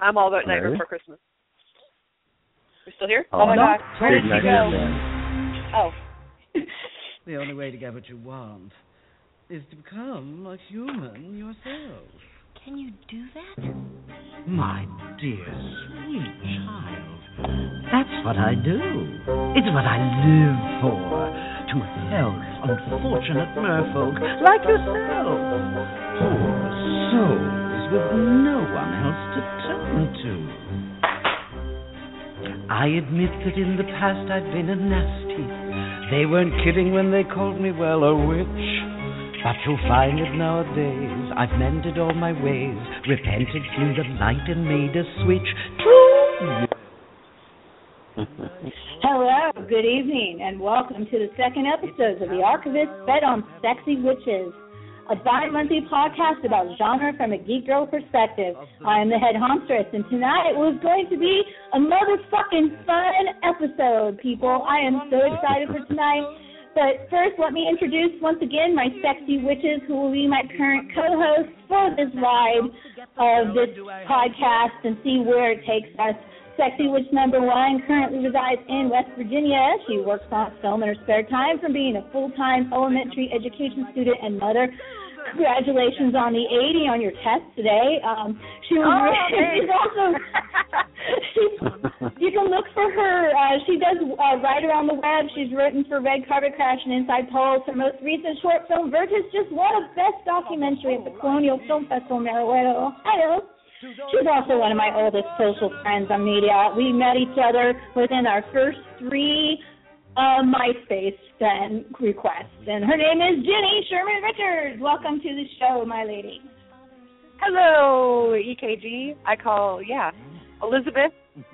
I'm all about Nightmare Before Christmas. We still here? Oh, oh my no. god. Where did she go? Oh. The only way to get what you want is to become a human yourself. Can you do that? My dear, sweet child. That's what I do. It's what I live for. To help unfortunate merfolk like yourself. Poor souls with no one else to turn to. I admit that in the past I've been a nasty. They weren't kidding when they called me, well, a witch. But you'll find that nowadays I've mended all my ways, repented, seen the light, and made a switch to Hello, good evening, and welcome to the second episode of The Archivist Bet on Sexy Witches, a bi-monthly podcast about genre from a geek girl perspective. I am the head honstress, and tonight was going to be a motherfucking fun episode, people. I am so excited for tonight. But first, let me introduce once again my sexy witches who will be my current co-hosts for this ride of this podcast and see where it takes us. Sexy Witch number one currently resides in West Virginia. She works on film in her spare time from being a full-time elementary education student and mother. Congratulations on the 80 on your test today. Um, she was Oh, she's also she's, you can look for her. Uh, she does uh, write around the web. She's written for Red Carpet Crash and Inside Pulse. Her most recent short film, Virtus, just won a Best Documentary at the Colonial Film Festival in Marietta, Ohio. She's also one of my oldest social friends on media. We met each other within our first three uh, MySpace then request. and her name is Jenny Sherman Richards. Welcome to the show, my lady. Hello, EKG. I call, yeah, Elizabeth.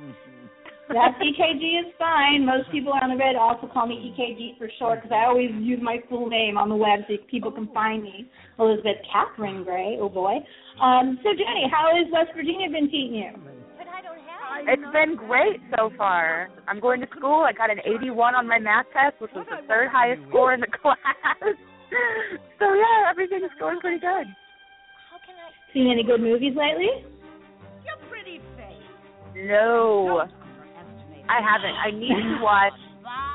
That EKG is fine. Most people on the red also call me EKG for short because I always use my full name on the web so people can find me. Elizabeth Catherine Gray. Oh boy. Um, so Jenny, how has West Virginia been treating you? It's been great so far. I'm going to school. I got an 81 on my math test, which was the third highest score in the class. so yeah, everything's going pretty good. How can I seen any good movies lately? You're pretty face. No, I haven't. I need to watch.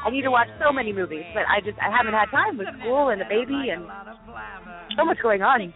I need to watch so many movies, but I just I haven't had time with school and the baby and so much going on.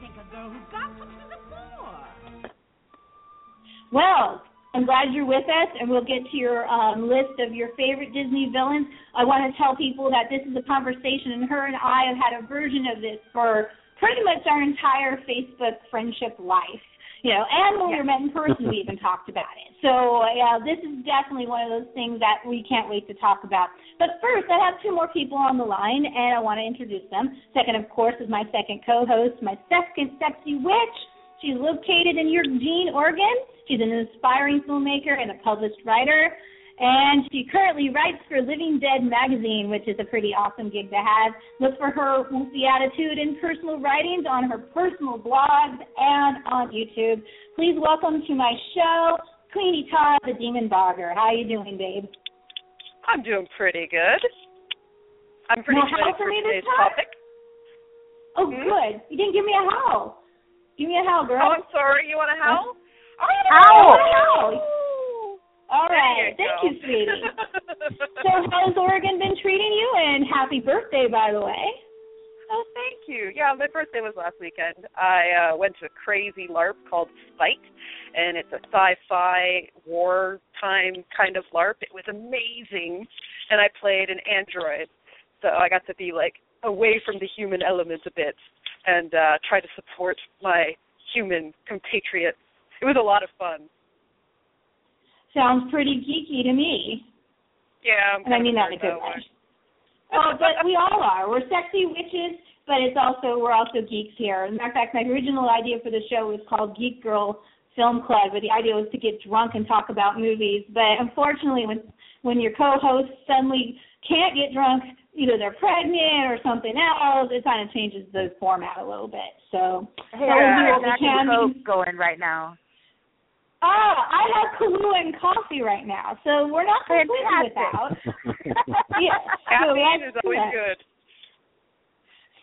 Well, I'm glad you're with us, and we'll get to your um, list of your favorite Disney villains. I want to tell people that this is a conversation, and her and I have had a version of this for pretty much our entire Facebook friendship life. You know, and when we were met in person, we even talked about it. So, yeah, this is definitely one of those things that we can't wait to talk about. But first, I have two more people on the line, and I want to introduce them. Second, of course, is my second co-host, my second sexy witch. She's located in Eugene, Oregon. She's an inspiring filmmaker and a published writer. And she currently writes for Living Dead magazine, which is a pretty awesome gig to have. Look for her woofy attitude and personal writings on her personal blogs and on YouTube. Please welcome to my show, Queenie Todd, the Demon Bogger. How are you doing, babe? I'm doing pretty good. I'm pretty Now, excited for for today's topic. Oh, Hmm? good. You didn't give me a howl. Give me a howl, girl. Oh, I'm sorry. You want a howl? Howl! Howl! All There you Thank go. you, sweetie. so, how's Oregon been treating you? And happy birthday, by the way. Oh, thank you. Yeah, my birthday was last weekend. I uh went to a crazy LARP called Spite, and it's a sci-fi wartime kind of LARP. It was amazing, and I played an android, so I got to be like away from the human element a bit and uh try to support my human compatriots. It was a lot of fun. Sounds pretty geeky to me. Yeah, I'm And I mean that in a good way. Oh, but we all are. We're sexy witches, but it's also we're also geeks here. As a matter of fact, my original idea for the show was called Geek Girl Film Club, but the idea was to get drunk and talk about movies. But unfortunately, when when your co-host suddenly can't get drunk, either they're pregnant or something else, it kind of changes the format a little bit. So Hey, we'll do I what got we can. Going right now. Ah, I have Kahlua and coffee right now, so we're not completely Fantastic. without. yes, so Caffeine let's is always that. good.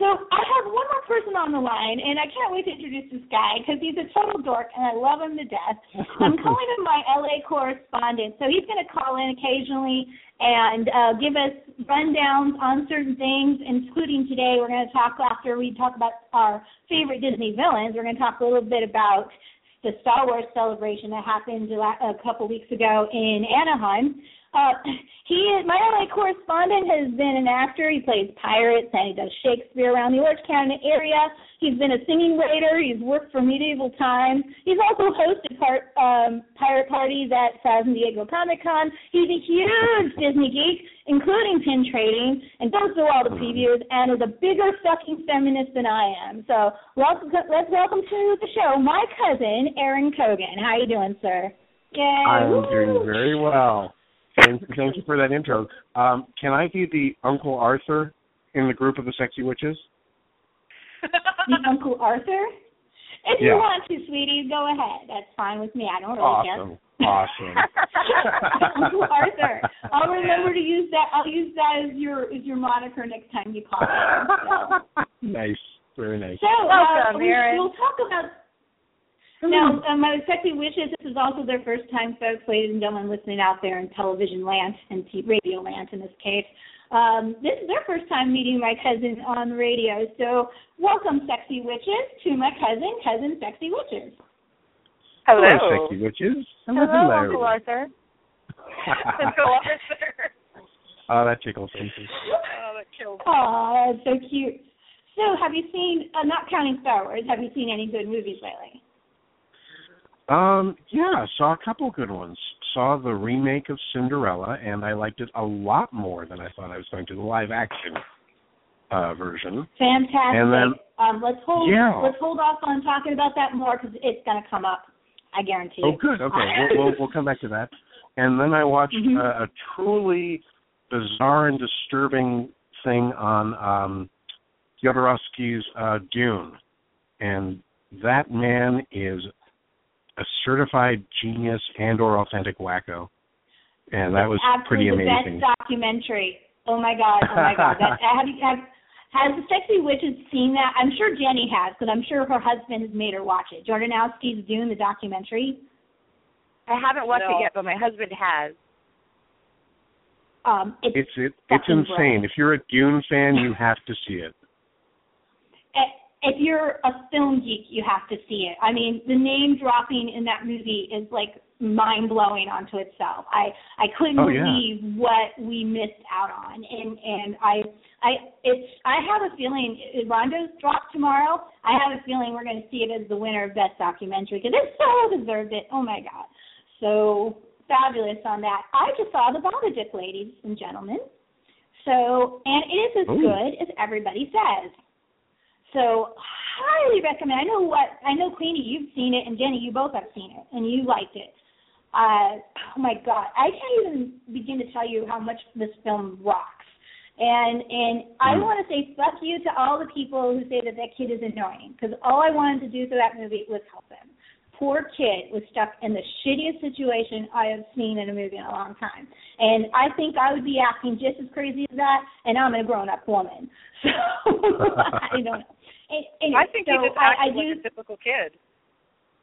So I have one more person on the line, and I can't wait to introduce this guy because he's a total dork, and I love him to death. I'm calling him my LA correspondent, so he's going to call in occasionally and uh, give us rundowns on certain things, including today. We're going to talk after we talk about our favorite Disney villains. We're going to talk a little bit about the Star Wars celebration that happened a couple weeks ago in Anaheim. Uh, he is, my LA correspondent has been an actor. He plays pirates and he does Shakespeare around the Orange County area. He's been a singing waiter. He's worked for medieval times. He's also hosted part, um, pirate parties at San Diego Comic Con. He's a huge Disney geek, including pin trading, and goes to all the previews and is a bigger fucking feminist than I am. So welcome, let's welcome to the show my cousin Aaron Cogan. How are you doing, sir? Yay! I'm doing very well. Thank, thank you for that intro. Um, can I be the Uncle Arthur in the group of the sexy witches? the Uncle Arthur? If yeah. you want to, sweetie, go ahead. That's fine with me. I don't really awesome. care. Awesome. Uncle Arthur. I'll remember to use that. I'll use that as your as your moniker next time you call. Me, so. Nice. Very nice. So Welcome, uh, we, we'll talk about now, um, my sexy wishes. This is also their first time, folks, ladies and gentlemen, listening out there in television land and t- radio land in this case. Um, this is their first time meeting my cousin on the radio. So, welcome, sexy witches, to my cousin, cousin sexy witches. Hello. Hello, sexy witches. Hello, Uncle Arthur. Uncle Arthur. Oh, that tickles. Thank you. Oh, that kills me. Aw, that's so cute. So, have you seen, uh, not counting Star Wars, have you seen any good movies lately? Um, yeah, saw a couple good ones. Saw the remake of Cinderella, and I liked it a lot more than I thought I was going to. The live action uh, version. Fantastic. And then- um, let's hold Yeah. let's hold off on talking about that more because it's going to come up. I guarantee. Oh, good. Okay, we'll, we'll we'll come back to that. And then I watched Mhm. a, a truly bizarre and disturbing thing on um, Jodorowsky's uh, Dune, and that man is a certified genius and/or authentic wacko, and that was pretty amazing. the best documentary. Oh my god! Oh my god! That, have you have has the sexy witches seen that? I'm sure Jenny has because I'm sure her husband has made her watch it. Jodorowsky's Dune, the documentary. I haven't watched No. it yet, but my husband has. Um, it's It's it, it's insane. brilliant. If you're a Dune fan, you have to see it. If you're a film geek, you have to see it. I mean, the name dropping in that movie is like mind blowing onto itself. I I couldn't Oh, yeah. believe what we missed out on, and and I I it's I have a feeling Rondo's dropped tomorrow. I have a feeling we're going to see it as the winner of best documentary because it so deserved it. Oh my god, so fabulous on that. I just saw the Babadook, ladies and gentlemen. So and it is as Ooh. good as everybody says. So highly recommend. I know what I know, Queenie. You've seen it, and Jenny, you both have seen it, and you liked it. Uh, oh my God, I can't even begin to tell you how much this film rocks. And and I Mm. want to say fuck you to all the people who say that that kid is annoying, because all I wanted to do for that movie was help him. Poor kid was stuck in the shittiest situation I have seen in a movie in a long time. And I think I would be acting just as crazy as that, and I'm a grown up woman. So I don't know. And, anyway, I think so he just I, I acted do like a typical kid.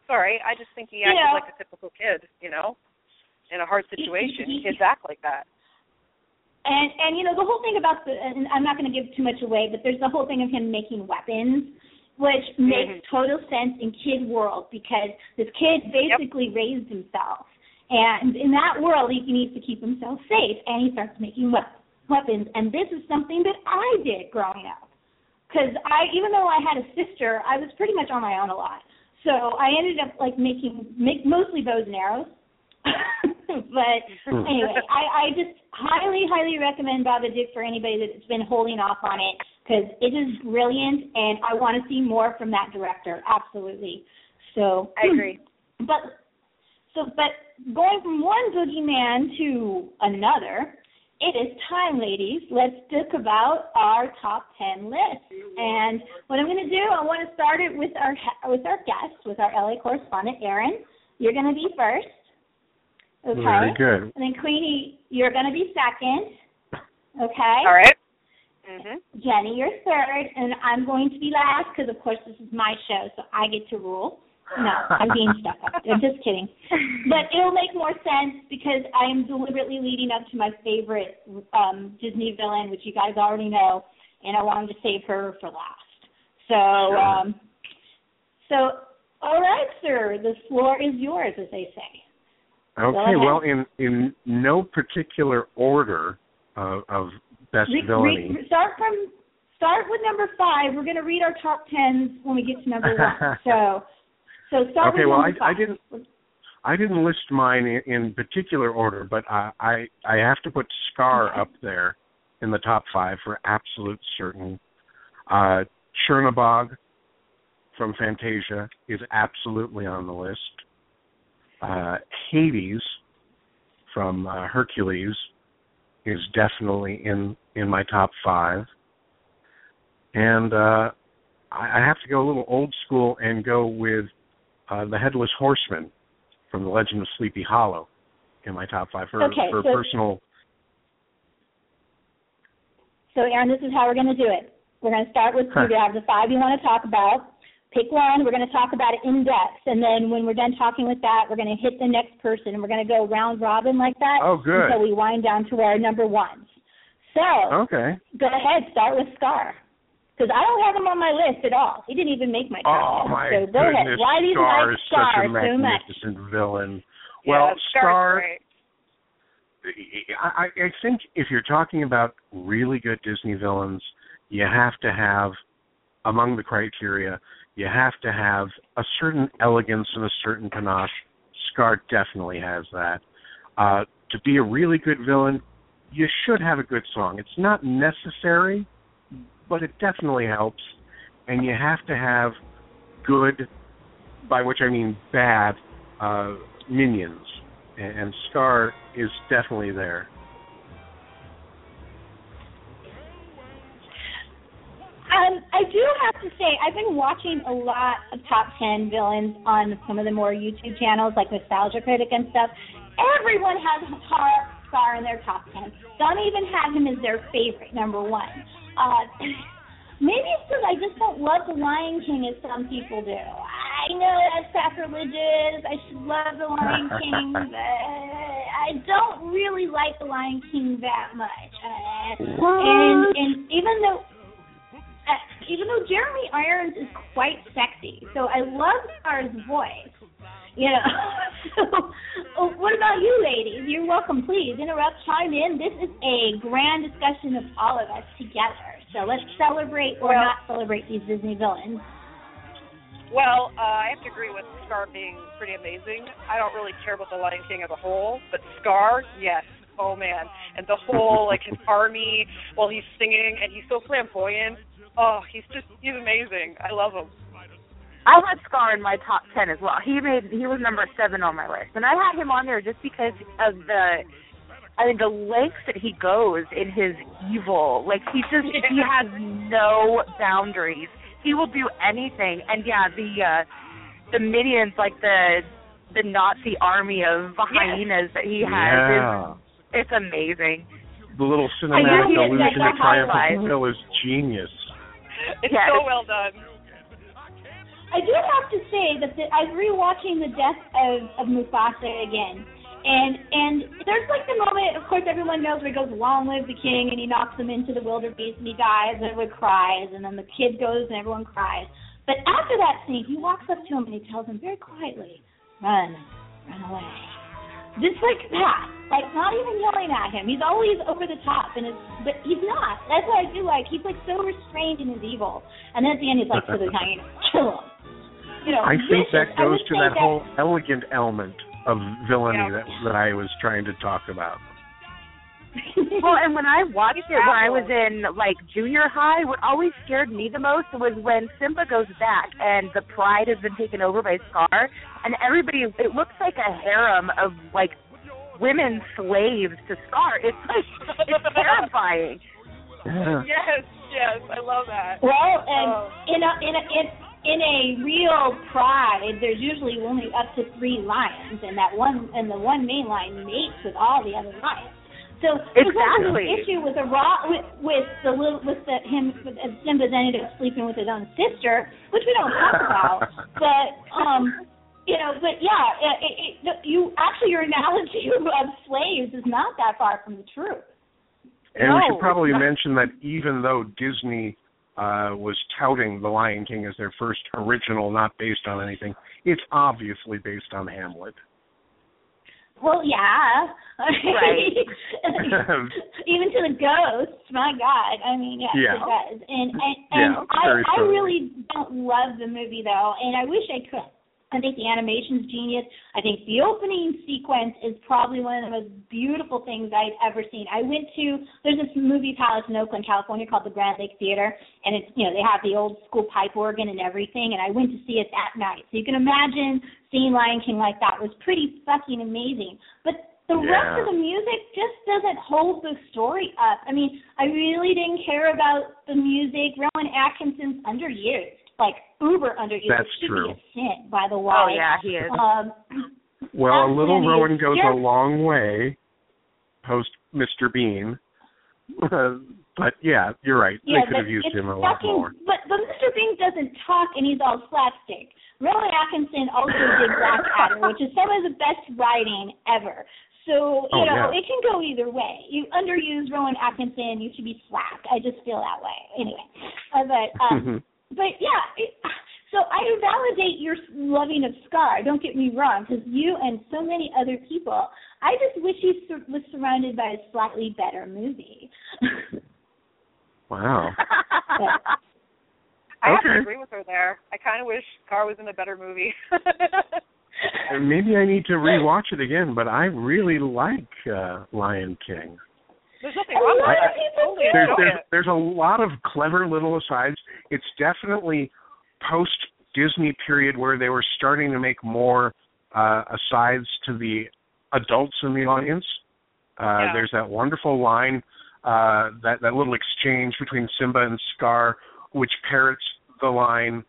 Sorry, I just think he You acted know- like a typical kid. You know, in a hard situation, he- kids act like that. And and you know the whole thing about the and I'm not going to give too much away, but there's the whole thing of him making weapons, which makes Mhm. total sense in kid world because this kid basically raised himself, and in that world he needs to keep himself safe, and he starts making wep- weapons. And this is something that I did growing up, because I even though I had a sister, I was pretty much on my own a lot. So I ended up like making make mostly bows and arrows. but Hmm. anyway, I, I just highly, highly recommend Babadook for anybody that's been holding off on it because it is brilliant, and I want to see more from that director. Absolutely. So I agree. But so, but going from one boogeyman to another, it is time, ladies. Let's talk about our top ten list. And what I'm going to do, I want to start it with our with our guest, with our LA correspondent, Aaron. You're going to be first. Okay. Very good. And then Queenie, you're going to be second. Okay. All right. Mhm. Jenny, you're third, and I'm going to be last because, of course, this is my show, so I get to rule. No, I'm being stuck up. I'm just kidding. But it'll make more sense because I am deliberately leading up to my favorite um Disney villain, which you guys already know, and I wanted to save her for last. So, um so all right, sir, the floor is yours, as they say. Okay, well, in in no particular order of, of best Re- villainy. re- start from start with number five. We're going to read our top tens when we get to number one. so, so start Okay, well, I- I didn't- I didn't list mine in, in particular order, but I, I I have to put Scar Okay. up there in the top five for absolute certain. Uh, Chernabog from Fantasia is absolutely on the list. Uh, Hades from uh, Hercules is definitely in in my top five. And uh, I, I have to go a little old school and go with uh, the Headless Horseman from The Legend of Sleepy Hollow in my top five for Okay, for so- personal. So, Aaron, this is how we're going to do it. We're going to start with Huh. you have the five you want to talk about. Pick one. We're going to talk about it in depth, and then when we're done talking with that, we're going to hit the next person, and we're going to go round robin like that Oh, good. until we wind down to our number ones. So, Okay. go ahead. Start with Scar. Because I don't have him on my list at all. He didn't even make my top Oh 10. my so go ahead. Why do you Scar like is Scar such a so much? villain. Well, Scar's Scar. I, I think if you're talking about really good Disney villains, you have to have among the criteria, you have to have a certain elegance and a certain panache. Scar definitely has that. Uh, to be a really good villain, you should have a good song. It's not necessary, but it definitely helps. And you have to have good, by which I mean bad, uh, minions. And, Scar is definitely there. Um, I do have to say, I've been watching a lot of top 10 villains on some of the more YouTube channels, like Nostalgia Critic and stuff. Everyone has Scar in their top 10. Some even have him as their favorite, number one. Uh, maybe it's because I just don't love The Lion King as some people do. I know that's sacrilegious. I should love The Lion King, but I don't really like The Lion King that much. Uh, and and even though uh, even though Jeremy Irons is quite sexy, so I love Scar's voice. You know, so oh, what about you, ladies? You're welcome. Please interrupt, chime in. This is a grand discussion of all of us together. So let's celebrate or Well- not celebrate these Disney villains. Well, uh, I have to agree with Scar being pretty amazing. I don't really care about the Lion King as a whole, but Scar, yes. Oh man, and the whole like his army while he's singing, and he's so flamboyant. Oh, he's just he's amazing. I love him. I had Scar in my top ten as well. He made he was number seven on my list, and I had him on there just because of the, I mean, the lengths that he goes in his evil. Like he just he has no boundaries. He will do anything, and yeah, the uh the minions like the the Nazi army of hyenas that he has yeah. is it's amazing. The little cinematic illusion like of Triumph of Will is genius. It's Yes. so well done. I do have to say that the, I was rewatching the death of, of Mufasa again, and and there's like the moment. Of course, everyone knows where he goes, "Long live the king," and he knocks him into the wildebeest, and he dies, and everyone cries, and then the kid goes, and everyone cries. But after that scene, he walks up to him and he tells him very quietly, "Run, run away." Just like that, like not even yelling at him. He's always over the top, and it's but he's not. That's what I do like. He's like so restrained in his evil, and then at the end, he's like, "To the hyena, kill him." You know, I think that goes to say that whole elegant element of villainy Yeah. that that I was trying to talk about. well, and when I watched it when I was in like junior high, what always scared me the most was when Simba goes back and the pride has been taken over by Scar, and everybody. It looks like a harem of like women slaves to Scar. It's like it's terrifying. Yeah. Yes, yes, I love that. Well, and Oh. in a in a in, in a real pride, there's usually only up to three lions, and that one and the one main lion mates with all the other lions. So there's Exactly. an issue with the raw with, with the little with the him with uh, Simba's ended up sleeping with his own sister, which we don't talk about. But um, you know, but yeah, it, it, it, you actually your analogy of slaves is not that far from the truth. And we should probably mention that even though Disney uh, was touting The Lion King as their first original, not based on anything, it's obviously based on Hamlet. Well, yeah. Right. Even to the ghosts, my God. I mean, yes, Yeah. it does. And and, Yeah, and I I really don't love the movie though, and I wish I could. I think the animation's genius. I think the opening sequence is probably one of the most beautiful things I've ever seen. I went to there's this movie palace in Oakland, California called the Grand Lake Theater, and it's you know they have the old school pipe organ and everything, and I went to see it that night. So you can imagine seeing Lion King like that was pretty fucking amazing. But the rest of the music just doesn't hold the story up. I mean, I really didn't care about the music. Rowan Atkinson's underused, like uber underused. That's it should true. be a sin, by the way. Oh yeah, he is. Um, Well, a little Absolutely. Rowan goes Yeah. a long way post Mr. Bean. but yeah, you're right. yeah, they could have used him a lot fucking, more. But but Mr. Bean doesn't talk, and he's all slapstick. Rowan Atkinson also did Blackadder, which is some of the best writing ever. So you Oh, know yeah. it can go either way. You underuse Rowan Atkinson, you should be slapped. I just feel that way. Anyway, uh, but um, but yeah, it, so I validate your loving of Scar. Don't get me wrong, because you and so many other people. I just wish he sur- was surrounded by a slightly better movie. wow. I have to agree with her there. I kind of wish Scar was in a better movie. Maybe I need to rewatch it again, but I really like uh, Lion King. There's nothing wrong with I- totally There's, there's there's a lot of clever little asides. It's definitely post Disney period where they were starting to make more uh, asides to the adults in the audience. Uh, Yeah. There's that wonderful line, uh, that that little exchange between Simba and Scar, which parrots the line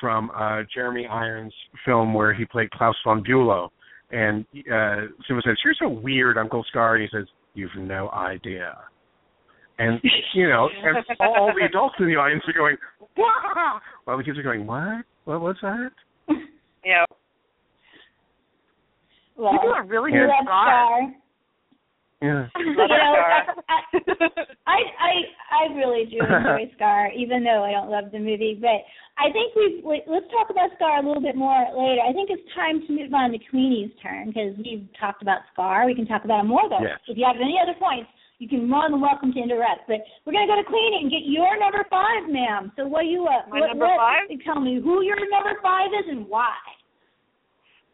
from uh, Jeremy Irons' film where he played Klaus von Bülow. And uh, Simba says, "You're so weird, Uncle Scar." And he says, "You've no idea." And you know, and all the adults in the audience are going, "Wow!" While the kids are going, "What? What was that?" Yeah. well, you do a really you good love Scar. Scar. Yeah. you know, I, I I I really do enjoy Scar, even though I don't love the movie. But I think we've wait, let's talk about Scar a little bit more later. I think it's time to move on to Queenie's turn because we've talked about Scar. We can talk about him more though. Yes. If you have any other points, you can more than welcome to interrupt. But we're gonna go to Queenie and get your number five, ma'am. So what you uh, My what, number what, five? Tell me who your number five is and why.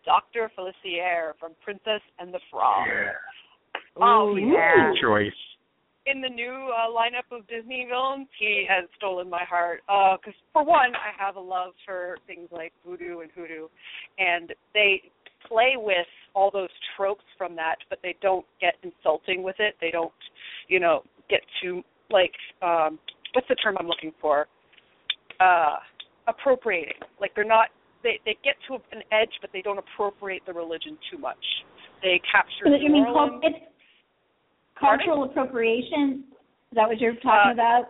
Dr. Facilier from Princess and the Frog. Oh, Ooh, yeah. Choice. in the new uh, lineup of Disney villains, he has stolen my heart. Because for one, I have a love for things like voodoo and hoodoo, and they play with all those tropes from that, but they don't get insulting with it. They don't, you know, get too like um, what's the term I'm looking for? Uh, appropriating. Like they're not. They they get to an edge, but they don't appropriate the religion too much. They capture So that you mean New cul- Orleans- it's Pardon? cultural appropriation? Is that what you're talking Uh, about?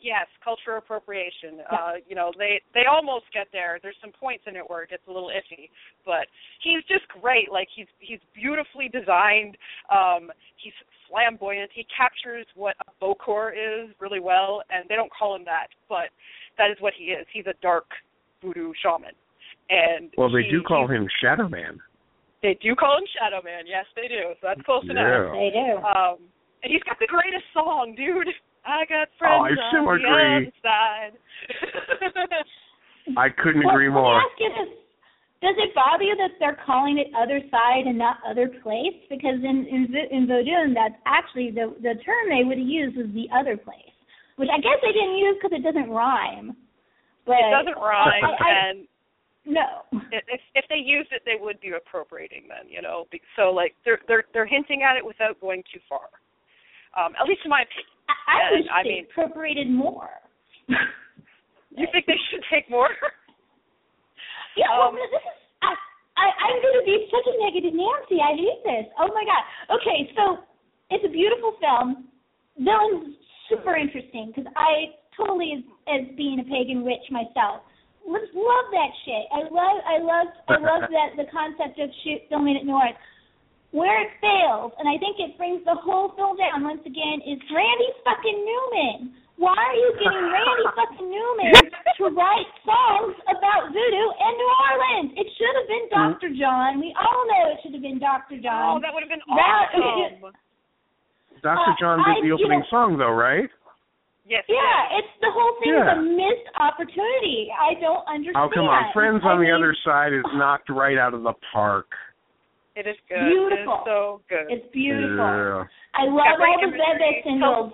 Yes, cultural appropriation. Uh, you know, they they almost get there. There's some points in it where it gets a little iffy, but he's just great. Like he's he's beautifully designed. Um, he's flamboyant. He captures what a Bokor is really well, and they don't call him that, but that is what he is. He's a dark voodoo shaman. And Well, they he- do call him Shadow Man. They do call him Shadow Man. Yes, they do. So that's close enough. Yeah. They do. Um, and he's got the greatest song, dude. I got Oh, friends I so on the agree. other side. I couldn't Well, agree let me more. ask you this. Does it bother you that they're calling it other side and not other place? Because in in, Vi- in Vodun, that's actually the the term they would have used was the other place, which I guess they didn't use because it doesn't rhyme. But it doesn't rhyme, I, I, and no. if if they used it, they would be appropriating. Then you know, so like they're they're they're hinting at it without going too far. Um, at least in my opinion. I, I And, wish I they mean- appropriated more. You think they should take more? Yeah, well, Um, this is. I, I, I'm going to be such a negative Nancy. I hate this. Oh my god. Okay, so it's a beautiful film. Villain's super interesting because I totally, as, as being a pagan witch myself, love that shit. I love, I love, I love that the concept of shoot, filming at North. Where it fails, and I think it brings the whole film down once again, is Randy fucking Newman. Why are you getting Randy fucking Newman to write songs about voodoo in New Orleans? It should have been Dr. John. We all know it should have been Dr. John. Oh, that would have been That- awesome. Dr. Uh, John I- did the you opening know- song, though, right? yes. Yeah, it's the whole thing is a missed opportunity. I don't understand. Oh, come on. Friends I on the Other Side is knocked right out of the park. It is good. Beautiful. It is so good. It's beautiful. Yeah. I love Got all the imagery, veve singles.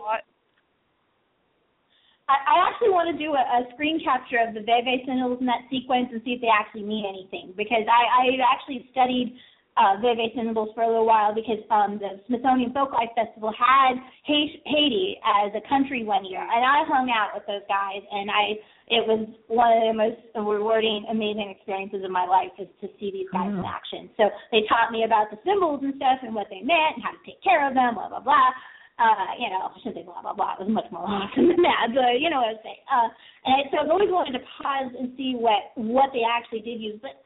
I, I actually want to do a, a screen capture of the veve singles in that sequence and see if they actually mean anything because I, I actually studied uh, veve singles for a little while because um, the Smithsonian Folklife Festival had Haiti, Haiti as a country one year, and I hung out with those guys, and I it was one of the most rewarding, amazing experiences of my life is to see these guys in action. So they taught me about the symbols and stuff and what they meant and how to take care of them, blah blah blah uh, you know, I shouldn't say blah blah blah. It was much more awesome than that, but you know what I'm saying. Uh, and so I've always wanted to pause and see what what they actually did use, but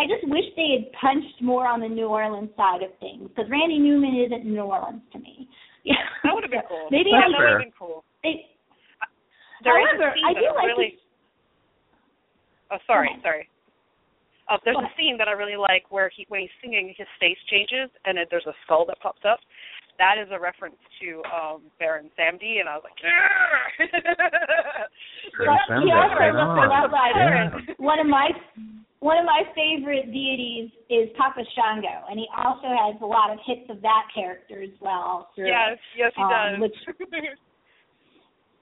I just wish they had punched more on the New Orleans side of things because Randy Newman isn't New Orleans to me. Yeah, That would have been cool. Maybe yeah, I that would have been cool. They, There is However, I that do like really. to- Oh, sorry, Go sorry. Oh, there's a ahead. scene that I really like where he when he's singing, his face changes and it, there's a skull that pops up. That is a reference to um Baron Samedi, and I was like, yeah. Baron But Samedi, he also right on. a lot like Yeah. one of my one of my favorite deities is Papa Shango, and he also has a lot of hits of that character as well. through yes, yes, he Um, does. which-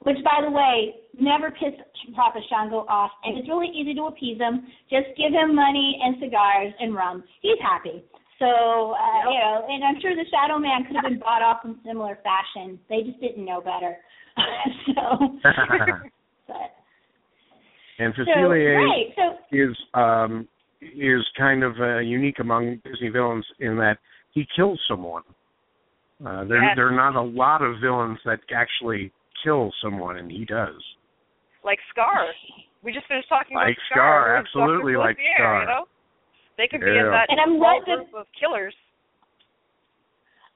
Which, by the way, never piss Papa Shango off, and it's really easy to appease him. Just give him money and cigars and rum. He's happy. So, uh, you know, and I'm sure the Shadow Man could have been bought off in similar fashion. They just didn't know better. so, but and so Facilier right. So is um is kind of uh, unique among Disney villains in that he kills someone. Uh, there Yes. there are not a lot of villains that actually kill someone, and he does. like Scar. We just finished talking Like about Scar, It's absolutely like Scar. You know, they could be Yeah. in that And I'm small glad that- group of killers.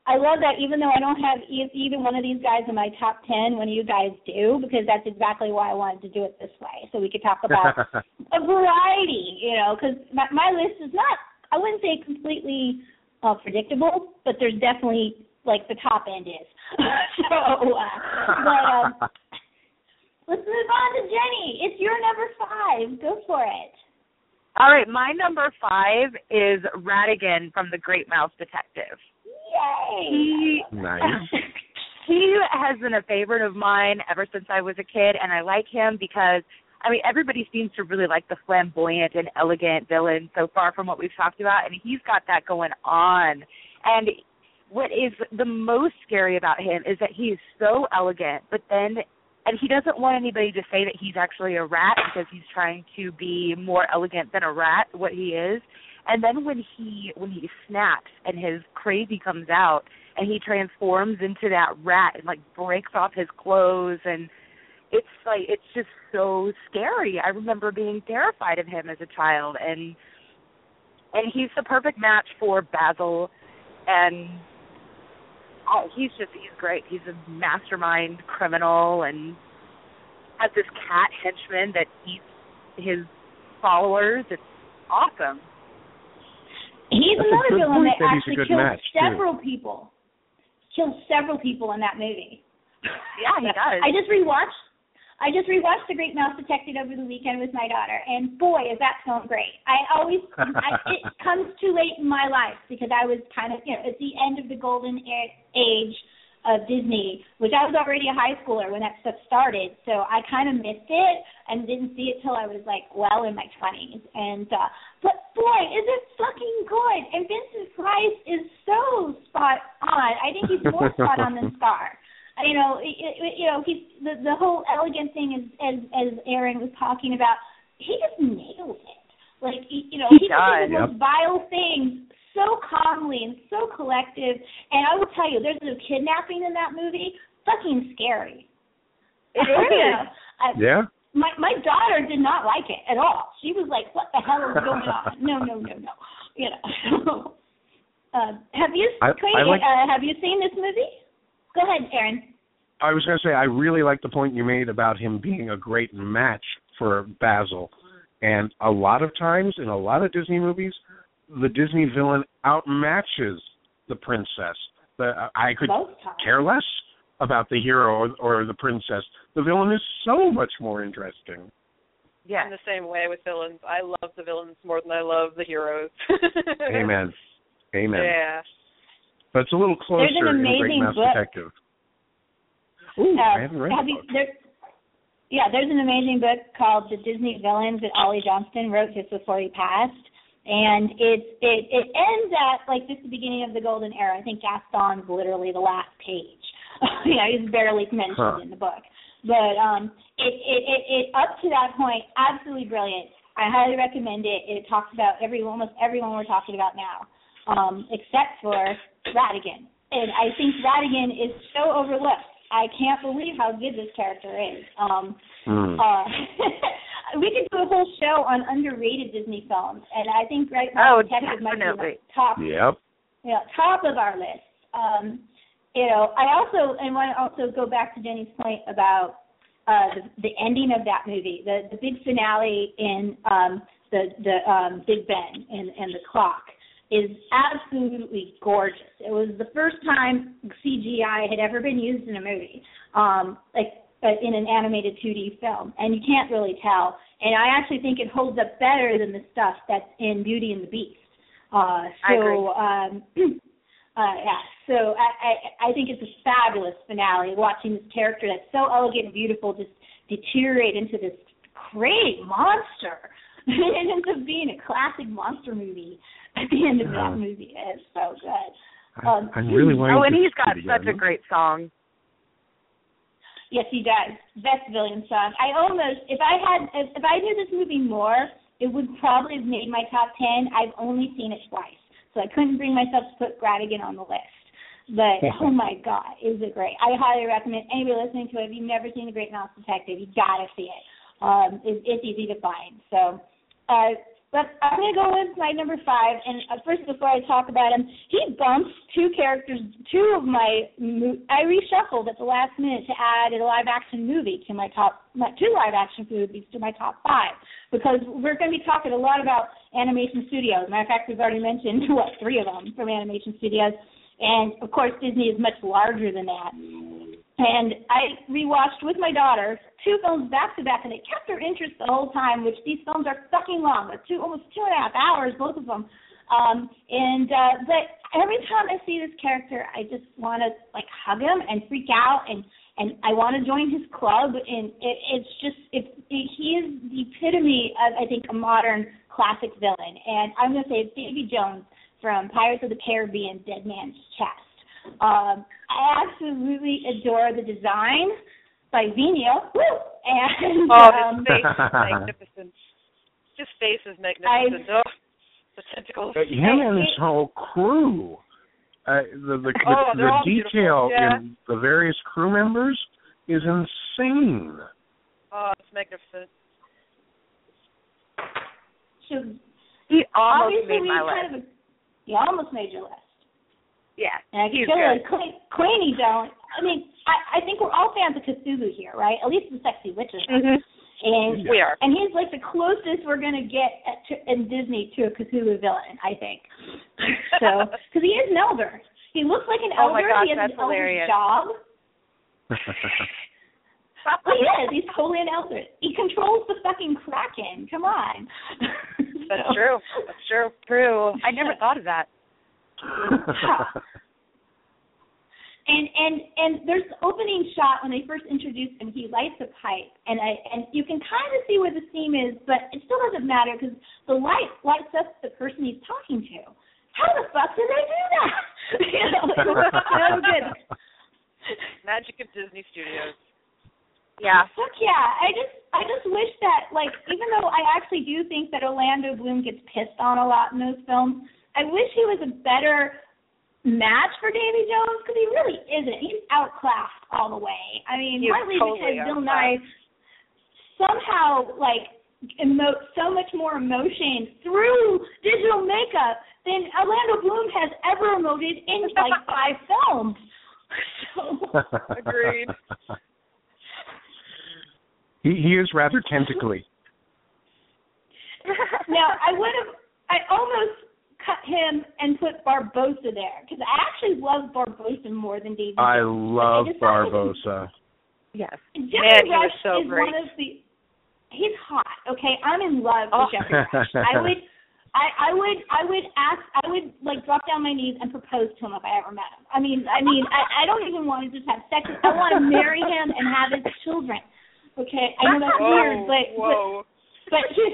I love that even though I don't have e- either one of these guys in my top 10, one of you guys do, because that's exactly why I wanted to do it this way. So we could talk about a variety, you know, because my, my list is not, I wouldn't say completely uh, predictable, but there's definitely, like, the top end is. so, uh, but um, let's move on to Jenny. It's your number five. Go for it. All right, my number five is Ratigan from The Great Mouse Detective. Yay! He nice. he has been a favorite of mine ever since I was a kid, and I like him because I mean everybody seems to really like the flamboyant and elegant villain so far from what we've talked about, and he's got that going on. And what is the most scary about him is that he is so elegant, but then and he doesn't want anybody to say that he's actually a rat because he's trying to be more elegant than a rat, what he is. And then when he when he snaps and his crazy comes out and he transforms into that rat and like breaks off his clothes and it's like it's just so scary. I remember being terrified of him as a child and and he's the perfect match for Basil and oh he's just he's great. He's a mastermind criminal and has this cat henchman that eats his followers. It's awesome. He's That's another villain that that actually good kills match, too. several people. Kills several people in that movie. Yeah, he does. I just rewatched. I just rewatched The Great Mouse Detective over the weekend with my daughter, and boy, is that film great! I always I, it comes too late in my life because I was kind of you know at the end of the golden age of Disney, which I was already a high schooler when that stuff started, so I kind of missed it and didn't see it till I was like well in my twenties. And uh but boy, is it fucking good! And Vincent Price is so spot on. I think he's more spot on than Scar. You know, it, it, you know, he's the the whole elegant thing is as as Aaron was talking about. He just nails it. Like you know, He he, does. the most vile things so calmly and so collective. And I will tell you, there's no kidnapping in that movie. Fucking scary. It You know, I- Yeah. my my daughter did not like it at all. She was like, "What the hell is going on?" No, no, no, no. You know. uh, have you I- Queenie, I like- uh, have you seen this movie? Go ahead, Aaron. I was going to say I really like the point you made about him being a great match for Basil. And a lot of times in a lot of Disney movies, the Disney villain outmatches the princess. The, I could care less about the hero or, or the princess. The villain is so much more interesting. Yeah. I'm the same way with villains. I love the villains more than I love the heroes. Amen. Amen. Yeah. But it's a little closer There's an in Great amazing Mouse book. Detective. Ooh, Uh, I haven't read have the you, book. there, yeah, there's an amazing book called The Disney Villains that Ollie Johnston wrote just before he passed. And it's it it ends at like just the beginning of the golden era. I think Gaston's literally the last page. you know, he's barely mentioned Huh. in the book. But um it, it it it up to that point, absolutely brilliant. I highly recommend it. It talks about every almost everyone we're talking about now. Um, except for Ratigan. And I think Ratigan is so overlooked. I can't believe how good this character is. Um, Hmm. uh, we could do a whole show on underrated Disney films, and I think Great Mouse Oh, Detective might be definitely. the top, Yep. you know, top of our list. Um, you know, I also and want to also go back to Jenny's point about uh, the, the ending of that movie, the the big finale in um, the the um, Big Ben and and the clock is absolutely gorgeous. It was the first time CGI had ever been used in a movie, um, like uh, in an animated 2D film, and you can't really tell. And I actually think it holds up better than the stuff that's in Beauty and the Beast. Uh, I agree. so, um, uh, yeah. So I, I I think it's a fabulous finale. Watching this character that's so elegant and beautiful just deteriorate into this great monster. it ends up being a classic monster movie at the end of Yeah. that movie. It's so good. I, Um, I'm really wanting Oh, and he's got it such a great song. Yes, he does. Best villain song. I almost, if I had, if, if I knew this movie more, it would probably have made my top ten. I've only seen it twice, so I couldn't bring myself to put Ratigan on the list. But oh my god, is it great. I highly recommend anybody listening to it. If you've never seen The Great Mouse Detective, you gotta see it. Um, it it's easy to find. So, uh, but I'm gonna go with my number five. And uh, first, before I talk about him, he bumps two characters, two of my. I reshuffled at the last minute to add a live action movie to my top, my two live action movies to my top five because we're to be talking a lot about animation studios. Matter of fact, we've already mentioned what three of them from animation studios, and of course Disney is much larger than that. And I rewatched with my daughter two films back to back, and it kept her interest the whole time. Which these films are fucking long, but two almost two and a half hours, both of them. Um, and uh, but every time I see this character, I just want to like hug him and freak out, and and I want to join his club. And it, it's just it's it, he is the epitome of I think a modern classic villain. And I'm gonna say Davy Jones from Pirates of the Caribbean, Dead Man's Chest. Um, I absolutely adore the design by Vino. Woo! And Oh, um, his face is magnificent. His face is magnificent. oh, the tentacles. Uh, him and his whole crew. Uh, the the, Oh, the, they're the detail yeah. in the various crew members is insane. Oh, it's magnificent. so He almost obviously made we my kind of you almost made your list. Yeah, And I he's feel good. Queen, Queenie don't. I mean, I, I think we're all fans of Cthulhu here, right? At least the sexy witches. Mm-hmm. And We are. and he's like the closest we're gonna get at, to, in Disney to a Cthulhu villain, I think. so, because he is an elder, he looks like an Oh elder. my gosh, he has that's an elder's hilarious. job. Well, he is. He's totally an elder. He controls the fucking kraken. Come on. That's true. That's true. True. I never thought of that. And and and there's the opening shot when they first introduce him. He lights a pipe, and I and you can kind of see where the theme is, but it still doesn't matter because the light lights up the person he's talking to. How the fuck did they do that? you know, it was so good. Magic of Disney Studios. Yeah. Fuck yeah! I just I just wish that like even though I actually do think that Orlando Bloom gets pissed on a lot in those films, I wish he was a better match for Davy Jones because he really isn't. He's outclassed all the way. I mean, He partly totally because Bill. Nighy somehow like emote so much more emotion through digital makeup than Orlando Bloom has ever emoted in like five films. So Agreed. he he is rather tentacly. now I would have I almost cut him and put Barbossa there because I actually love Barbossa more than David. I love I Barbossa. yes. Jeffrey Man, he was Rush so is great. one of the. He's hot. Okay, I'm in love Oh. with Geoffrey Rush. I would, I, I would, I would ask, I would like drop down my knees and propose to him if I ever met him. I mean, I mean, I, I don't even want to just have sex. I want to marry him and have his children. Okay, I know that's whoa, weird, but but, whoa. but he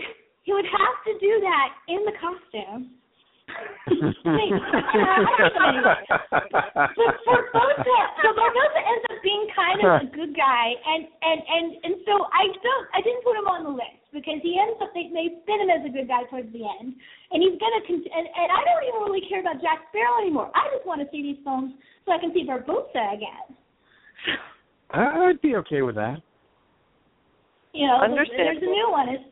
he would have to do that in the costume. Wait, but Barbossa, so Barbossa ends up being kind of a good guy, and and and and so I don't, I didn't put him on the list because he ends up they they spin him as a good guy towards the end, and he's gonna con- and, and I don't even really care about Jack Sparrow anymore. I just want to see these films so I can see Barbossa again. I'd be okay with that. You know, there's, there's a new one. It's,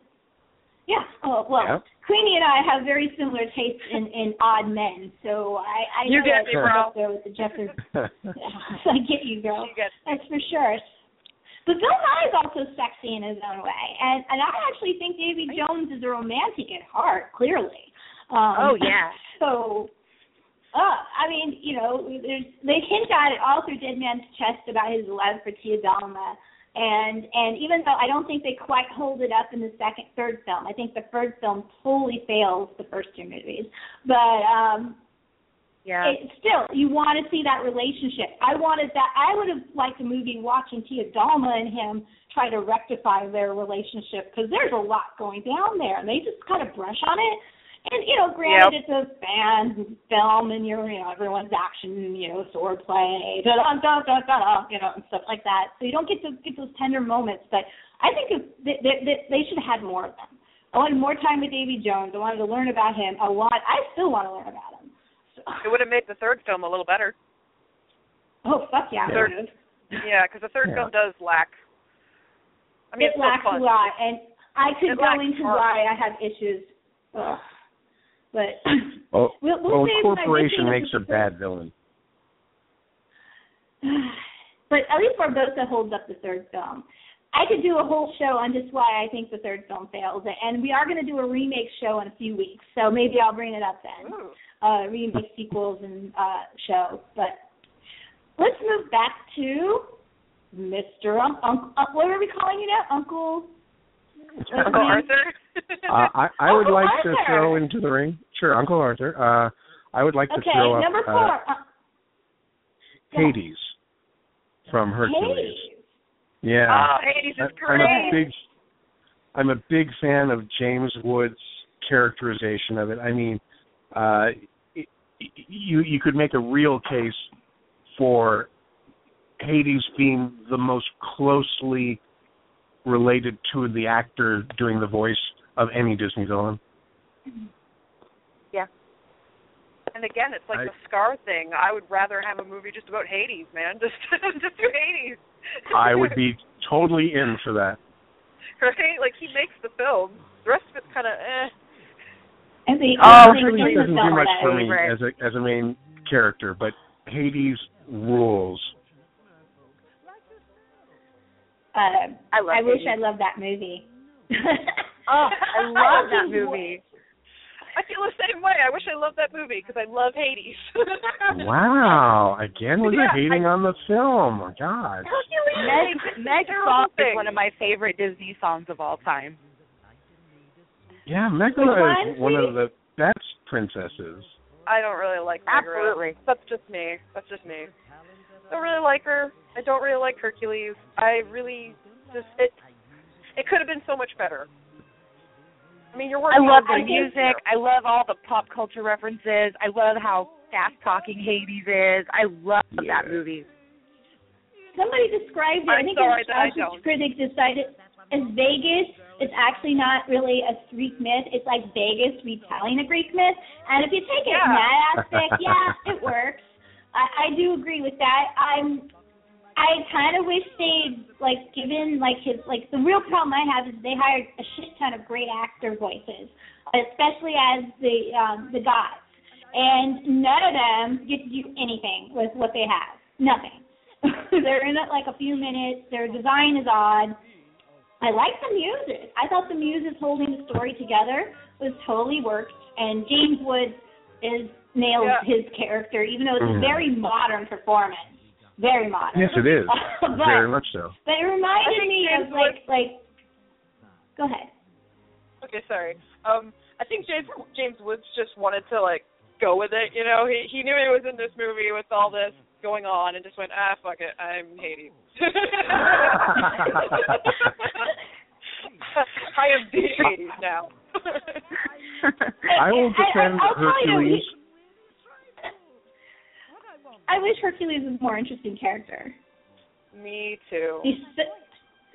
yeah. Oh well, Yep. Queenie and I have very similar tastes in in odd men, so I I You know get that me, we're bro. up there with the Jeffrey. I get you, girl. She gets That's for sure. But Bill Nighy is also sexy in his own way, and and I actually think Davy Jones is a romantic at heart, clearly. Um, Oh, yeah. So, uh, I mean, you know, there's they hint at it all through Dead Man's Chest about his love for Tia Dalma, and and even though I don't think they quite hold it up in the second, third film, I think the third film totally fails the first two movies. But um, Yeah. it, still, you want to see that relationship. I wanted that. I would have liked a movie watching Tia Dalma and him try to rectify their relationship because there's a lot going down there, and they just kind of brush on it. And you know, granted, it's a fan film, and you're, you know, everyone's action, you know, sword play, da da da da da, you know, and stuff like that. So you don't get to get those tender moments. But I think if they, they, they, they should have had more of them. I wanted more time with Davy Jones. I wanted to learn about him a lot. I still want to learn about him. So, It would have made the third film a little better. oh fuck yeah, Third- Yeah, because the third Yeah. film does lack. I mean, it lacks a lot, and I could It go lacks into heart. why I have issues. Ugh. But Oh, we'll, we'll well, save when I get incorporation to makes a bad villain. but at least Barbossa holds up the third film. I could do a whole show on just why I think the third film fails, and we are going to do a remake show in a few weeks, so maybe I'll bring it up then. Ooh. Uh, remake sequels and uh, show. But let's move back to Mr. Um, Uncle. Uh, what are we calling you now, Uncle? Uncle? Arthur. Uh, I I would Uncle like to throw into the ring. Sure, Uncle Arthur. Uh, I would like to Okay, throw up number uh, four. Uh, Hades from Hercules. Hades. Yeah. Oh, Hades is I- I'm a big I'm a big fan of James Wood's characterization of it. I mean, uh y- you you could make a real case for Hades being the most closely related to the actor doing the voice of any Disney villain. And again, it's like I- the Scar thing. I would rather have a movie just about Hades, man. Just just do Hades. I would be totally in for that. right? Like he makes the film. The rest of it's kind of eh. And the Oh, other thing Hercules in the doesn't do much for me Right. as a as a main character, but Hades rules. Uh, I love I wish I loved that movie. Oh, I love that movie. I feel the same way. I wish I loved that movie because I love Hades. Wow! Again, we're Yeah, hating on the film. Oh, God. Meg, Meg's Terrible song is one of my favorite Disney songs of all time. Yeah, Which Megara is one, one of the best princesses. I don't really like Megara. Absolutely. That's just me. That's just me. I don't really like her. I don't really like Hercules. I really just it. It could have been so much better. I mean, you're I love the music. here. I love all the pop culture references. I love how fast talking Hades is. I love Yeah. that movie. Somebody described it. I I'm think sorry it was that I don't. critic decided as Vegas it's actually not really a Greek myth. It's like Vegas retelling a Greek myth. And if you take it in Yeah. that aspect, yeah, it works. I, I do agree with that. I'm I kind of wish they'd like given like his like the real problem I have is they hired a shit ton of great actor voices, especially as the um the gods, and none of them get to do anything with what they have. Nothing. They're in it like a few minutes. Their design is odd. I like the music. I thought the music holding the story together was totally worked, and James Woods is nailed Yeah. his character, even though it's Mhm. a very modern performance. Very modern. Yes, it is. but, Very much so. but it I reminded me James of like like. Go ahead. Okay, sorry. Um, I think James James Woods just wanted to like go with it. You know, he he knew he was in this movie with all this going on, and just went, ah, fuck it, I'm Hades. I am the Hades now. I will I- I- defend I'll tell you, Hercules. He- I wish Hercules was a more interesting character. Me too. He's,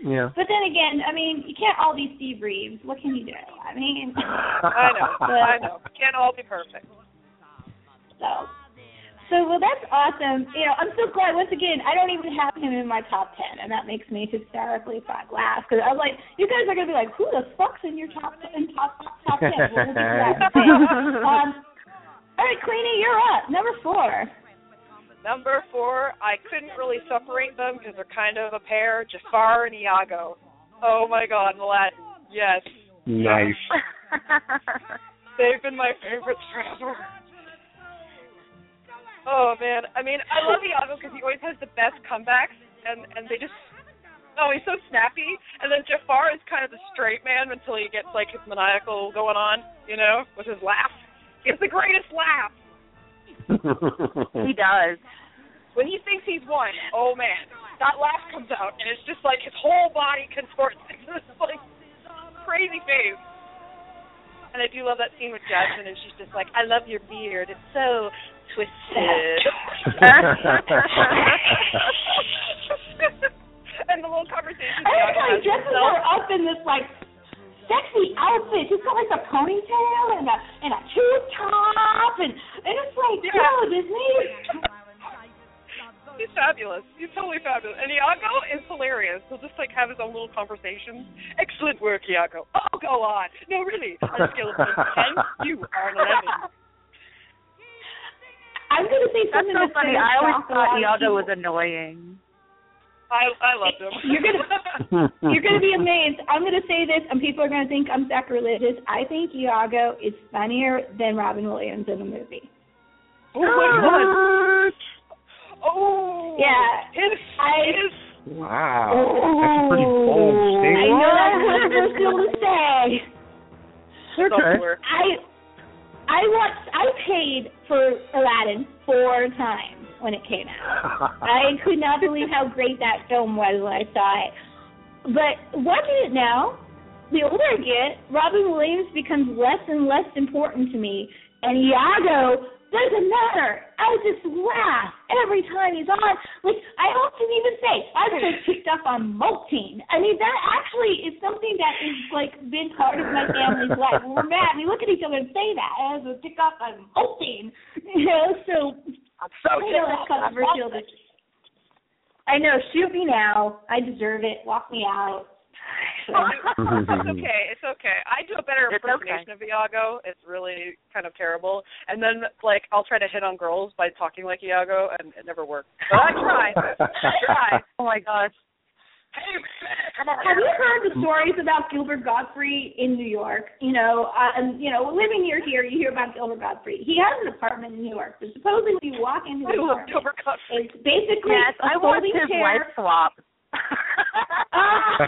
Yeah. but then again, I mean, you can't all be Steve Reeves. What can you do? I mean, I know. I know. Can't all be perfect. so. So well, that's awesome. You know, I'm so glad. Once again, I don't even have him in my top ten, and that makes me hysterically fuck laugh because I was like, you guys are gonna be like, who the fuck's in your top in top top, top ten? Well, we'll get to that in a bit. um, all right, Queenie, you're up. Number four. Number four, I couldn't really separate them because they're kind of a pair, Jafar and Iago. Oh my god, Aladdin. Yes. nice. They've been my favorites forever. Oh man, I mean, I love Iago because he always has the best comebacks, and and they just, oh, he's so snappy. And then Jafar is kind of the straight man until he gets like his maniacal going on, you know, with his laugh. He has the greatest laugh. He does. When he thinks he's won, oh man, that laugh comes out, and it's just like his whole body contorts into this like crazy face. And I do love that scene with Jasmine, and she's just like, "I love your beard. It's so twisted." and the little conversation. I like how he Iago has dresses up in this like sexy outfit. She's got like a ponytail and a and a tube top and and it's like, Yeah. yo, Disney. He's fabulous. He's totally fabulous. And Iago is hilarious. He'll just like have his own little conversations. Excellent work, Iago. Oh, go on. No, really. On a scale of ten, you are an eleven. I'm gonna say That's something so funny. I always thought Iago was annoying. I I loved him. You're gonna- You're gonna be amazed. I'm gonna say this, and people are gonna think I'm sacrilegious. I think Iago is funnier than Robin Williams in the movie. oh my god. Oh. Yeah. His I- his Wow. That's a pretty oh. bold I statement. know that's controversial to say. Okay. I I watched I paid for Aladdin four times when it came out. I could not believe how great that film was when I saw it. But watching it now, the older I get, Robin Williams becomes less and less important to me, and Iago doesn't matter. I just laugh every time he's on. Like I often even say, I'm so picked up on molting. I mean, that actually is something that is like been part of my family's life. We're mad, we look at each other and say that as a pick up on molting. You know, so so I know that's controversial. but- I know. Shoot me now. I deserve it. Walk me out. it's okay. It's okay. I do a better It's impersonation of Iago. It's really kind of terrible. And then like I'll try to hit on girls by talking like Iago, and it never works. But I try. I try. Oh my gosh. Hey man, come on. Have you heard the stories about Gilbert Gottfried in New York? You know, uh, and you know, living near here, you hear about Gilbert Gottfried. He has an apartment in New York. But supposedly, you walk into I his love apartment. Gilbert Gottfried. It's basically Yes, a I watched folding his chair. wife swap. Ah,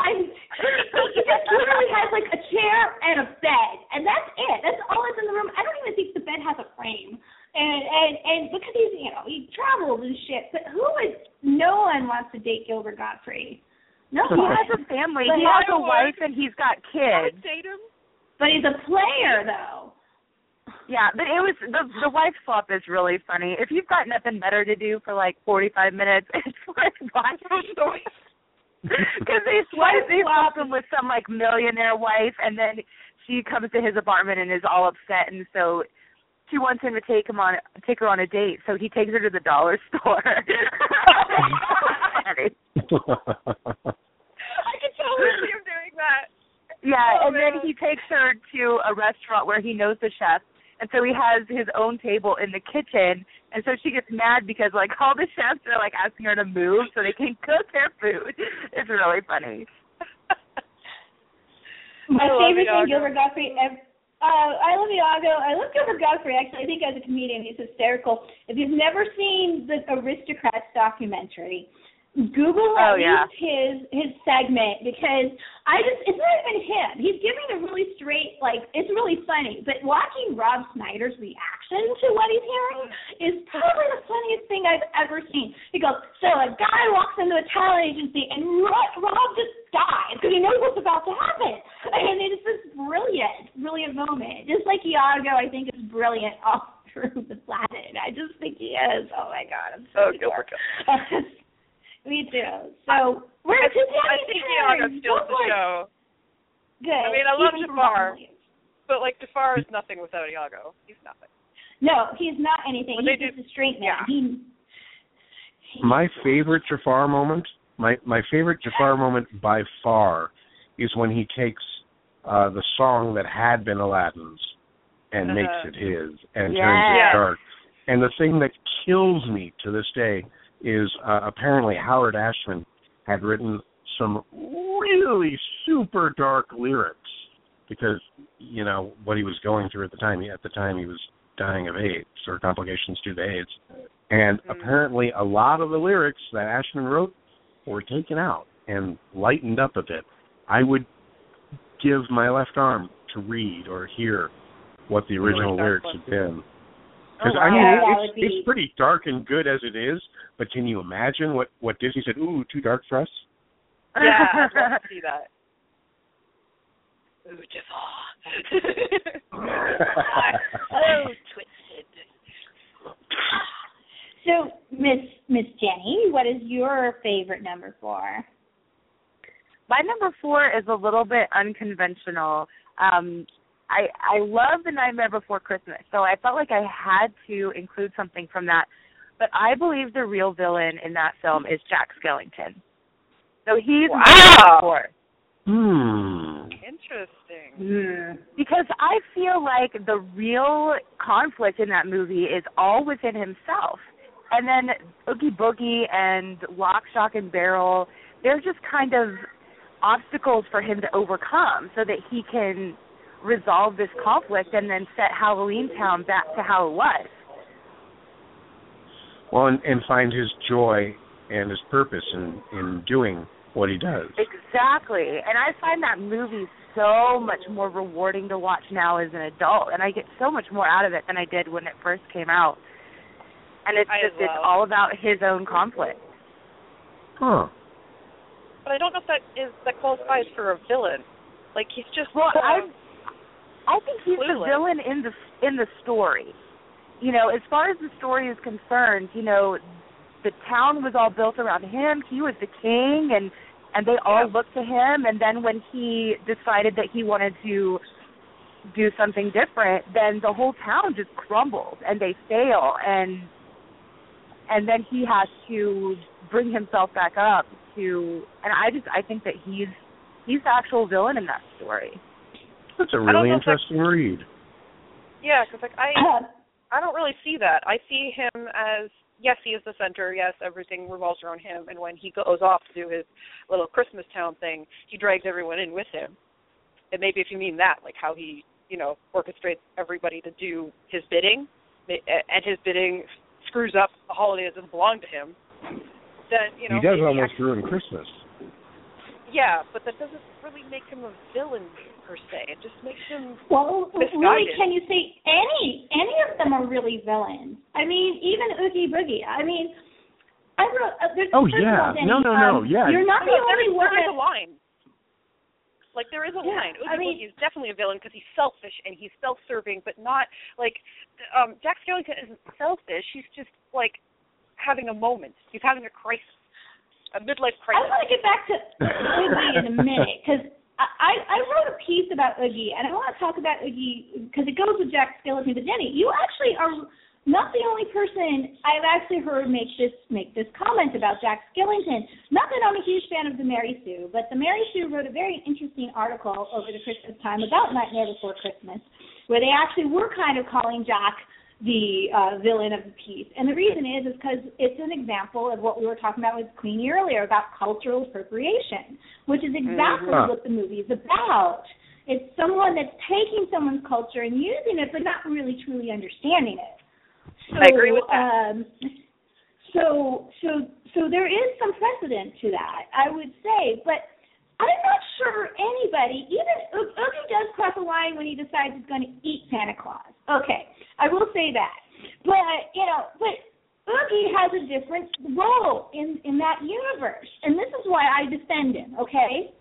I'm, he just literally has like a chair and a bed, and that's it. That's all that's in the room. I don't even think the bed has a frame. And and and because he's you know he travels and shit, but who is? No one wants to date Gilbert Gottfried. No he one. has a family. But He has a wife and he's got kids. date him. But he's a player though. Yeah, but it was the the wife swap is really funny. If you've got nothing better to do for like forty five minutes, it's like watching. Because they swap, they swap him with some like millionaire wife, and then she comes to his apartment and is all upset, and so she wants him to take him on take her on a date. So he takes her to the dollar store. I can totally see him doing that. Yeah, Oh, and then he takes her to a restaurant where he knows the chef, and so he has his own table in the kitchen. And so she gets mad because like all the chefs are like asking her to move so they can cook their food. It's really funny. My favorite thing, Gilbert Gottfried. ev- Uh, I love Iago. I love Gilbert Gottfried. Actually, I think as a comedian, he's hysterical. If you've never seen the Aristocrats documentary, Google Oh, yeah. his his segment because I just it's not even him. He's giving a really straight like it's really funny. But watching Rob Schneider's reaction to what he's hearing is probably the funniest thing I've ever seen. He goes, so a guy walks into a talent agency and Rob, Rob just dies because he knows what's about to happen. And it's this brilliant, brilliant moment. Just like Iago, I think is brilliant all through the planet. I just think he is. Oh my God, I'm so Oh, Gilbert Me do. So we're I, just I think Iago steals the show. Good. I mean, I love Keep Jafar. But like Jafar is nothing without Iago. He's nothing. No, he's not anything. But He's they just a straight man. yeah. He, my favorite Jafar moment, my my favorite Jafar moment by far, is when he takes uh the song that had been Aladdin's and Uh-huh. makes it his and turns Yes. it dark. And the thing that kills me to this day is uh, apparently Howard Ashman had written some really super dark lyrics because you know what he was going through at the time. He, at the time, he was dying of AIDS or complications due to AIDS, and Mhm. apparently a lot of the lyrics that Ashman wrote were taken out and lightened up a bit. I would give my left arm to read or hear what the original lyrics had been. Oh, Because I mean, Yeah, it's, be- it's pretty dark and good as it is. But can you imagine what what Disney said? Ooh, too dark for us. Yeah, I'd love to see that. Ooh, Jafar. oh, twisted. so, Miss Miss Jenny, what is your favorite number four? My number four is a little bit unconventional. Um, I I love the Nightmare Before Christmas, so I felt like I had to include something from that. But I believe the real villain in that film is Jack Skellington. So he's my Wow. number four. Hmm. Interesting. Because I feel like the real conflict in that movie is all within himself. And then Oogie Boogie and Lock, Shock, and Barrel, they're just kind of obstacles for him to overcome so that he can resolve this conflict and then set Halloween Town back to how it was. Well, and, and find his joy and his purpose in in doing what he does. Exactly. And I find that movie so much more rewarding to watch now as an adult and I get so much more out of it than I did when it first came out. And it's I just it's all about his own conflict. Huh. But I don't know if that is that qualifies for a villain. Like he's just Well, so- I I think he's the villain in the in the story. You know, as far as the story is concerned, you know, the town was all built around him. He was the king and and they all Yeah. looked to him and then when he decided that he wanted to do something different, then the whole town just crumbles and they fail and and then he has to bring himself back up to and I just I think that he's he's the actual villain in that story. That's a really know if interesting read. yeah, because like I I don't really see that. I see him as yes, he is the center. Yes, everything revolves around him. And when he goes off to do his little Christmas town thing, he drags everyone in with him. And maybe if you mean that, like how he you know orchestrates everybody to do his bidding, and his bidding screws up the holiday that doesn't belong to him, then you know he does almost ruin Christmas. Yeah, but that doesn't really make him a villain per se. It just makes him Well, really, can you say any any of them are really villains? I mean, even Oogie Boogie. I mean, I wrote. Uh, there's, Oh, first yeah. all, No, no, no. um, Yeah. You're not the No, there only one. there is a line. Like there is a Yeah, line. Oogie I mean- Boogie is definitely a villain because he's selfish and he's self-serving, but not like um Jack Skellington isn't selfish. He's just like having a moment. He's having a crisis. A midlife I crisis. want to get back to Oogie in a minute because I, I wrote a piece about Oogie, and I want to talk about Oogie because it goes with Jack Skellington. But Jenny, you actually are not the only person I've actually heard make this make this comment about Jack Skellington. Not that I'm a huge fan of the Mary Sue, but the Mary Sue wrote a very interesting article over the Christmas time about Nightmare Before Christmas, where they actually were kind of calling Jack the uh, villain of the piece. And the reason is is because it's an example of what we were talking about with Queenie earlier about cultural appropriation, which is exactly Mhm. what the movie is about. It's someone that's taking someone's culture and using it, but not really truly understanding it. So, I agree with that. Um, so, so, so there is some precedent to that, I would say, but I'm not sure anybody, even O- Oogie does cross a line when he decides he's going to eat Santa Claus. Okay, I will say that. But you know, but Oogie has a different role in in that universe, and this is why I defend him. Okay,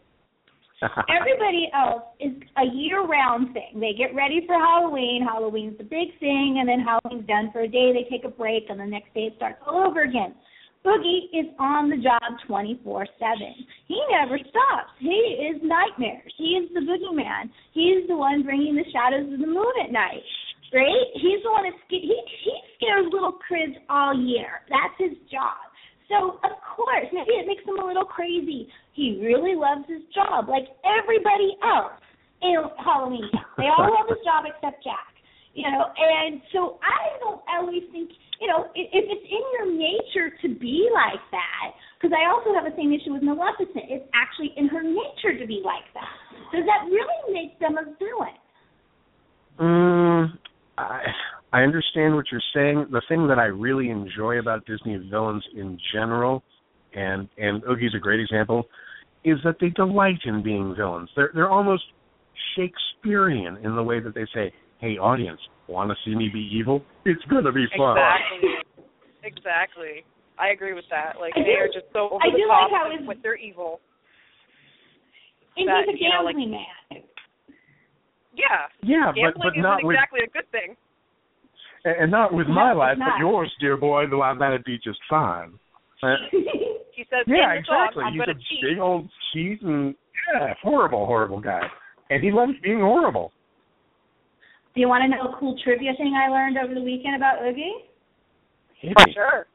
everybody else is a year-round thing. They get ready for Halloween. Halloween's the big thing, and then Halloween's done for a day. They take a break, and the next day it starts all over again. Boogie is on the job 24/7. He never stops. He is nightmares. He is the boogeyman. He's the one bringing the shadows of the moon at night. Right? He's the one that sca- he he scares little kids all year. That's his job. So of course, maybe it makes him a little crazy. He really loves his job, like everybody else in Halloween Town. They all love his job except Jack. You know, and so I don't always think, you know, i- if it's in your nature to be like that, because I also have the same issue with Maleficent. It's actually in her nature to be like that. Does that really make them a villain? Mm, I I understand what you're saying. The thing that I really enjoy about Disney villains in general, and and Oogie's a great example, is that they delight in being villains. They're they're almost Shakespearean in the way that they say, "Hey, audience, want to see me be evil? It's gonna be fun." Exactly. exactly. I agree with that. Like I they do- are just so over I the do top like how with, with their evil. And That, he's a you know, like- gambling man. Yeah. Yeah, but Gambling but isn't not with exactly a good thing. and and not with No, my life, not. but yours, dear boy. Well, that'd be just fine. Uh, He says Yeah, in the song, exactly. I'm He's a cheat. big old cheat and yeah, horrible, horrible guy. And he loves being horrible. Do you want to know a cool trivia thing I learned over the weekend about Oogie? For sure.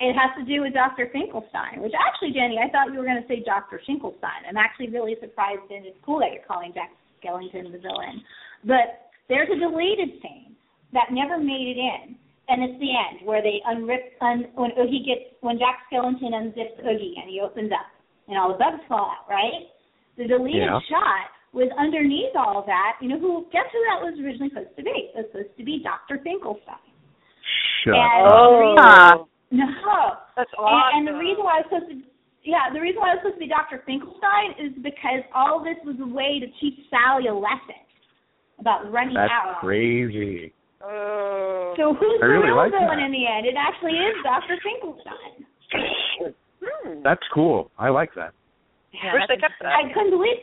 It has to do with Dr. Finkelstein, which actually, Jenny, I thought you were going to say Dr. Finkelstein. I'm actually really surprised, and it's cool that you're calling Jack Skellington the villain. But there's a deleted scene that never made it in, and it's the end where they unrip un, when Oogie gets when Jack Skellington unzips Oogie and he opens up, and all the bugs fall out. Right? The deleted Yeah. shot was underneath all of that. You know who? Guess who that was originally supposed to be? It was supposed to be Dr. Finkelstein. Shut And up. the reason- oh. no. That's And, and the reason why I was supposed to, yeah, the reason why I was supposed to be Dr. Finkelstein is because all this was a way to teach Sally a lesson about running That's out. crazy. Oh. So who's I the really real like villain that. in the end? It actually is Dr. Finkelstein. Hmm. That's cool. I like that. Yeah, Wish they kept that. I couldn't believe.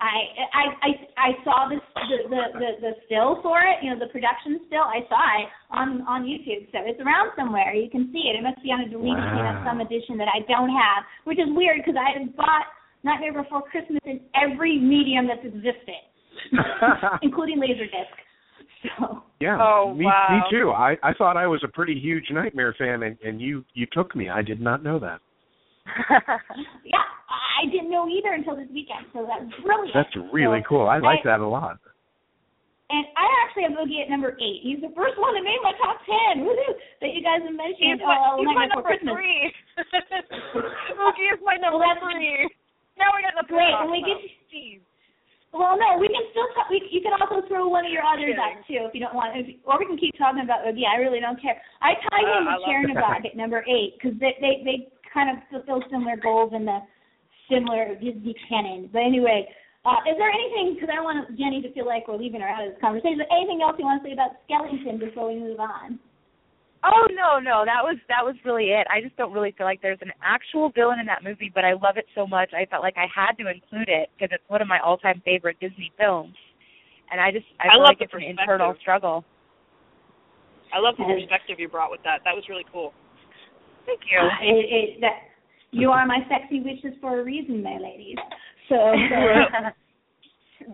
I I I I saw this the, the the the still for it, you know, the production still. I saw it on on YouTube, so it's around somewhere. You can see it. It must be on a deleted scene of Wow. some edition that I don't have, which is weird because I have bought Nightmare Before Christmas in every medium that's existed, including Laserdisc. So Yeah. Oh, me, wow. me too. I I thought I was a pretty huge Nightmare fan, and and you you took me. I did not know that. Yeah, I didn't know either until this weekend. So that's brilliant. That's really So cool. I like I- that a lot. And I actually have Boogie at number eight. He's the first one that made my top ten. Woohoo! That you guys have mentioned. He's my, uh, he's my number Christmas. three. Mookie is my number Well, three. Now we got the Great, when we get Jeez. Well, no, we can still. Talk, we, you can also throw one of your others Kidding. up too if you don't want. If, or we can keep talking about Oogie. I really don't care. I tied Uh, him I with love Chernabog at number eight because they, they they kind of fulfill similar goals in the similar Disney canon. But anyway, uh, is there anything? Because I don't want Jenny to feel like we're leaving her out of this conversation. Is anything else you want to say about Skellington before we move on? Oh no, no, that was that was really it. I just don't really feel like there's an actual villain in that movie, but I love it so much. I felt like I had to include it because it's one of my all-time favorite Disney films, and I just I, I feel love like the it's an internal struggle. I love the perspective you brought with that. That was really cool. Thank you. Uh, it, it, that You are my sexy witches for a reason, my ladies. So,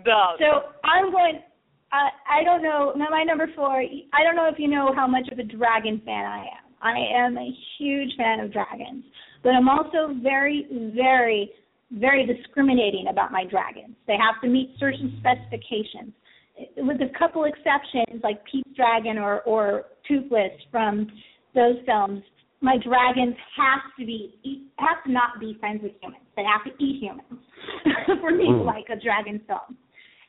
no. so I'm going. Uh, I don't know. My number four. I don't know if you know how much of a dragon fan I am. I am a huge fan of dragons, but I'm also very, very, very discriminating about my dragons. They have to meet certain specifications. With a couple exceptions, like Pete's Dragon or or Toothless from those films, my dragons have to be have to not be friends with humans. They have to eat humans for me to like a dragon film.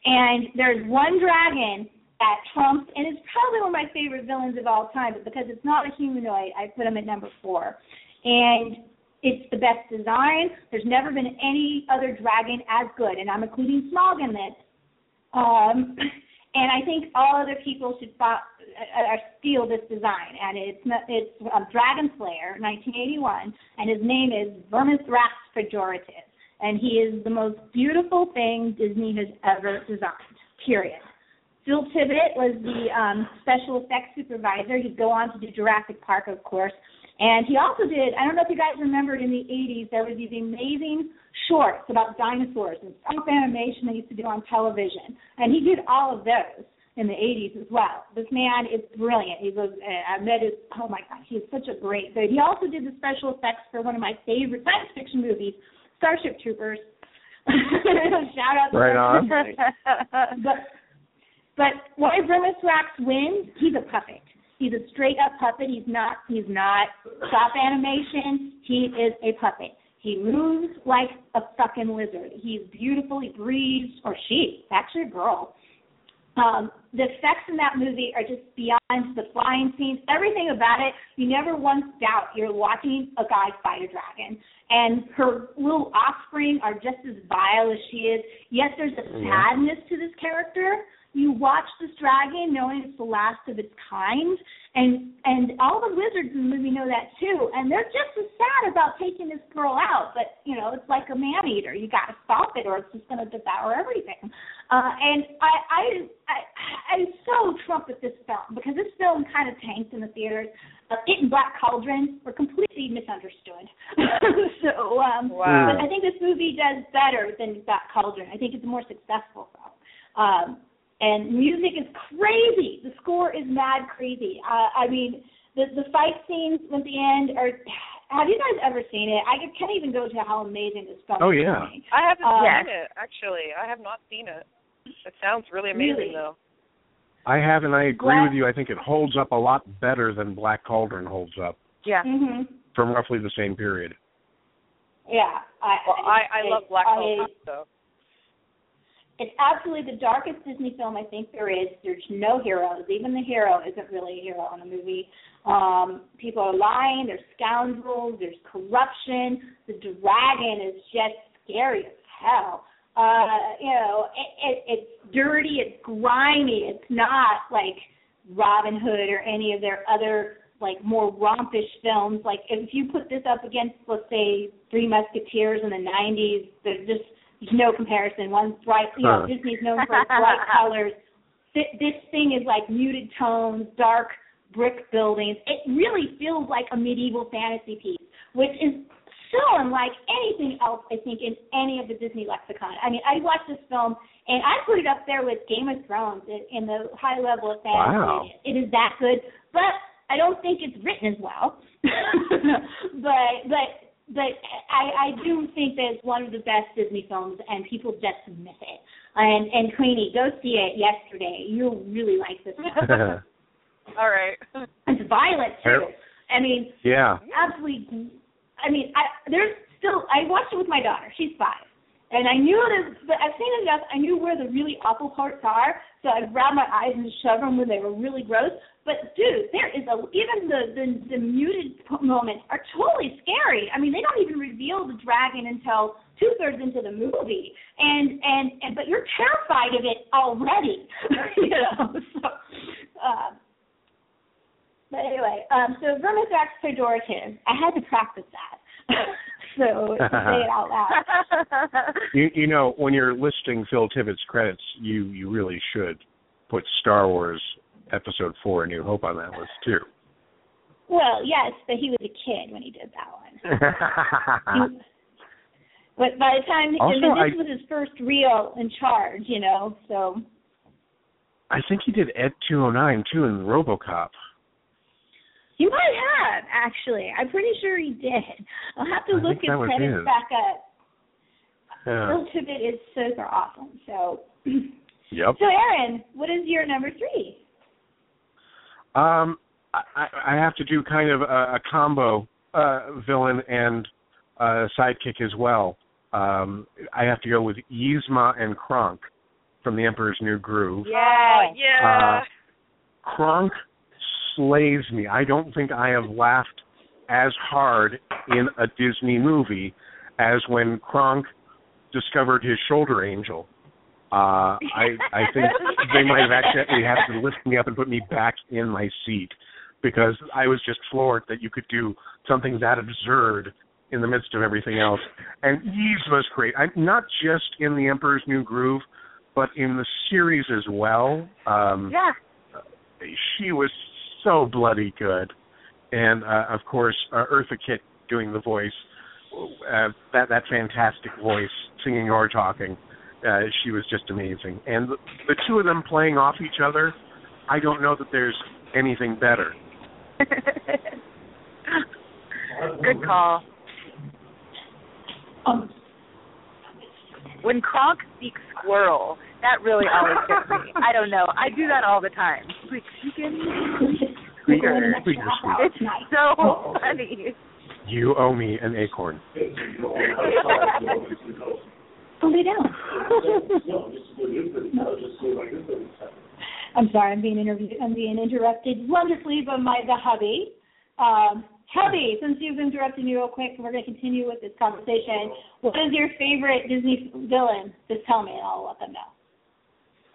And there's one dragon that trumps, and it's probably one of my favorite villains of all time, but because it's not a humanoid, I put him at number four. And it's the best design. There's never been any other dragon as good, and I'm including Smaug in this. Um, and I think all other people should fo- uh, uh, steal this design. And it's it's um, Dragon Slayer, 1981, and his name is Vermithrax Pejorative, and he is the most beautiful thing Disney has ever designed. Period. Phil Tippett was the um, special effects supervisor. He'd go on to do Jurassic Park, of course. And he also did, I don't know if you guys remembered in the 80s, there was these amazing shorts about dinosaurs and stop animation they used to do on television. And he did all of those in the 80s as well. This man is brilliant. He was, uh, I met his, oh my God, he's such a great, but he also did the special effects for one of my favorite science fiction movies, Starship Troopers. Shout out to Right on. But but why Vermithrax wins? He's a puppet. He's a straight up puppet. He's not he's not stop animation. He is a puppet. He moves like a fucking lizard. He's beautiful. He breathes, or she, actually a girl. Um, the effects in that movie are just beyond the flying scenes, everything about it. You never once doubt you're watching a guy fight a dragon. And her little offspring are just as vile as she is. Yes, there's a sadness to this character, you watch this dragon knowing it's the last of its kind and and all the wizards in the movie know that too and they're just as sad about taking this girl out but you know it's like a man eater you got to stop it or it's just going to devour everything. Uh and i i i i so trumpet this film because this film kind of tanked in the theaters. Uh, it and black cauldron were completely misunderstood. So um Wow. but i think this movie does better than black cauldron. I think it's a more successful film. Um and music is crazy. The score is mad crazy. Uh, I mean, the the fight scenes at the end are. Have you guys ever seen it? I can't even go to how amazing this film Oh, yeah. to me. I haven't Uh, seen it actually. I have not seen it. It sounds really amazing Really? though. I have, and I agree Black- with you. I think it holds up a lot better than Black Cauldron holds up Yeah. Mm-hmm. from roughly the same period. Yeah. I, Well, I I it- love Black I- Cauldron so. It's absolutely the darkest Disney film I think there is. There's no heroes. Even the hero isn't really a hero in the movie. Um, people are lying. There's scoundrels. There's corruption. The dragon is just scary as hell. Uh, you know, it, it, it's dirty. It's grimy. It's not like Robin Hood or any of their other like more rompish films. Like if you put this up against, let's say, Three Musketeers in the '90s, there's just no comparison. One's bright, you know, Huh. Disney's known for its bright colors. Th- This thing is like muted tones, dark brick buildings. It really feels like a medieval fantasy piece, which is so unlike anything else I think in any of the Disney lexicon. I mean, I watched this film and I put it up there with Game of Thrones in, in the high level of fantasy. Wow. It is that good, but I don't think it's written as well. but but but I I do think that it's one of the best Disney films, and people just miss it. And and Queenie, go see it yesterday. You'll really like this. film. All right. it's violent too. I mean, yeah. absolutely. I mean, I, there's still. I watched it with my daughter. She's five, and I knew it. But I've seen it enough. I knew where the really awful parts are. So I grabbed my eyes and shove them when they were really gross. But dude, there is a even the the, the muted moments are totally scary. I mean, they don't even reveal the dragon until two thirds into the movie, and and and but you're terrified of it already. you know. So, uh, but anyway, um, so Vermithrax pejorative. I had to practice that. so say it out loud. You you know when you're listing Phil Tippett's credits, you you really should put Star Wars Episode Four: A New Hope on that list too. Well, yes, but he was a kid when he did that one. He- but by the time Also, this I- was his first real in charge, you know, so I think he did Ed 209 too in RoboCop. He might have actually. I'm pretty sure he did. I'll have to I look think his that credits his. back up. Yeah. Phil Tippett is super awesome. So, Yep. so Aaron, what is your number three? Um, I, I I have to do kind of a, a combo uh, villain and uh, sidekick as well. Um, I have to go with Yzma and Kronk from The Emperor's New Groove. Yeah, yeah. Uh, Kronk slays me. I don't think I have laughed as hard in a Disney movie as when Kronk discovered his shoulder angel. Uh, I I think they might have accidentally had to lift me up and put me back in my seat because I was just floored that you could do something that absurd in the midst of everything else. And Yzma's great. I'm not just in The Emperor's New Groove, but in the series as well. Um, yeah. she was so bloody good, and uh, of course uh, Eartha Kitt doing the voice, uh, that that fantastic voice, singing or talking, uh, she was just amazing. And the, the two of them playing off each other, I don't know that there's anything better. Good call. Um, When Kronk speaks squirrel, that really always gets me. I don't know. I do that all the time. Squeak, chicken. We're Squeak. It's nice. So funny. You owe me an acorn. Put it down. I'm sorry, I'm being interviewed. I'm being interrupted wonderfully by my the hubby. Um, hubby, since you've interrupted me real quick, we're going to continue with this conversation. What is your favorite Disney villain? Just tell me, and I'll let them know.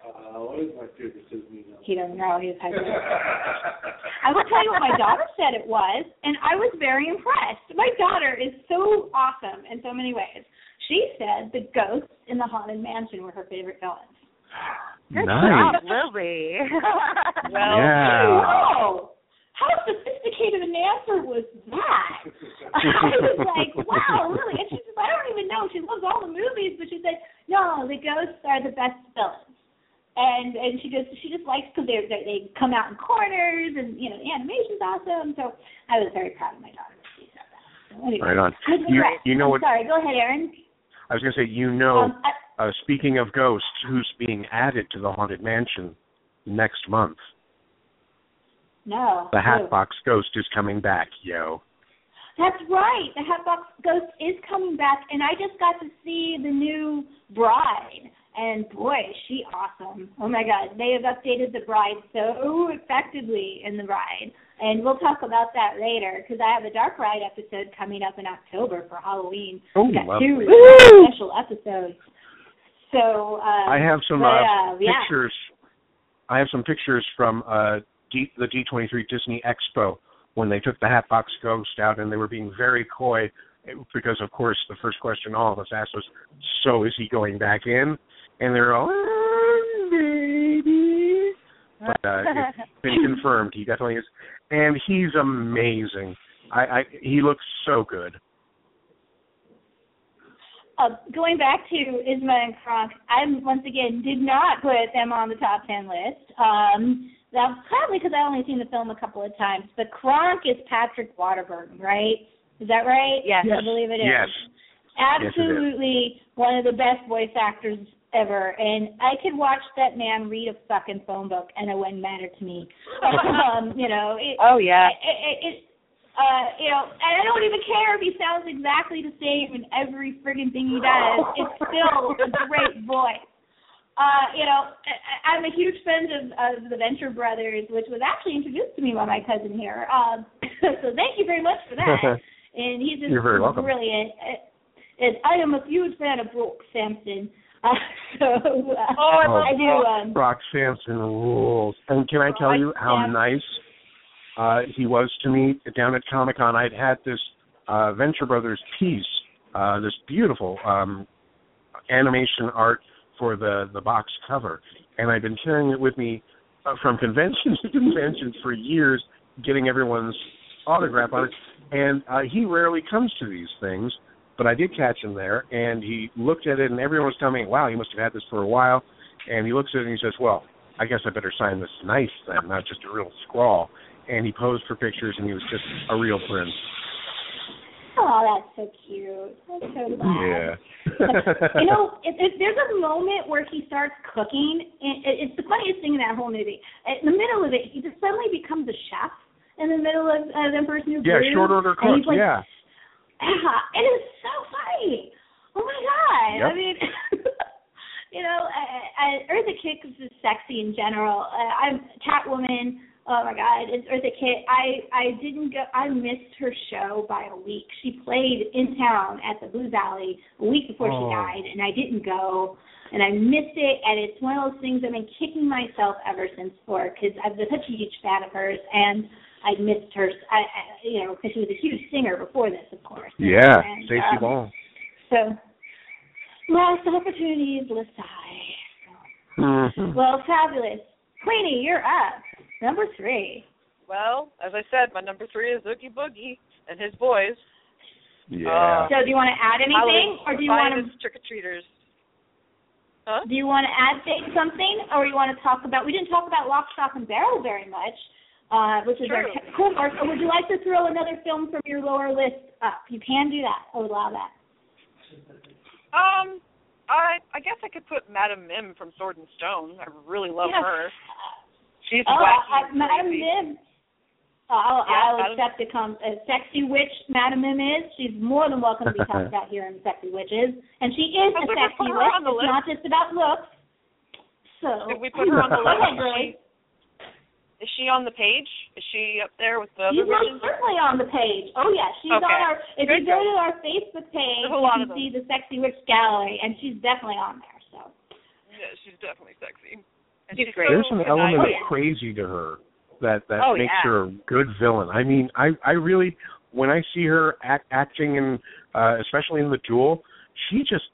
Uh, what is my favorite Disney villain? He doesn't know. He's hiding. I will tell you what my daughter said it was, and I was very impressed. My daughter is so awesome in so many ways. She said the ghosts in the haunted mansion were her favorite villains. Good nice. job, Lily. Well, Yeah. Whoa! How sophisticated an answer was that? I was like, wow, really? And she says, I don't even know. She loves all the movies, but she said, no, the ghosts are the best villains. And and she just she just likes because they they they come out in corners and you know the animation's awesome. So I was very proud of my daughter. She said that. So anyway, Right on. You, digress. you know I'm what? Sorry, go ahead, Aaron. I was going to say, you know, Um, I, uh, speaking of ghosts, who's being added to the haunted mansion next month? no. The? Hatbox Ghost is coming back, yo. That's right. The Hatbox Ghost is coming back, and I just got to see the new bride. And boy, is she awesome. Oh my God, they have updated the bride so effectively in the bride. And we'll talk about that later because I have a Dark Ride episode coming up in October for Halloween. Oh, we got lovely. two special episodes. So uh, I have some but, uh, uh, yeah. pictures. I have some pictures from uh, D, the D23 Disney Expo when they took the Hatbox Ghost out, and they were being very coy because, of course, the first question all of us asked was, "So is he going back in?" And they're all, "Oh, "Maybe," but uh, it's been confirmed. He definitely is, and he's amazing. I, I he looks so good. uh, going back to Yzma and Kronk, I once again did not put them on the top ten list. Um, that's probably because I only seen the film a couple of times. But Kronk is Patrick Warburton, right? Is that right? Yes. I believe it is. Yes. Absolutely one of the best voice actors ever. And I could watch that man read a fucking phone book and it wouldn't matter to me. um, you know, it, oh yeah. it, it, it uh, you know, and I don't even care if he sounds exactly the same in every friggin' thing he does. It's still a great voice. Uh, you know, I, I'm a huge fan of, of the Venture Brothers, which was actually introduced to me by my cousin here. Um, so thank you very much for that. and he's just You're very welcome. brilliant. And I am a huge fan of Brock Samson. Uh, so uh, Oh, I Oh, love I do. Um, Brock Samson rules. And can I tell Brock you how Samson. nice uh, he was to me down at Comic Con? I'd had this uh, Venture Brothers piece, uh, this beautiful um, animation art for the the box cover, and I'd been carrying it with me uh, from convention to convention for years, getting everyone's autograph on it. and uh, he rarely comes to these things. But I did catch him there, and he looked at it, and everyone was telling me, "Wow, he must have had this for a while." And he looks at it and he says, "Well, I guess I better sign this nice then, not just a real scrawl." And he posed for pictures, and he was just a real prince. Oh, that's so cute. That's so nice. Yeah. you know, if, if there's a moment where he starts cooking, and it, it's the funniest thing in that whole movie. In the middle of it, he just suddenly becomes a chef in the middle of uh, Emperor's New yeah, Groove. short order cook. like, yeah. Yeah, it is so funny. Oh my god! Yep. I mean, you know, I, I, Eartha Kitt is just sexy in general. Uh, I'm Catwoman. Oh my god, it's Eartha Kitt. I I didn't go. I missed her show by a week. She played in town at the Blues Alley a week before Oh. she died, and I didn't go. And I missed it, and it's one of those things I've been kicking myself ever since for because I've been such a huge fan of hers, and I missed her. I, I you know, because she was a huge singer before this, of course. Yeah, And, Stacey um, Ball. So, lost opportunities, Lasai. Mhm. Well, fabulous. Queenie, you're up. Number three. Well, as I said, my number three is Oogie Boogie and his boys. Yeah. So, do you want to add anything, or do you want to trick or treaters. Huh? do you want to add something, or you want to talk about? We didn't talk about Lock, Stock, and Barrel very much, uh, which is our True. cool part. Or would you like to throw another film from your lower list up? You can do that. I would allow that. Um, I I guess I could put Madame Mim from Sword and Stone. I really love Yes. her. She's Oh, wacky uh, and Madam. Mim. Uh, I'll, Yeah, I'll accept it. Come, uh, sexy witch, Madame Mim is. She's more than welcome to be talked about here in Sexy Witches, and she is Oh, a sexy witch. It's list? not just about looks. So Did we put her on the Go list? Ahead, Is she- on the page? Is she up there with the other She's most certainly on the page. Oh yeah, she's Okay. on our. If Good you go girl. to our Facebook page, you can of them. see the Sexy Witch Gallery, and she's definitely on there. So Yeah, she's definitely sexy. And She's she's great. There's an nice. element Oh, of crazy to her that that Oh, makes yeah. her a good villain. I mean, I I really when I see her act, acting in uh especially in the duel, she just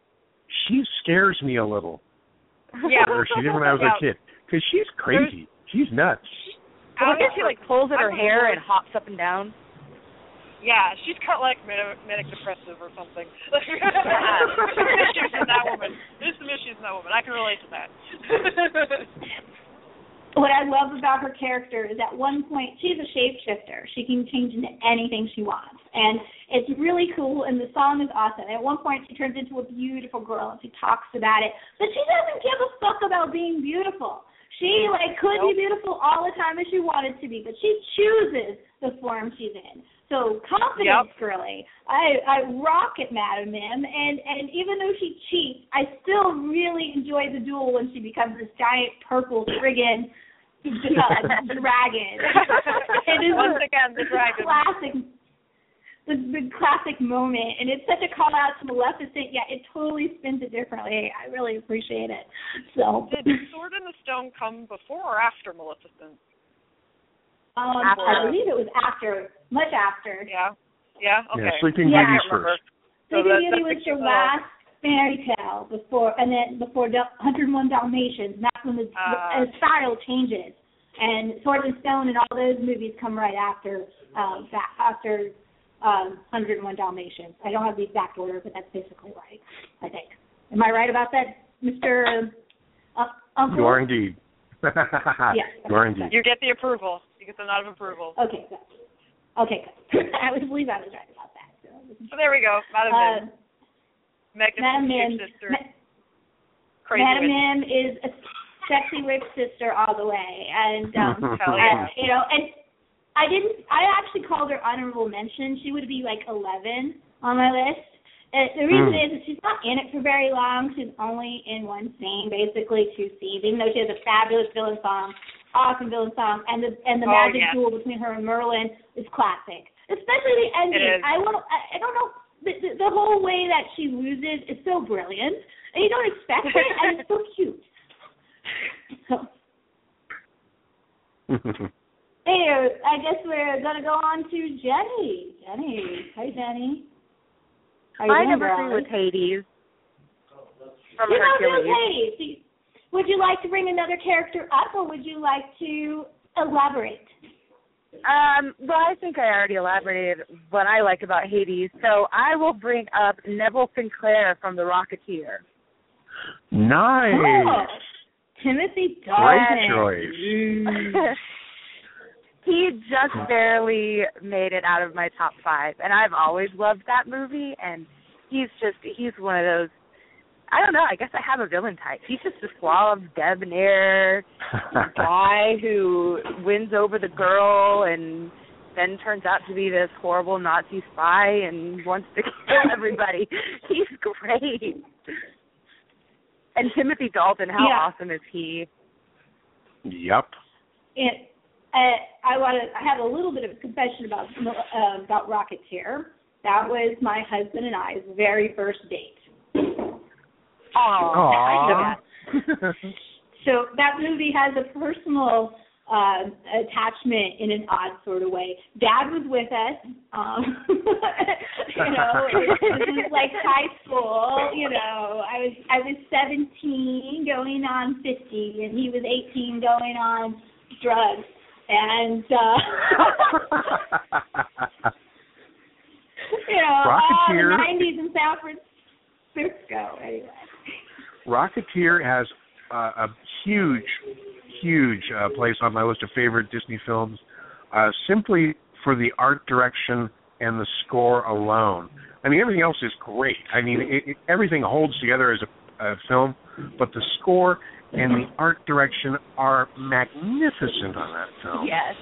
she scares me a little. Yeah. Or she did when I was Yeah. a kid because she's crazy. She's nuts. Well, Out I guess she like pulls at her hair and hops up and down. Yeah, she's kind of like manic, manic depressive or something. There's some issues in that woman. There's some issues in that woman. I can relate to that. what I love about her character is at one point she's a shapeshifter. She can change into anything she wants, and it's really cool. And the song is awesome. At one point she turns into a beautiful girl, and she talks about it, but she doesn't give a fuck about being beautiful. She like could be beautiful all the time if she wanted to be, but she chooses the form she's in. So confidence, girly. I I rock at Madam Mim, and and even though she cheats, I still really enjoy the duel when she becomes this giant purple friggin' uh, dragon. it is Once a again, the dragon. classic. The, the classic moment, and it's such a call out to Maleficent. Yeah, it totally spins it differently. I really appreciate it. So, Did Sword in the Stone come before or after Maleficent? um, After. I believe it was after, much after. Yeah. Yeah. Okay. Yeah, Sleeping Yeah. Beauty's I remember. first. So Sleeping that- Beauty was your picture- last fairy tale before, and then before Del- 101 Dalmatians. And that's when the, Ah. the style changes. And Sword and Stone and all those movies come right after um, after um, 101 Dalmatians. I don't have the exact order, but that's basically right. I think. Am I right about that, Mister uh, Uncle? You are indeed. Yes. You are indeed. You get the approval. You get the nod of approval. Okay. Good. Okay. Good. I was believe I was right about that. So. So there we go. Madam Uh, Mim. Magnificent Madam Mim. Sister. Ma- Crazy Madam witch. Mim is a sexy rich sister all the way, and um, Hell uh, you know, and I didn't. I actually called her honorable mention. She would be like 11 on my list. Uh, the reason Mm. is that she's not in it for very long. She's only in one scene, basically two scenes. Even though she has a fabulous villain song, awesome villain song, and the and the Oh, magic yeah. duel between her and Merlin is classic. Especially the ending. It is. I won't. I, I don't know. The, the, the whole way that she loses is so brilliant, and you don't expect it, and it's so cute. So, hey, I guess we're gonna go on to Jenny. Jenny, hi Jenny. How you My doing, number girlie? three Hades from You're not Hercules. doing Hades. Would you like to bring another character up, or would you like to elaborate? Um, well, I think I already elaborated what I like about Hades, so I will bring up Neville Sinclair from The Rocketeer. Nice. Oh, Timothy Great choice. he just hmm. barely made it out of my top five, and I've always loved that movie. And he's just he's one of those. I don't know. I guess I have a villain type. He's just a suave, debonair guy who wins over the girl and then turns out to be this horrible Nazi spy and wants to kill everybody. He's great. And Timothy Dalton, how Yeah. awesome is he? yep. And uh, I want to. I have a little bit of a confession about uh, about Rocketeer. That was my husband and I's very first date. Aw. So that movie has a personal uh, attachment in an odd sort of way. Dad was with us. Um, you know, this was like high school. You know, I was I was 17, going on 50, and he was 18, going on drugs. And uh, you know, Rocketeer. all the 90s in San Francisco. Anyway. Rocketeer has uh, a huge, huge uh, place on my list of favorite Disney films, uh, simply for the art direction and the score alone. I mean, everything else is great. I mean, it, it, everything holds together as a, a film, but the score and the art direction are magnificent on that film. Yes.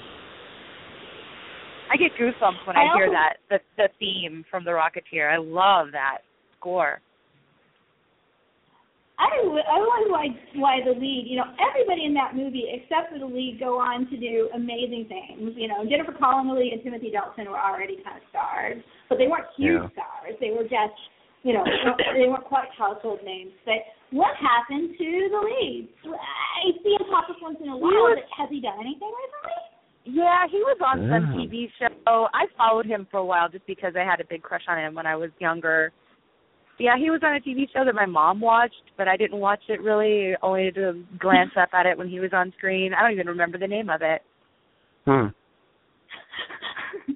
I get goosebumps when I I, hear also- that the the theme from The Rocketeer. I love that score. I I wonder why why the lead, you know, everybody in that movie except for the lead go on to do amazing things. You know, Jennifer Connelly and Timothy Dalton were already kind of stars, but they weren't huge Yeah. stars. They were just, you know, they weren't quite household names. But what happened to the lead? I see him pop up once in a while, was- but has he done anything recently? Yeah, he was on some TV show. I followed him for a while just because I had a big crush on him when I was younger. Yeah, he was on a TV show that my mom watched, but I didn't watch it really, only to glance up at it when he was on screen. I don't even remember the name of it. Hmm.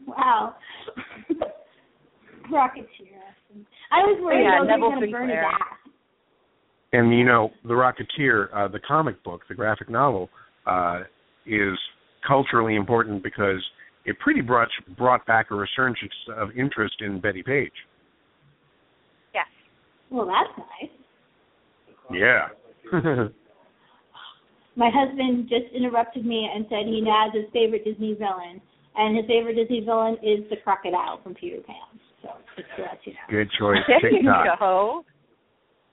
wow. Rocketeer. I was worried Yeah, I was going to burn his Sinclair. ass. And you know, The Rocketeer, uh, the comic book, the graphic novel, uh, is culturally important because it pretty brought brought back a resurgence of interest in Betty Page. Yes. Well, that's nice. Yeah. My husband just interrupted me and said he has his favorite Disney villain, and his favorite Disney villain is the crocodile from Peter Pan. So just to let you know. Good choice. There you go.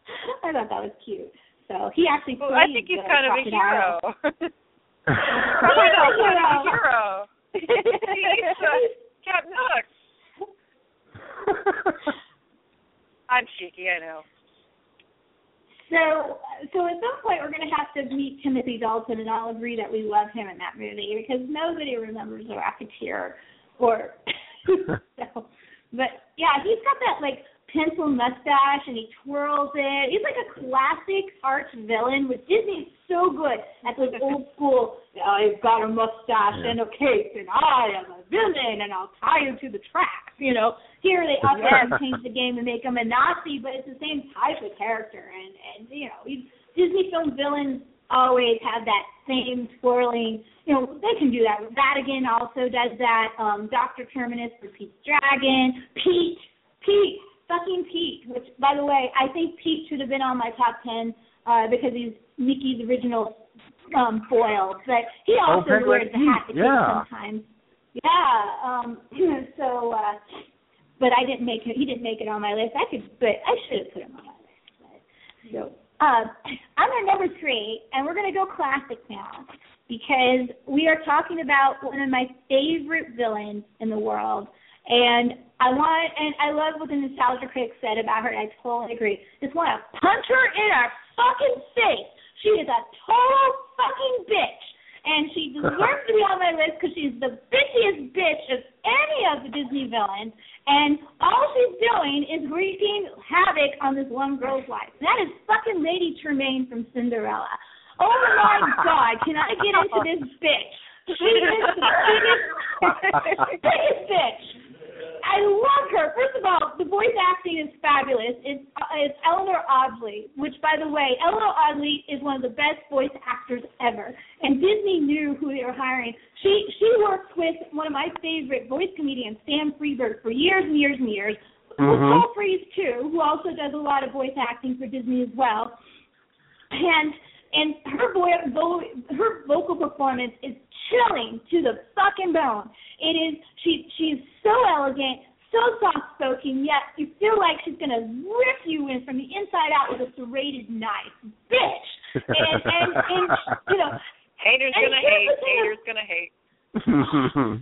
I thought that was cute. So he actually Well, played I think he's kind of a hero. Crocodile Crocodile's kind of a hero. hero. He's uh, Captain Hook. I'm cheeky, I know. So, so at some point we're going to have to meet Timothy Dalton, and I'll agree that we love him in that movie because nobody remembers the Rocketeer, or so. But yeah, he's got that like pencil mustache, and he twirls it. He's like a classic arch villain, which Disney's so good at those old school. I've got a mustache and a cape, and I am a villain, and I'll tie you to the tracks. You know, here they up and change the game and make him a Nazi, but it's the same type of character. And and you know, Disney film villains always have that same twirling. You know, they can do that. Ratigan also does that. Um, Doctor Terminus for Pete's Dragon. Pete, Pete, fucking Pete. Which, by the way, I think Pete should have been on my top ten uh, because he's Mickey's original um foil. But he Oh, also Penguin wears the hat yeah. sometimes. Yeah. Um so uh but I didn't make it he didn't make it on my list. I could but I should have put him on my list. But, so um I'm at number three and we're gonna go classic now because we are talking about one of my favorite villains in the world. And I want and I love what the nostalgia critic said about her and I totally agree. Just want to punch her in her fucking face. She is a total fucking bitch. And she deserves to be on my list because she's the bitchiest bitch of any of the Disney villains. And all she's doing is wreaking havoc on this one girl's life. That is fucking Lady Tremaine from Cinderella. Oh my God, can I get into this bitch? She is the biggest, biggest bitch. I love her. First of all, the voice acting is fabulous. It's uh, it's Eleanor Audley, which, by the way, Eleanor Audley is one of the best voice actors ever. And Disney knew who they were hiring. She she worked with one of my favorite voice comedians, Stan Freberg, for years and years and years. With Mhm. Paul Frees too, who also does a lot of voice acting for Disney as well. And and her boy, vo, her vocal performance is chilling to the fucking bone. It is she she's so elegant, so soft spoken, yet you feel like she's gonna rip you in from the inside out with a serrated knife, bitch. And and, and you know, Haters And gonna hate. the thing Haters gonna hate.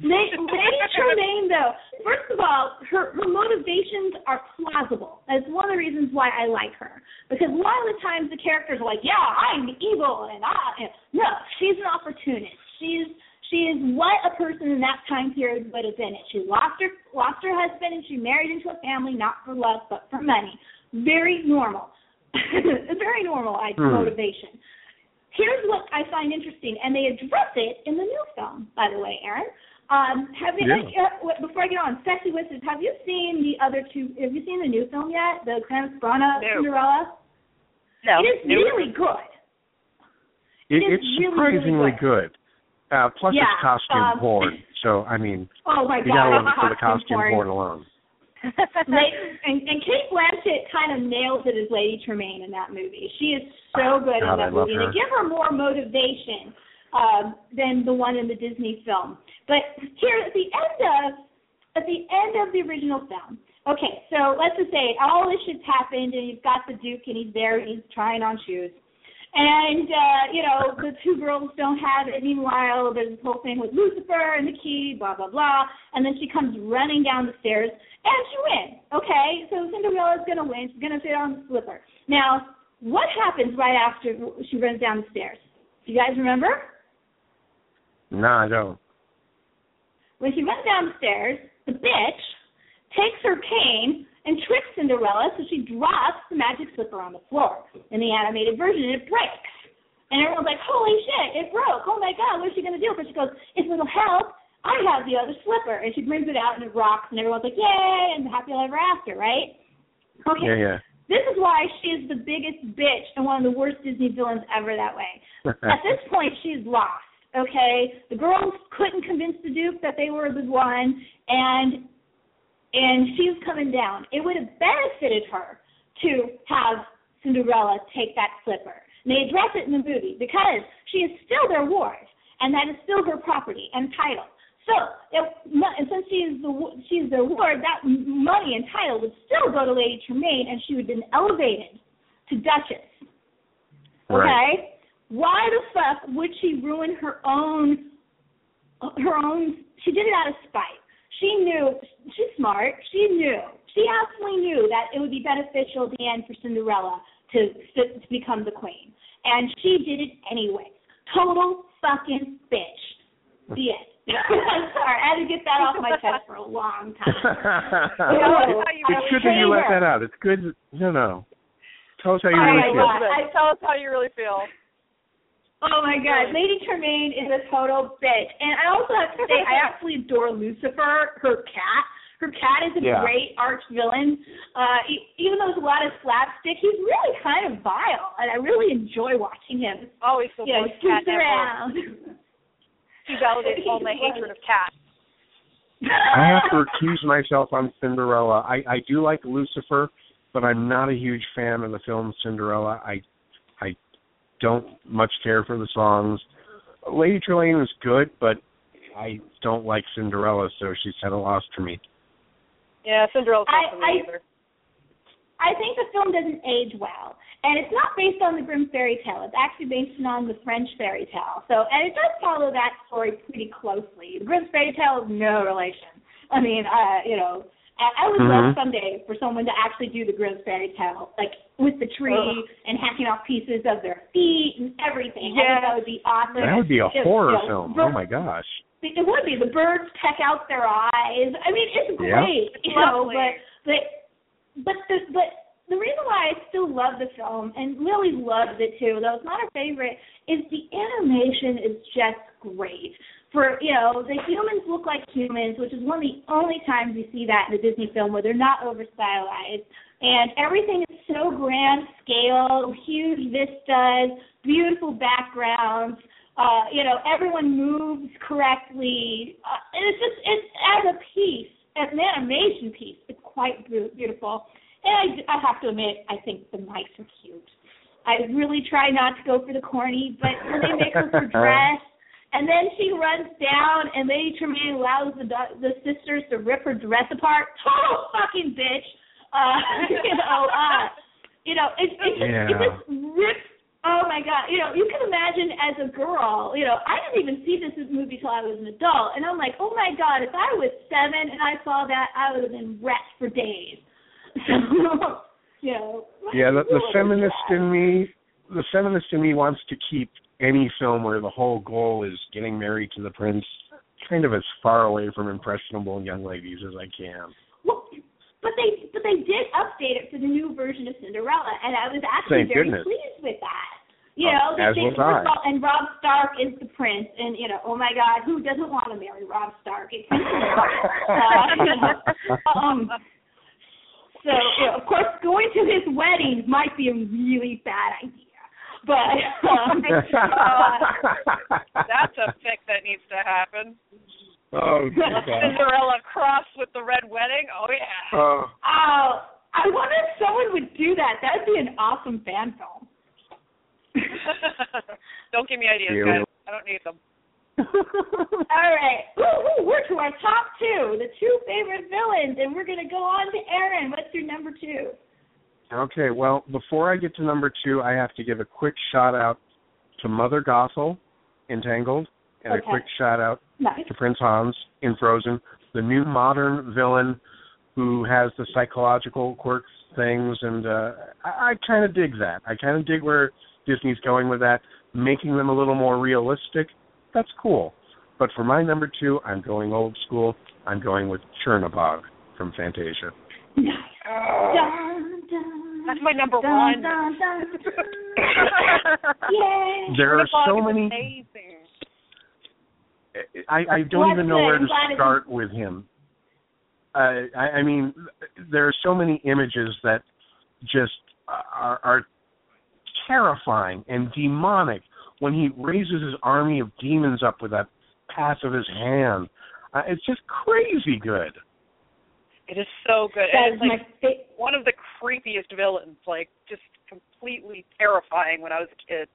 Lady, Lady Tremaine, though, first of all, her, her motivations are plausible. That's one of the reasons why I like her. Because a lot of the times the characters are like, "Yeah, I'm evil," and I. And, no, she's an opportunist. She's she is what a person in that time period would have been. It. She lost her lost her husband and she married into a family not for love but for money. Very normal. Very normal I Hmm. motivation. Here's what I find interesting, and they address it in the new film, by the way, Aaron. Um, have you, Yeah. uh, wait, before I get on, Sexy Wizards, have you seen the other two? Have you seen the new film yet? The Kenneth Branagh No. Cinderella? No. It is no. really good. It, It is it's really, really surprisingly good. good. Uh, plus, Yeah, it's costume um, porn. So, I mean, Oh my you god, gotta love it for the costume porn. porn alone. And, and Cate Blanchett kind of nails it as Lady Tremaine in that movie. She is so good God, in that movie, her. they give her more motivation um, than the one in the Disney film. But here at the end of at the end of the original film, okay, so let's just say all this shit's happened, and you've got the Duke, and he's there, and he's trying on shoes. And uh, you know, the two girls don't have it. Meanwhile, there's this whole thing with Lucifer and the key, blah blah blah. And then she comes running down the stairs, and she wins. Okay, so Cinderella's gonna win. She's gonna sit on the slipper. Now, what happens right after she runs down the stairs? Do you guys remember? No, I don't. When she runs down the stairs, the bitch takes her cane and tricks Cinderella so she drops the magic slipper on the floor. In the animated version, it breaks. And everyone's like, holy shit, it broke. Oh my god, what is she going to do? But she goes, if it'll help, I have the other slipper. And she brings it out and it rocks and everyone's like, yay, and happy ever after, right? Okay. Yeah, yeah. This is why she is the biggest bitch and one of the worst Disney villains ever that way. At this point, she's lost. Okay, the girls couldn't convince the Duke that they were the one, and and she's coming down. It would have benefited her to have Cinderella take that slipper. And they address it in the movie because she is still their ward, and that is still her property and title. So, it, and since she is the she's their ward, that money and title would still go to Lady Tremaine, and she would have been elevated to Duchess. Okay. Why the fuck would she ruin her own her own she did it out of spite. She knew she's smart. She knew. She absolutely knew that it would be beneficial at the end for Cinderella to to, to become the queen. And she did it anyway. Total fucking bitch. The end. I'm sorry, I had to get that off my chest for a long time. know, how you it's good that you let that out. It's good. No, no. Tell us how you All really right, feel. well, I- Tell us how you really feel. Oh my god, Lady Tremaine is a total bitch. And I also have to say, I absolutely adore Lucifer, her cat. Her cat is a Yeah. great arch villain. Uh, e- even though there's a lot of slapstick, he's really kind of vile, and I really enjoy watching him. Always the You know, most cat scoots ever. around. He validates all my hatred of cats. I have to recuse myself on Cinderella. I I do like Lucifer, but I'm not a huge fan of the film Cinderella. I I don't much care for the songs. Lady Tremaine was good, but I don't like Cinderella, so she's kind of lost for me. Yeah, Cinderella's not I- for me I- either. I think the film doesn't age well, and it's not based on the Grimm fairy tale. It's actually based on the French fairy tale. So, and it does follow that story pretty closely. The Grimm fairy tale is no relation. I mean, uh, you know, I, I would love Mhm. someday for someone to actually do the Grimm fairy tale, like with the tree Ugh. and hacking off pieces of their feet and everything. I think that would be awesome. That would be a Just, horror you know, film. bir- Oh my gosh. it would be. The birds peck out their eyes. I mean, it's Yeah. great, you know. Lovely. But but but the but the reason why I still love the film and Lily loves it too, though it's not her favorite, is the animation is just great. For you know the humans look like humans, which is one of the only times you see that in a Disney film where they're not over stylized, and everything is so grand scale, huge vistas, beautiful backgrounds. Uh, you know, everyone moves correctly. Uh, and it's just it's as a piece, as an animation piece, it's quite beautiful. And I, I have to admit, I think the mice are cute. I really try not to go for the corny, but when they make her for dress and then she runs down, and Lady Tremaine allows the the sisters to rip her dress apart. Total fucking bitch. Uh, you know, uh, you know, it, it, just, yeah. it just rips. Oh my god, you know, you can imagine as a girl, you know, I didn't even see this movie till I was an adult, and I'm like, oh my god, if I was seven and I saw that, I would have been wrecked for days. So, you know. Yeah, the, the feminist in me, the feminist in me wants to keep any film where the whole goal is getting married to the prince kind of as far away from impressionable young ladies as I can. Well, but they but they did update it for the new version of Cinderella, and I was actually Thank very uh, goodness. pleased with that. You know, the as was I. all, and Robb Stark is the prince, and you know, oh my God, who doesn't want to marry Robb Stark? It's uh, um, so you know, of course, going to his wedding might be a really bad idea, but um, uh, That's a fic that needs to happen. oh, God. Cinderella cross with the red wedding. Oh yeah. Oh. Oh, I wonder if someone would do that. That'd be an awesome fan film. don't give me ideas, Yeah, guys. I don't need them. All right, Woo, woo, we're to our top two, the two favorite villains, and we're gonna go on to Aaron. What's your number two? Okay, well, before I get to number two, I have to give a quick shout out to Mother Gothel in Tangled, and Okay. a quick shout out Nice. to Prince Hans in Frozen, the new modern villain who has the psychological quirks things, and uh, I, I kind of dig that. I kind of dig where Disney's going with that, making them a little more realistic. That's cool. But for my number two, I'm going old school. I'm going with Chernabog from Fantasia. Nice. Dun, dun, That's my number dun, one. Dun, dun, dun. Yay. There are so many. Amazing. I, I don't Well, even know where to start with him. Uh, I, I mean, there are so many images that just are, are terrifying and demonic when he raises his army of demons up with that pass of his hand. Uh, it's just crazy good. It is so good. That and is it's my like fa- one of the creepiest villains, like just completely terrifying when I was a kid.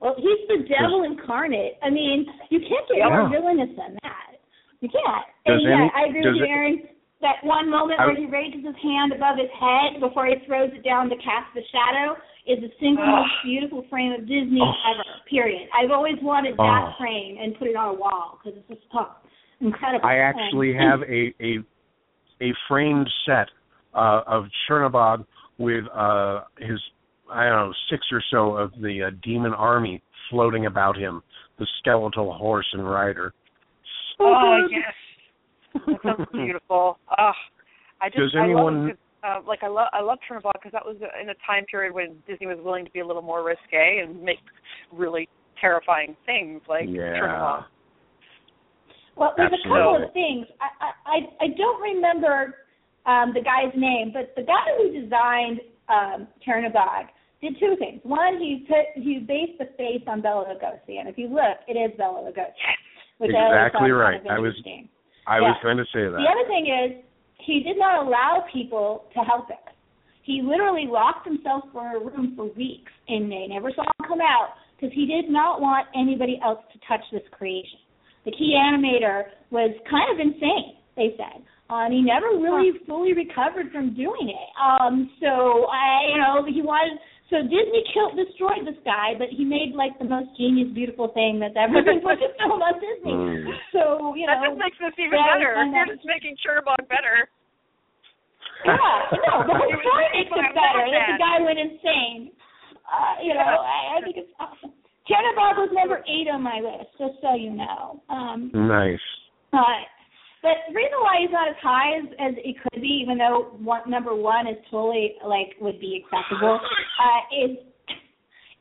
Well, he's the devil incarnate. I mean, you can't get Yeah. more villainous than that. You can't. Does and yeah, any- I agree with you, it- Aaron. That one moment I- where he raises his hand above his head before he throws it down to cast the shadow is the single Ugh. most beautiful frame of Disney Oh. ever. Period. I've always wanted that Oh. frame and put it on a wall because it's just oh, incredible. I actually have a a a framed set uh, of Chernabog with uh, his I don't know six or so of the uh, demon army floating about him, the skeletal horse and rider. So Oh good. yes, that sounds beautiful. Oh, I just Does I anyone- love uh, like I love I love Chernabog because that was in a time period when Disney was willing to be a little more risque and make really terrifying things like yeah. Chernabog. Well, there's a couple of things. I I I- I don't remember um, the guy's name, but the guy who designed um, Chernabog did two things. One, he put he based the face on Bela Lugosi, and if you look, it is Bela Lugosi, which I Exactly was right. Kind of I was-. I was going to say that. The other thing is he did not allow people to help him. He literally locked himself for a room for weeks, and they never saw him come out because he did not want anybody else to touch this creation. The key animator was kind of insane, they said. Uh, and he never really fully recovered from doing it. Um, so I, you know, he wanted. So Disney killed, destroyed this guy, but he made like the most genius, beautiful thing that's ever been put to film on Disney. Mm. So you know, That know, just makes this even yeah, better. I know. You're just making Chernabog better. Yeah, no, the whole story makes it better. mom That the mad. guy went insane. Uh, you know, I, I think it's awesome. Chernabog was number eight on my list, just so you know. Um, Nice. uh, but the reason why he's not as high as, as it could be, even though one, number one is totally like would be acceptable, uh, is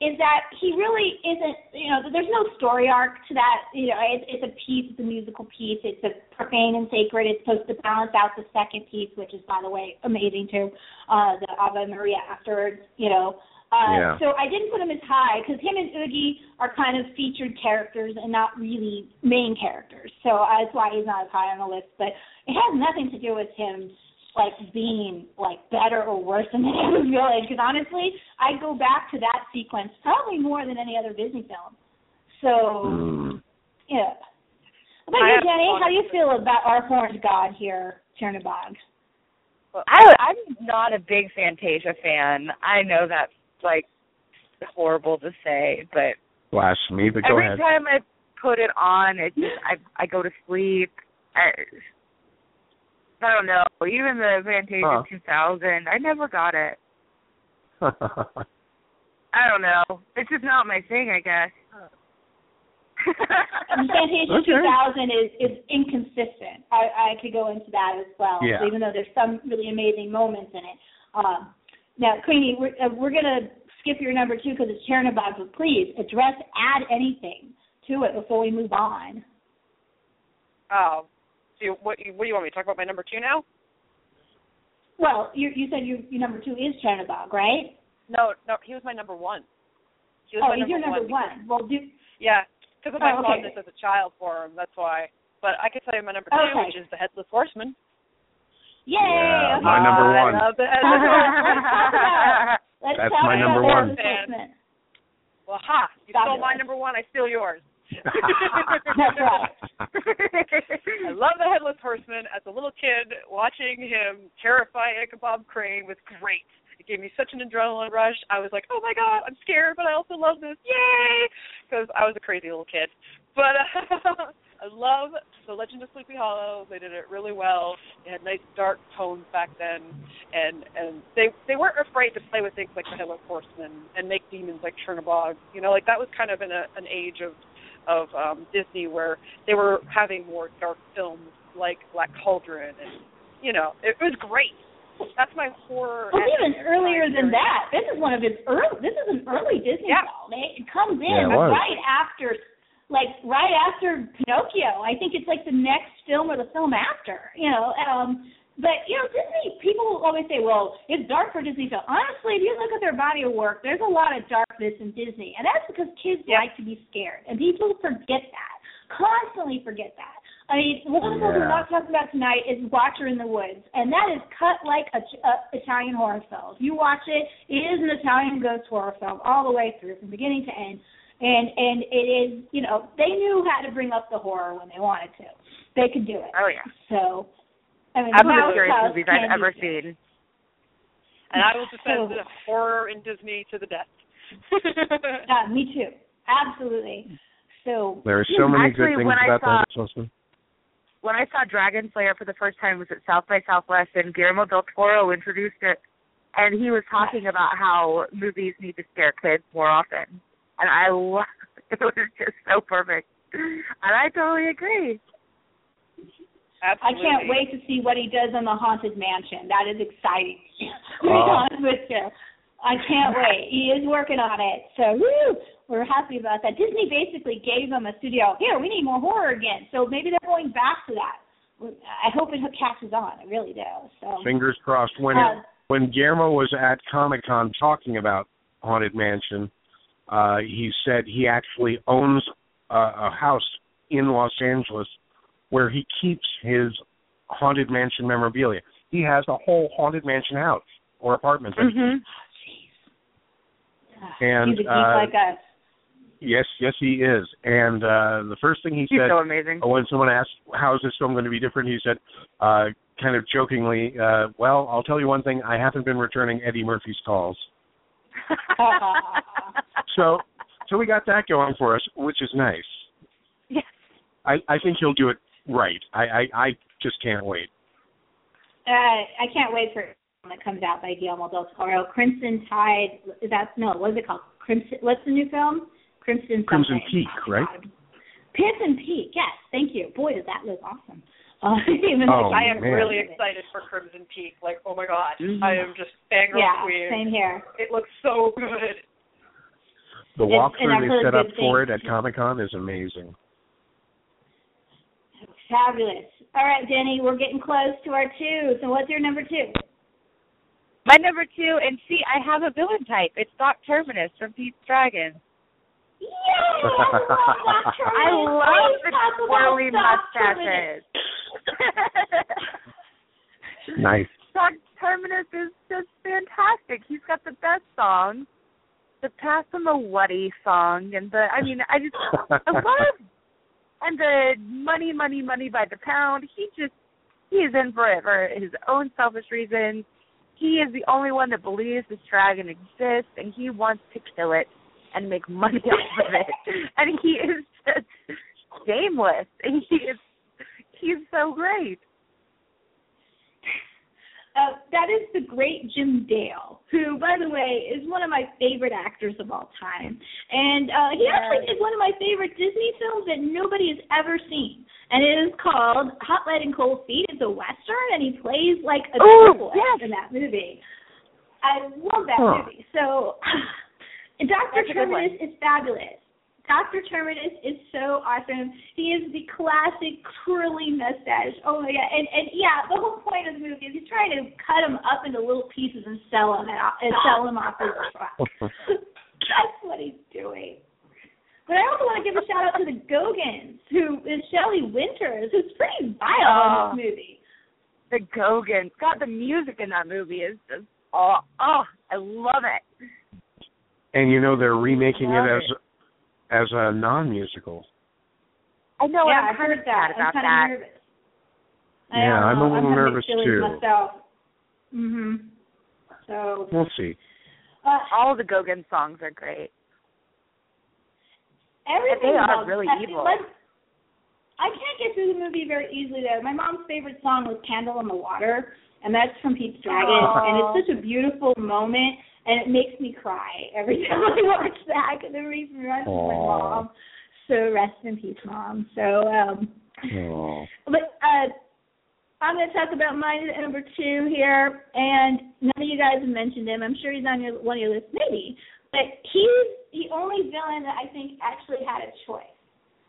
is that he really isn't. You know, there's no story arc to that. You know, it's, it's a piece. It's a musical piece. It's a profane and sacred. It's supposed to balance out the second piece, which is, by the way, amazing too. Uh, the Ave Maria afterwards. You know. Uh, Yeah. So I didn't put him as high because him and Oogie are kind of featured characters and not really main characters. So uh, that's why he's not as high on the list. But it has nothing to do with him like being like better or worse than the other village. Because honestly, I go back to that sequence probably more than any other Disney film. So Mm. yeah. How about I you, Jenny? How do you feel about our horned god here, Chernabog? I, I'm not a big Fantasia fan. I know that's like horrible to say, but Blasphemy, but go every ahead. time I put it on, it just I I go to sleep. I, I don't know. Even the Fantasia Huh. 2000, I never got it. I don't know. It's just not my thing, I guess. And Fantasia Okay. 2000 is is inconsistent. I I could go into that as well. Yeah. So even though there's some really amazing moments in it. Um, now, Queenie, we're uh, we're gonna skip your number two because it's Chernabog, but please address, add anything to it before we move on. Oh, so you, what, you, what do you want me to talk about? My number two now? Well, you you said your your number two is Chernabog, right? No, no, he was my number one. He was Oh, my he's your number because- one. Well, do Yeah, because of my Oh, okay. fondness as a child for him. That's why. But I could tell you my number two, Okay. which is the Headless Horseman. Yay! Yeah, okay. my number one. love the Headless Let's That's my number one. Headless Well, ha! You stole my number one. I steal yours. I love the Headless Horseman. As a little kid, watching him terrify Ichabod Crane was great. It gave me such an adrenaline rush. I was like, oh my god, I'm scared, but I also love this. Yay! Because I was a crazy little kid. But uh, I love The Legend of Sleepy Hollow. They did it really well. They had nice dark tones back then, and and they they weren't afraid to play with things like the Headless Horseman and make demons like Chernabog. You know, like that was kind of in a, an age of of um Disney where they were having more dark films like Black Cauldron and you know, it, was great. That's my horror. Well, even earlier than period. that, this is one of his early. This is an early Disney Yeah. film. It, it comes in Yeah, it right after, like right after Pinocchio. I think it's like the next film or the film after. You know, um, but you know, Disney people always say, "Well, it's dark for Disney film." Honestly, if you look at their body of work, there's a lot of darkness in Disney, and that's because kids Yeah. like to be scared, and people forget that. Constantly forget that. I mean, one of the films we're not talking about tonight is Watcher in the Woods, and that is cut like a, a Italian horror film. If you watch it, it is an Italian ghost horror film all the way through, from beginning to end. And and it is, you know, they knew how to bring up the horror when they wanted to. They could do it. Oh yeah. So, I mean, Some of the Mouse scariest movies I've ever scary. seen. And I will defend So- the horror in Disney to the death. Uh, me too. Absolutely. So There are so many Actually, good things about saw- that Horseman. When I saw Dragon Slayer for the first time it was at South by Southwest and Guillermo del Toro introduced it and he was talking about how movies need to scare kids more often. And I lo- it was just so perfect. And I totally agree. I can't wait to see what he does on the Haunted Mansion. That is exciting. to be Oh. honest with you. I can't wait. He is working on it. So woo, we're happy about that. Disney basically gave him a studio. Here, we need more horror again. So maybe they're going back to that. I hope it catches on. I really do. So Fingers crossed. When Uh, when Guillermo was at Comic Con talking about Haunted Mansion, uh, he said he actually owns a, a house in Los Angeles where he keeps his Haunted Mansion memorabilia. He has a whole Haunted Mansion house or apartment. there. Mhm. And, he's a geek uh, like us. Yes, yes, he is. And uh, the first thing he He's said so amazing. when someone asked, "How is this film going to be different?" he said, uh, kind of jokingly, uh, "Well, I'll tell you one thing: I haven't been returning Eddie Murphy's calls." So, so we got that going for us, which is nice. Yes. I, I think he'll do it right. I, I, I just can't wait. Uh, I can't wait for it when it comes out by Guillermo del Toro. Crimson Tide. Is that no? What is it called? Crimson. What's the new film? Crimson. Crimson something. Peak, right? Crimson Peak. Yes. Thank you. Boy, does that look awesome. Uh, even Oh, like, I am man. really excited for Crimson Peak. Like, oh my god, Mhm. I am just fangirl Yeah. queen. Same here. It looks so good. The It's- and walkthrough I've they set up for it at Comic Con is amazing. Fabulous. All right, Denny, we're getting close to our two. So what's your number two? My number two, and see, I have a villain type. It's Doc Terminus from Pete's Dragon. Yay! I love Doc Terminus. I love Please the talk twirly mustaches. Nice. Doc Terminus is just fantastic. He's got the best songs. The Passamaquoddy song, and the, I mean, I just, I love, and the money, money, money by the pound. He just, he is in for it for his own selfish reasons. He is the only one that believes this dragon exists, and he wants to kill it and make money off of it. And he is just shameless. And he is, he's so great. Uh, that is the great Jim Dale, who, by the way, is one of my favorite actors of all time. And uh, he actually did one of my favorite Disney films that nobody has ever seen. And it is called Hot Lead and Cold Feet. It's a Western, and he plays like a Ooh, yes. in that movie. I love that Huh. movie. So, Dr. That's a good one. Terminus is fabulous. Dr. Terminus is so awesome. He is the classic curly mustache. Oh my god! And and yeah, the whole point of the movie is he's trying to cut him up into little pieces and sell him and, and sell him off his truck. That's what he's doing. But I also want to give a shout out to the Gogans, who is Shelley Winters, who's pretty vile Oh. in this oh. movie. the Gogans. God, the music in that movie is just oh, oh, I love it. And you know they're remaking it as as a non-musical. I know. yeah, I'm I've kind heard that. sad about I'm kind that. of nervous. Yeah, I'm a little I'm nervous, too. Myself. Mhm. So We'll see. uh, All the Gogan songs are great. everything they are really I- evil. like, I can't get through the movie very easily though. My mom's favorite song was "Candle in the Water," and that's from Pete's Dragon, Aw. and it's such a beautiful moment, and it makes me cry every time I watch that because it makes me me of my mom. So rest in peace, mom. So, um, but uh, I'm going to talk about my number two here, and none of you guys have mentioned him. I'm sure he's on your one of your lists, maybe. But he's the only villain that I think actually had a choice.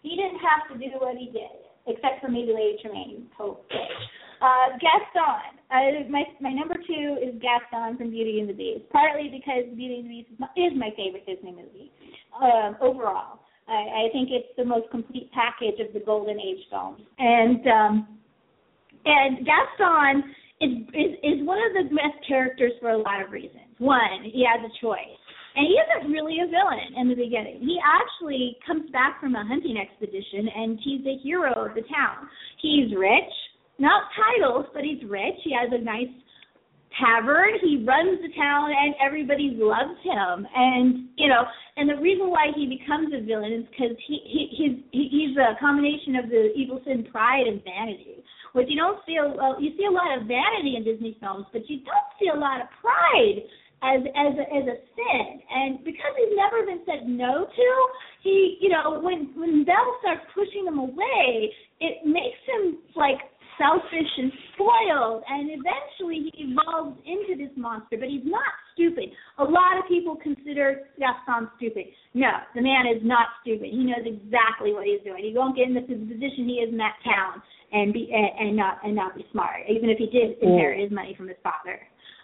He didn't have to do what he did, except for maybe Lady Tremaine. Hope. Uh, Gaston. Uh, my my number two is Gaston from Beauty and the Beast. Partly because Beauty and the Beast is my, is my favorite Disney movie um, overall. I, I think it's the most complete package of the Golden Age films, and um, and Gaston is, is is one of the best characters for a lot of reasons. One, he has a choice. And he isn't really a villain in the beginning. He actually comes back from a hunting expedition and he's a hero of the town. He's rich, not titles, but he's rich. He has a nice tavern. He runs the town and everybody loves him. And, you know, and the reason why he becomes a villain is because he, he he's he, he's a combination of the evil sin pride and vanity. Which you don't see a well, you see a lot of vanity in Disney films, but you don't see a lot of pride as as a, as a sin. And because he's never been said no to, he you know when when Belle starts pushing him away, it makes him like selfish and spoiled, and eventually he evolves into this monster. But he's not stupid. A lot of people consider Gaston stupid. No, the man is not stupid. He knows exactly what he's doing. He won't get in the position he is in that town and be and, and not and not be smart, even if he did inherit his money from his father.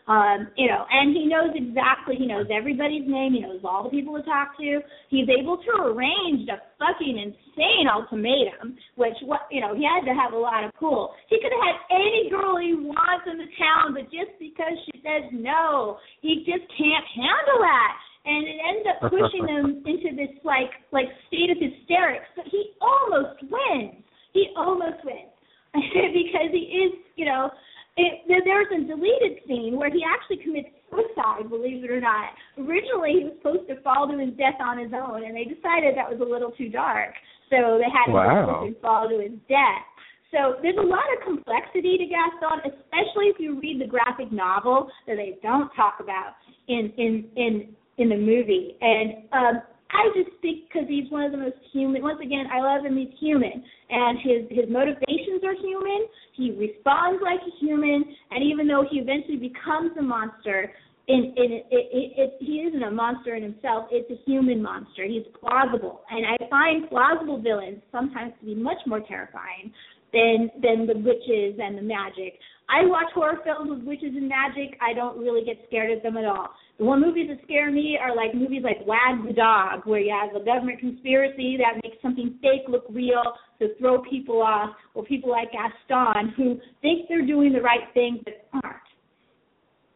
Um, you know, and he knows exactly, he knows everybody's name, he knows all the people to talk to. He's able to arrange a fucking insane ultimatum, which, what you know, he had to have a lot of pull. He could have had any girl he wants in the town, but just because she says no, he just can't handle that. And it ends up pushing him into this like like state of hysterics. But he almost wins. He almost wins because he is, you know, it, there, there's a deleted scene where he actually commits suicide, believe it or not. Originally, he was supposed to fall to his death on his own, and they decided that was a little too dark, so they had him Wow. and fall to his death. So there's a lot of complexity to Gaston, especially if you read the graphic novel that they don't talk about in in in in the movie. And um, I just think because he's one of the most human. Once again, I love him. He's human, and his his motivations are human. He responds like a human, and even though he eventually becomes a monster, in in it, it, it, he isn't a monster in himself. It's a human monster. He's plausible, and I find plausible villains sometimes to be much more terrifying than than the witches and the magic. I watch horror films with witches and magic. I don't really get scared of them at all. The one movies that scare me are like movies like Wag the Dog, where you have a government conspiracy that makes something fake look real to throw people off, or people like Gaston who think they're doing the right thing but aren't.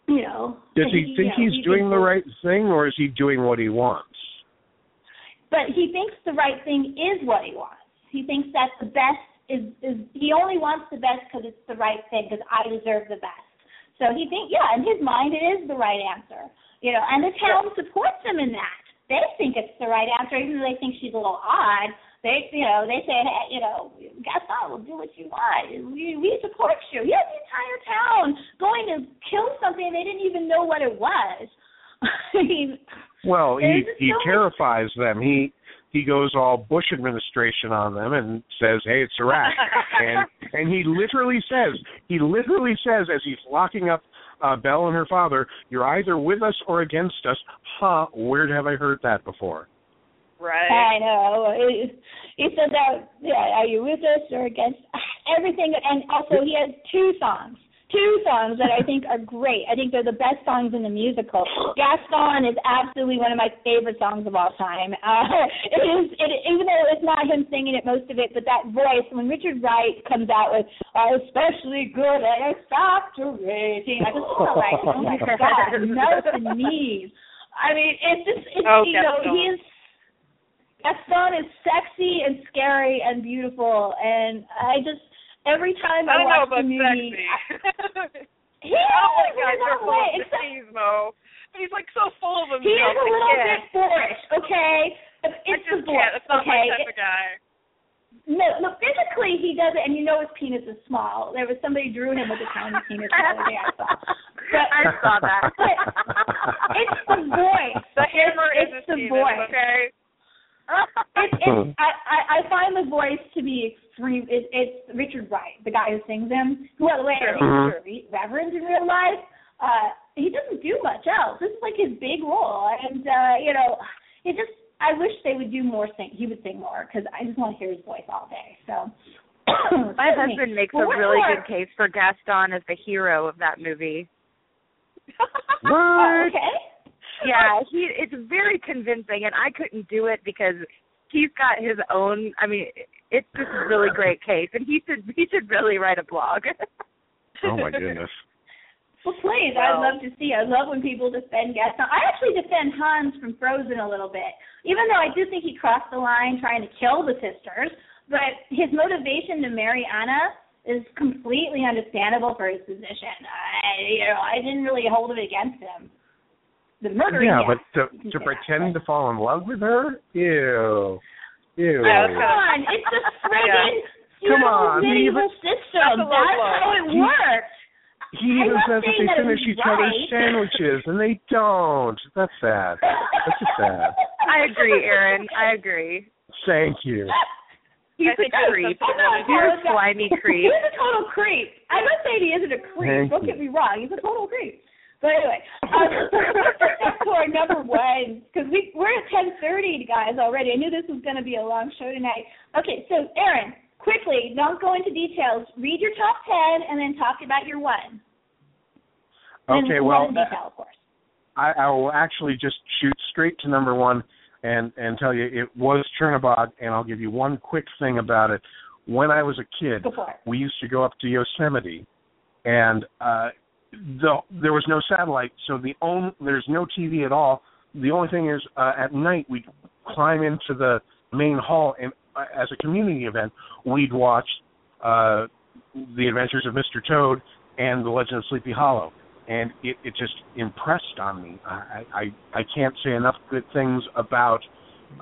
You know. Does he, you think know, he's he doing the right thing, or is he doing what he wants? but he thinks the right thing is what he wants. He thinks that the best is is he only wants the best because it's the right thing because I deserve the best. So he think yeah, in his mind it is the right answer. You know, and the town supports him in that. They think it's the right answer, even though they think she's a little odd. They, you know, they say, hey, you know, Gaston will do what you want. We, we support you. You have the entire town going to kill something they didn't even know what it was. I mean, Well, he he so much- terrifies them. He he goes all Bush administration on them and says, "Hey, it's Iraq," and and he literally says he literally says as he's locking up uh, Belle and her father, "You're either with us or against us." Huh? Where have I heard that before? Right. I know. He he said that. Yeah, are you with us or against everything? And also, he has two songs. Two songs that I think are great. I think they're the best songs in the musical. Gaston is absolutely one of my favorite songs of all time. Uh, it is, it, even though it's not him singing it most of it, but that voice when Richard White comes out with uh, "especially good at exasperating," I just feel like, oh my god, melt the knees. I mean, it's just, it's, Oh, you know, Gaston. he is Gaston is sexy and scary and beautiful, and I just every time I I, don't know watch about the movie, sexy. I- he is oh my in God, that you're full way. of Except machismo. He's like so full of himself. he is a I little can't. bit boorish, okay? It's I the just voice, can't. It's not okay? my type of guy. No, no, physically he does it, and you know his penis is small. There was somebody drew him with a tiny penis the other day I saw. But, I saw that. But it's the voice. The hammer is it's his the penis, voice. okay? It's, it's, I, I, I find the voice to be extreme. It, it's Richard White, the guy who sings him. Who, by the way, I think Mhm. is a reverend in real life. Uh, he doesn't do much else. This is like his big role, and uh, you know, it just. I wish they would do more sing. He would sing more because I just want to hear his voice all day. So. My husband makes Well, a really more- good case for Gaston as the hero of that movie. Oh, What? okay. Yeah, he it's very convincing, and I couldn't do it because he's got his own. I mean, it's just a really great case, and he should he should really write a blog. Oh my goodness. Well, please, I'd love to see. I love when people defend Gaston. I actually defend Hans from Frozen a little bit, even though I do think he crossed the line trying to kill the sisters. But his motivation to marry Anna is completely understandable for his position. I, you know, I didn't really hold it against him. The murder, Yeah, yes, but to to say that, pretend but- to fall in love with her? Ew. Ew. Yeah, Come on, it's a friggin' Come feudal on, medieval even- system. That's a low That's how it He- works. He even says that they that finish was each other's sandwiches, and they don't. That's sad. That's just sad. I agree, Aaron. I agree. Thank you. He's a creep. something You're a slimy creep. He's a total creep. I'm not saying he isn't a creep. Thank Don't you. get me wrong. He's a total creep. But anyway, um, to our number one because we we're at ten thirty, guys. Already, I knew this was going to be a long show tonight. Okay, so Aaron, quickly, don't go into details. Read your top ten and then talk about your one. Okay, one well, detail, of course. I, I will actually just shoot straight to number one and and tell you it was Chernabog, and I'll give you one quick thing about it. When I was a kid, we used to go up to Yosemite, and uh, the there was no satellite, so the only there's no TV at all. The only thing is, uh, at night we'd climb into the main hall, and uh, as a community event, we'd watch uh, the Adventures of Mr. Toad and the Legend of Sleepy Hollow, and it, it just impressed on me. I, I I can't say enough good things about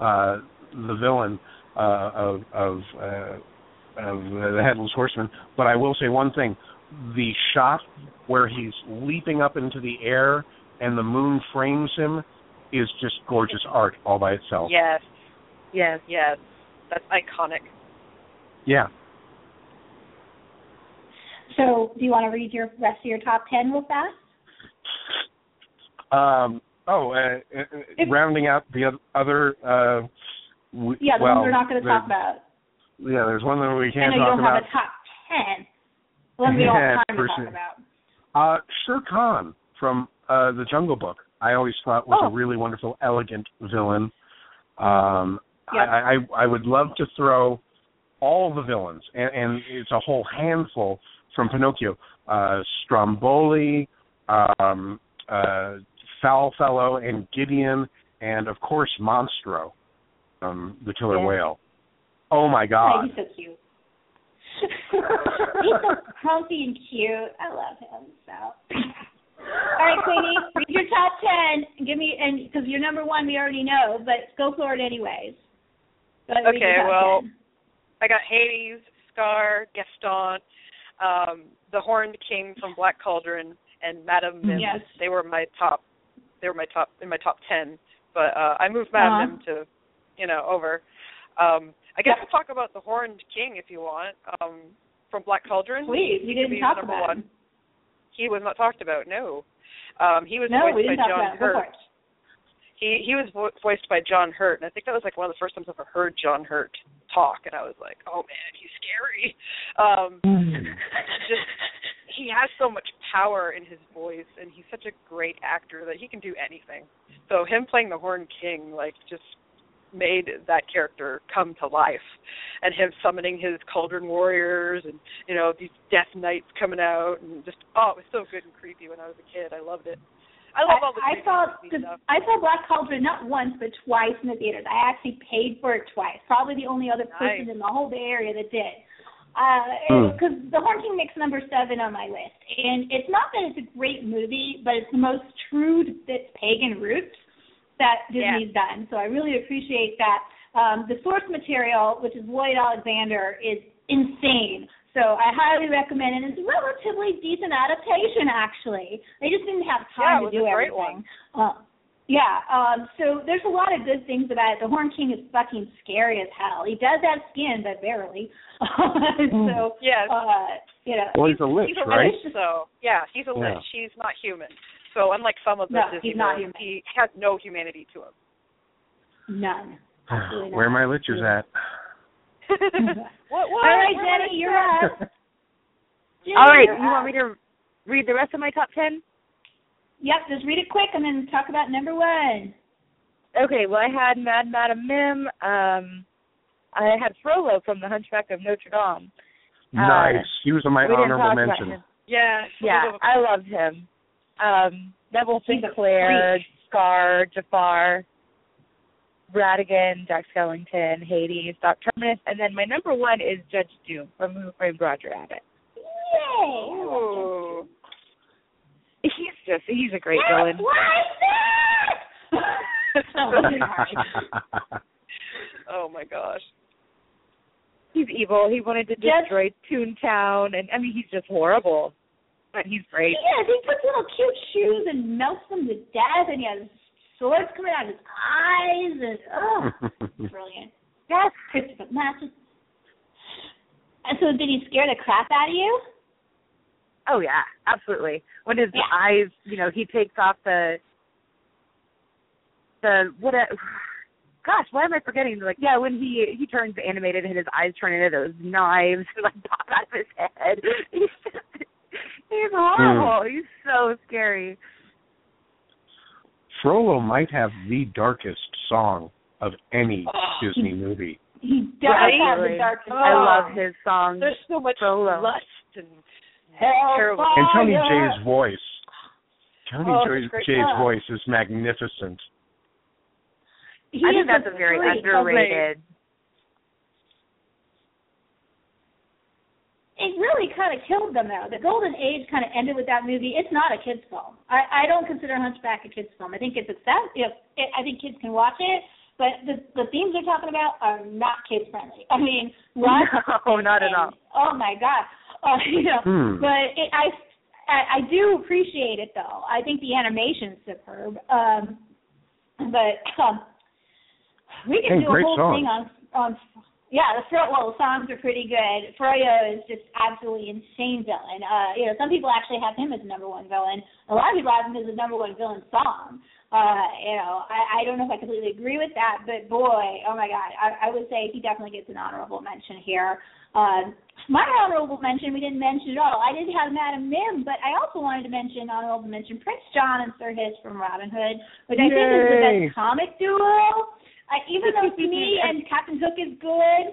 uh, the villain uh, of of uh, of the Headless Horseman, but I will say one thing: the shot where he's leaping up into the air and the moon frames him is just gorgeous art all by itself. Yes. Yes, yes. That's iconic. Yeah. So, do you want to read your rest of your top 10 with fast? Um, oh, uh, uh, if, rounding out the other uh w- Yeah, the well, ones we're not going to talk about. Yeah, there's one that we can't talk about. I know you don't have a top 10 yeah, all time talk about. Uh, Shere Khan from uh, The Jungle Book, I always thought was oh. a really wonderful, elegant villain. Um, yeah. I, I, I would love to throw all the villains, and, and it's a whole handful from Pinocchio. Uh, Stromboli, um, uh, Foulfellow, and Gideon, and of course Monstro, um, the killer yeah. whale. Oh my God! Yeah, he's so cute he's so comfy and cute. I love him so. All right, Queenie, read your top ten. Give me and because you're number one, we already know, but go for it anyways. Go ahead, read your Okay, well, 10. I got Hades, Scar, Gaston, um, the Horned King from Black Cauldron, and Madame Mim. Yes. They were my top. They were my top in my top ten. But uh, I moved Madame Uh-huh. Mim to, you know, over. Um, I guess we'll talk about the Horned King if you want. Um, from Black Cauldron. Please, He we didn't talk about one. him. He was not talked about. No. Um, he was No, voiced by John about him. Go for Hurt. He he was vo- voiced by John Hurt, and I think that was like one of the first times I've ever heard John Hurt talk, and I was like, oh man, he's scary. Um, just he has so much power in his voice, and he's such a great actor that he can do anything. So him playing the Horn King, like, just made that character come to life, and him summoning his Cauldron Warriors, and you know these Death Knights coming out, and just oh, it was so good and creepy when I was a kid. I loved it. I love all the I, I saw Disney stuff. I saw Black Cauldron not once but twice in the theaters. I actually paid for it twice. Probably the only other person Nice. in the whole Bay Area that did. Uh, because hmm. the Horn King makes number seven on my list, and it's not that it's a great movie, but it's the most true to its pagan roots that Disney's done. So I really appreciate that. Um, the source material, which is Lloyd Alexander, is insane. So I highly recommend it. It's a relatively decent adaptation, actually. They just didn't have Yeah, time it to was do a great everything. Uh, yeah, um, so there's a lot of good things about it. The Horn King is fucking scary as hell. He does have skin, but barely. so, Yes. uh, you know, Well, he's a lich, he's a right? lich, so yeah, he's a Yeah. lich. He's not human. So unlike some of the No, Disney he's not villains, human. he has no humanity to him. none. Absolutely Where not. my lichers at? what? What? All right, Where Jenny, you're at? up. Jenny, All right, you're you want me to read the rest of my top ten? Yep, just read it quick and then talk about number one. Okay, well I had Mad Madam Mim. Um, I had Frollo from The Hunchback of Notre Dame. nice. He was on my honorable mention. Yeah. Yeah, I loved him. Um, Neville He's a Sinclair, Scar, Jafar, Ratigan, Jack Skellington, Hades, Doc Terminus, and then my number one is Judge Doom from Who Framed Roger Rabbit. Yay! Ooh. He's just he's a great Yes, villain. why oh my gosh. He's evil. He wanted to Judge- destroy Toontown, and I mean he's just horrible, but he's great. Yeah, he puts little cute shoes and melts them to death, and he has swords coming out of his eyes, and oh, brilliant. Yes, Christopher Matches. And so, did he scare the crap out of you? Oh yeah, absolutely. When his Yeah. eyes, you know, he takes off the the what a gosh, why am I forgetting? Like yeah, when he he turns animated and his eyes turn into those knives and like pop out of his head. He's just he's horrible. Hmm. He's so scary. Frollo might have the darkest song of any Oh. Disney movie. He does Right? have the Really. darkest I Oh. love his songs. There's so much Frollo. lust and Hellfire. terrible. And Tony. Jay's voice. Tony Oh, Jay's. Jay's voice is magnificent. He I think that's a very freak. underrated. It really kind of killed them though. The golden age kind of ended with that movie. It's not a kids film. I I don't consider Hunchback a kids film. I think it's access. If it, I think kids can watch it, but the the themes they're talking about are not kids friendly. I mean, lust No, not at all. Oh my god. Uh, you know, Hmm. but it, I, I I do appreciate it though. I think the animation's superb. Um, but um, we Hey, can do a whole song. thing on on Yeah, the fro- well, the songs are pretty good. Frollo is just absolutely insane villain. Uh, you know, some people actually have him as the number one villain. A lot of people have him as the number one villain song. Uh, you know, I, I don't know if I completely agree with that, but boy, oh my God, I, I would say he definitely gets an honorable mention here. Uh, my honorable mention we didn't mention at all. I did have Madam Mim, but I also wanted to mention honorable mention Prince John and Sir Hiss from Robin Hood, which I think is the best comic duo. Uh, even though to me and Captain Hook is good,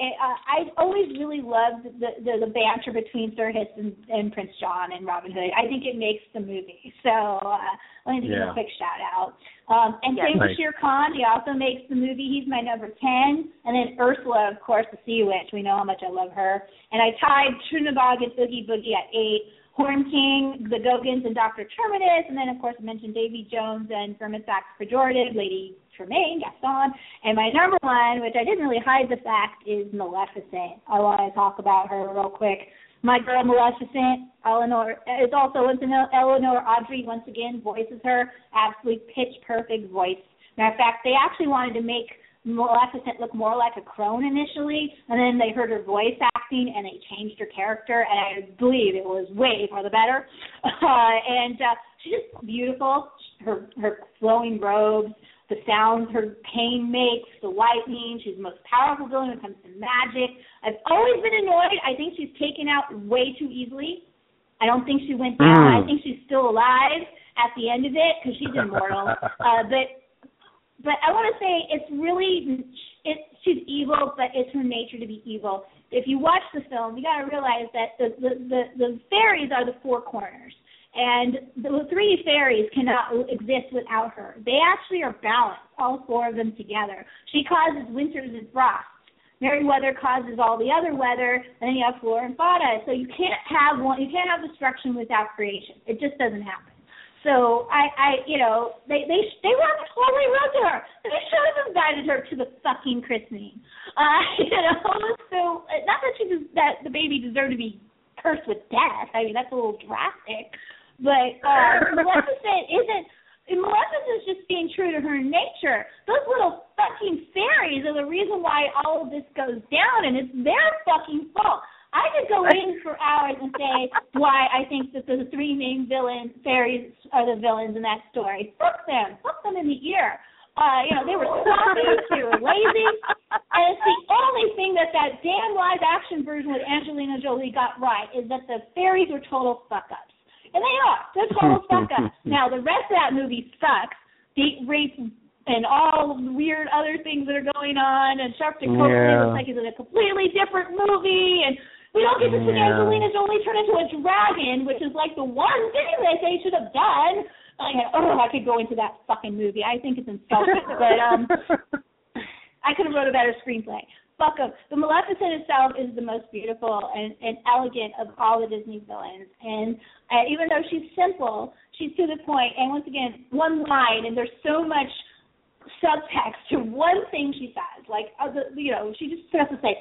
uh, I've always really loved the, the the banter between Sir Hiss and, and Prince John and Robin Hood. I think it makes the movie. So uh, let me give Yeah. a quick shout out. Um, and Yes. same Nice. Shere Khan. He also makes the movie. He's my number ten. And then Ursula, of course, the Sea Witch. We know how much I love her. And I tied Chernabog and Oogie Boogie at eight. Horn King, the Gogans, and Dr. Terminus, and then of course I mentioned Davy Jones and Vermithrax Pejorative, Lady Tremaine, Gaston, and my number one, which I didn't really hide the fact, is Maleficent. I want to talk about her real quick. My girl Maleficent, Eleanor, is also once Eleanor Audley once again voices her, absolutely pitch perfect voice. Matter of fact, they actually wanted to make Maleficent look more like a crone initially, and then they heard her voice acting and they changed her character, and I believe it was way for the better. Uh, and uh, she's just beautiful. Her her flowing robes, the sounds her cane makes, the lightning. She's the most powerful villain when it comes to magic. I've always been annoyed. I think she's taken out way too easily. I don't think she went down. Mm. I think she's still alive at the end of it because she's immortal. uh, but but I want to say it's really it. She's evil, but it's her nature to be evil. If you watch the film, you got to realize that the, the the the fairies are the four corners, and the three fairies cannot exist without her. They actually are balanced, all four of them together. She causes winters and frosts. Merryweather causes all the other weather, and then you have flora and fauna. So you can't have one. You can't have destruction without creation. It just doesn't happen. So I, I, you know, they they they were totally rude to her. They should have invited her to the fucking christening. Uh, you know, so uh, not that she that the baby deserved to be cursed with death. I mean, that's a little drastic. But uh, Maleficent isn't. Maleficent is just being true to her nature. Those little fucking fairies are the reason why all of this goes down, and it's their fucking fault. I could go in for hours and say why I think that the three main villain fairies are the villains in that story. Fuck them. Fuck them in the ear. Uh, you know, they were sloppy, they were lazy, and it's the only thing that that damn live action version with Angelina Jolie got right is that the fairies were total fuck ups. And they are. They're total fuck ups. Now the rest of that movie sucks. Date rape and all the weird other things that are going on and Sharlto Copley Yeah. looks like he's in a completely different movie and we don't get to see Yeah. Angelina Jolie turn into a dragon, which is like the one thing that they should have done. Like, oh, I could go into that fucking movie. I think it's insulting, but um, I could have wrote a better screenplay. Fuck 'em. The Maleficent itself is the most beautiful and, and elegant of all the Disney villains, and uh, even though she's simple, she's to the point. And once again, one line, and there's so much subtext to one thing she says. Like, uh, the, you know, she just has to say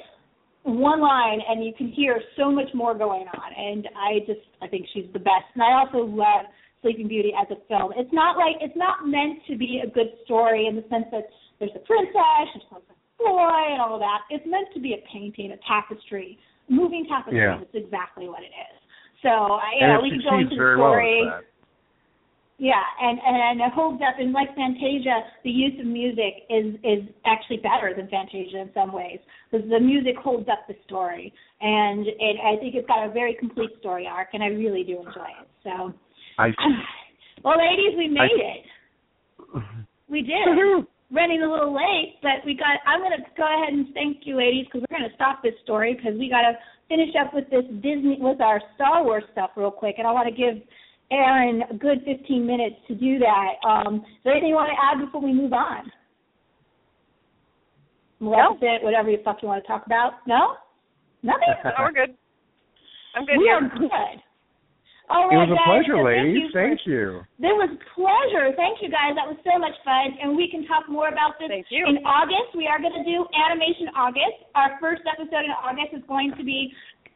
one line, and you can hear so much more going on. And I just, I think she's the best. And I also love Sleeping Beauty as a film. It's not like it's not meant to be a good story in the sense that there's a princess, she's to fly, and all that. It's meant to be a painting, a tapestry, moving tapestry. Yeah. It's exactly what it is. So, I, you and know, we can go into the very well story. Yeah, and and it holds up. And like Fantasia, the use of music is is actually better than Fantasia in some ways because the music holds up the story, and it, I think it's got a very complete story arc, and I really do enjoy it. So, I well, ladies, we made I- it. We did. Running a little late, but we got. I'm going to go ahead and thank you, ladies, because we're going to stop this story because we got to finish up with this Disney with our Star Wars stuff real quick, and I want to give Aaron a good 15 minutes to do that. Um, is there anything you want to add before we move on? Maleficent, whatever the fuck you want to talk about. No, nothing. No, we're good. I'm good we here. are good. All it was a guys, pleasure, so ladies. Thank you. for- Thank you. It was a pleasure. Thank you, guys. That was so much fun, and we can talk more about this Thank you. in August. We are going to do Animation August. Our first episode in August is going to be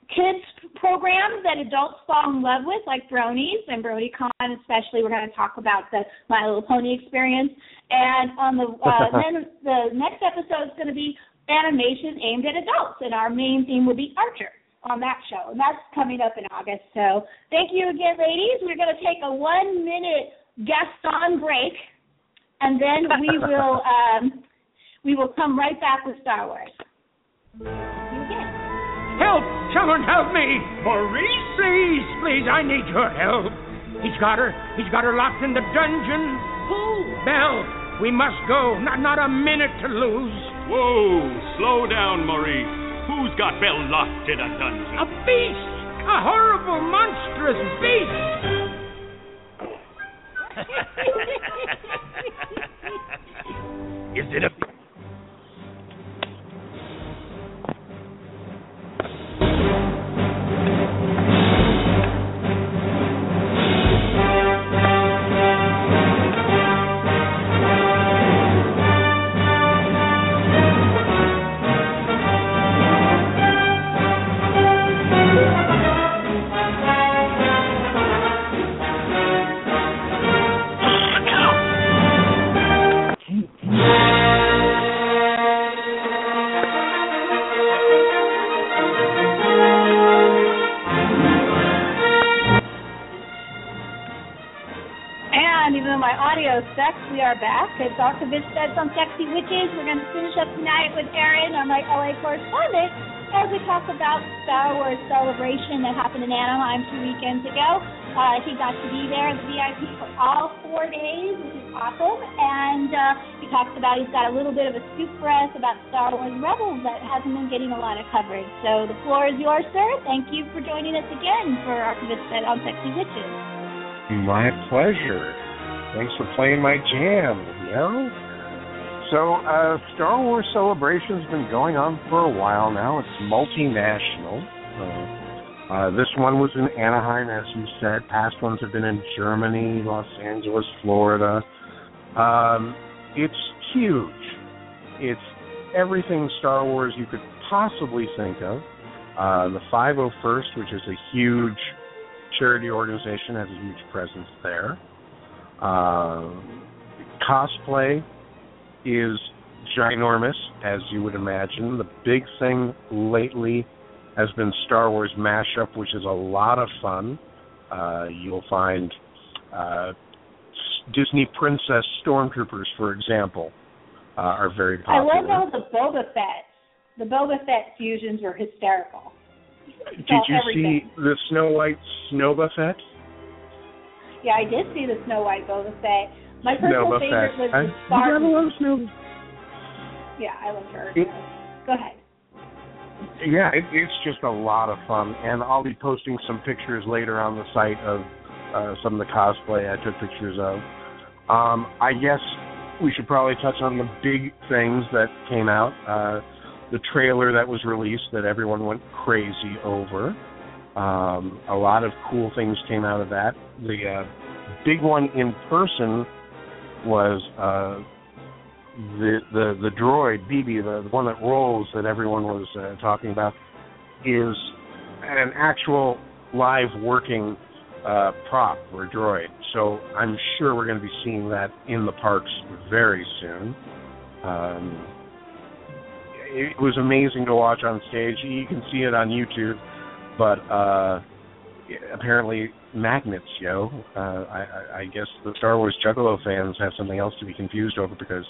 kids programs that adults fall in love with, like Bronies and BronyCon. Especially, we're going to talk about the My Little Pony experience. And on the uh, then the next episode is going to be animation aimed at adults, and our main theme will be Archer on that show, and that's coming up in August. So thank you again, ladies. We're going to take a one minute guest on break, and then we will um, we will come right back with Star Wars. Again. Help! Someone help me! Maurice, please, please, I need your help. He's got her. He's got her locked in the dungeon. Who? Belle. We must go. Not not a minute to lose. Whoa! Slow down, Maurice. Who's got Belle locked in a dungeon? A beast! A horrible, monstrous beast! Is it a And my audio sucks, we are back. It's Archivist Studs on Sexy Witches. We're going to finish up tonight with Aaron, our my LA correspondent, as we talk about Star Wars Celebration that happened in Anaheim two weekends ago. Uh, he got to be there as VIP for all four days, which is awesome. And uh, he talks about he's got a little bit of a scoop for us about Star Wars Rebels that hasn't been getting a lot of coverage. So the floor is yours, sir. Thank you for joining us again for Archivist Studs on Sexy Witches. My pleasure. Thanks for playing my jam, know? So, uh, Star Wars Celebration's been going on for a while now. It's multinational. Uh, uh, this one was in Anaheim, as you said. Past ones have been in Germany, Los Angeles, Florida. Um, it's huge. It's everything Star Wars you could possibly think of. Uh, the 501st, which is a huge charity organization, has a huge presence there. Uh, cosplay is ginormous, as you would imagine. The big thing lately has been Star Wars Mashup, which is a lot of fun. Uh, you'll find uh, Disney Princess Stormtroopers, for example, uh, are very popular. I love all the Boba Fett. The Boba Fett fusions were hysterical. Did you everything. see the Snow White Snoba Fett? Yeah, I did see the Snow White Boba Fett. My personal Boba favorite Fett. was I- the you gotta Spartan. love Snow. Yeah, I love her. It- Go ahead. Yeah, it, it's just a lot of fun, and I'll be posting some pictures later on the site of uh, some of the cosplay I took pictures of. Um, I guess we should probably touch on the big things that came out. Uh, the trailer that was released that everyone went crazy over. Um, a lot of cool things came out of that. The uh, big one in person was uh, the the the droid BB, the, the one that rolls that everyone was uh, talking about, is an actual live working uh, prop or droid. So I'm sure we're going to be seeing that in the parks very soon. Um, it was amazing to watch on stage. You can see it on YouTube, but uh, apparently magnets, yo. Uh, I, I, I guess the Star Wars Juggalo fans have something else to be confused over because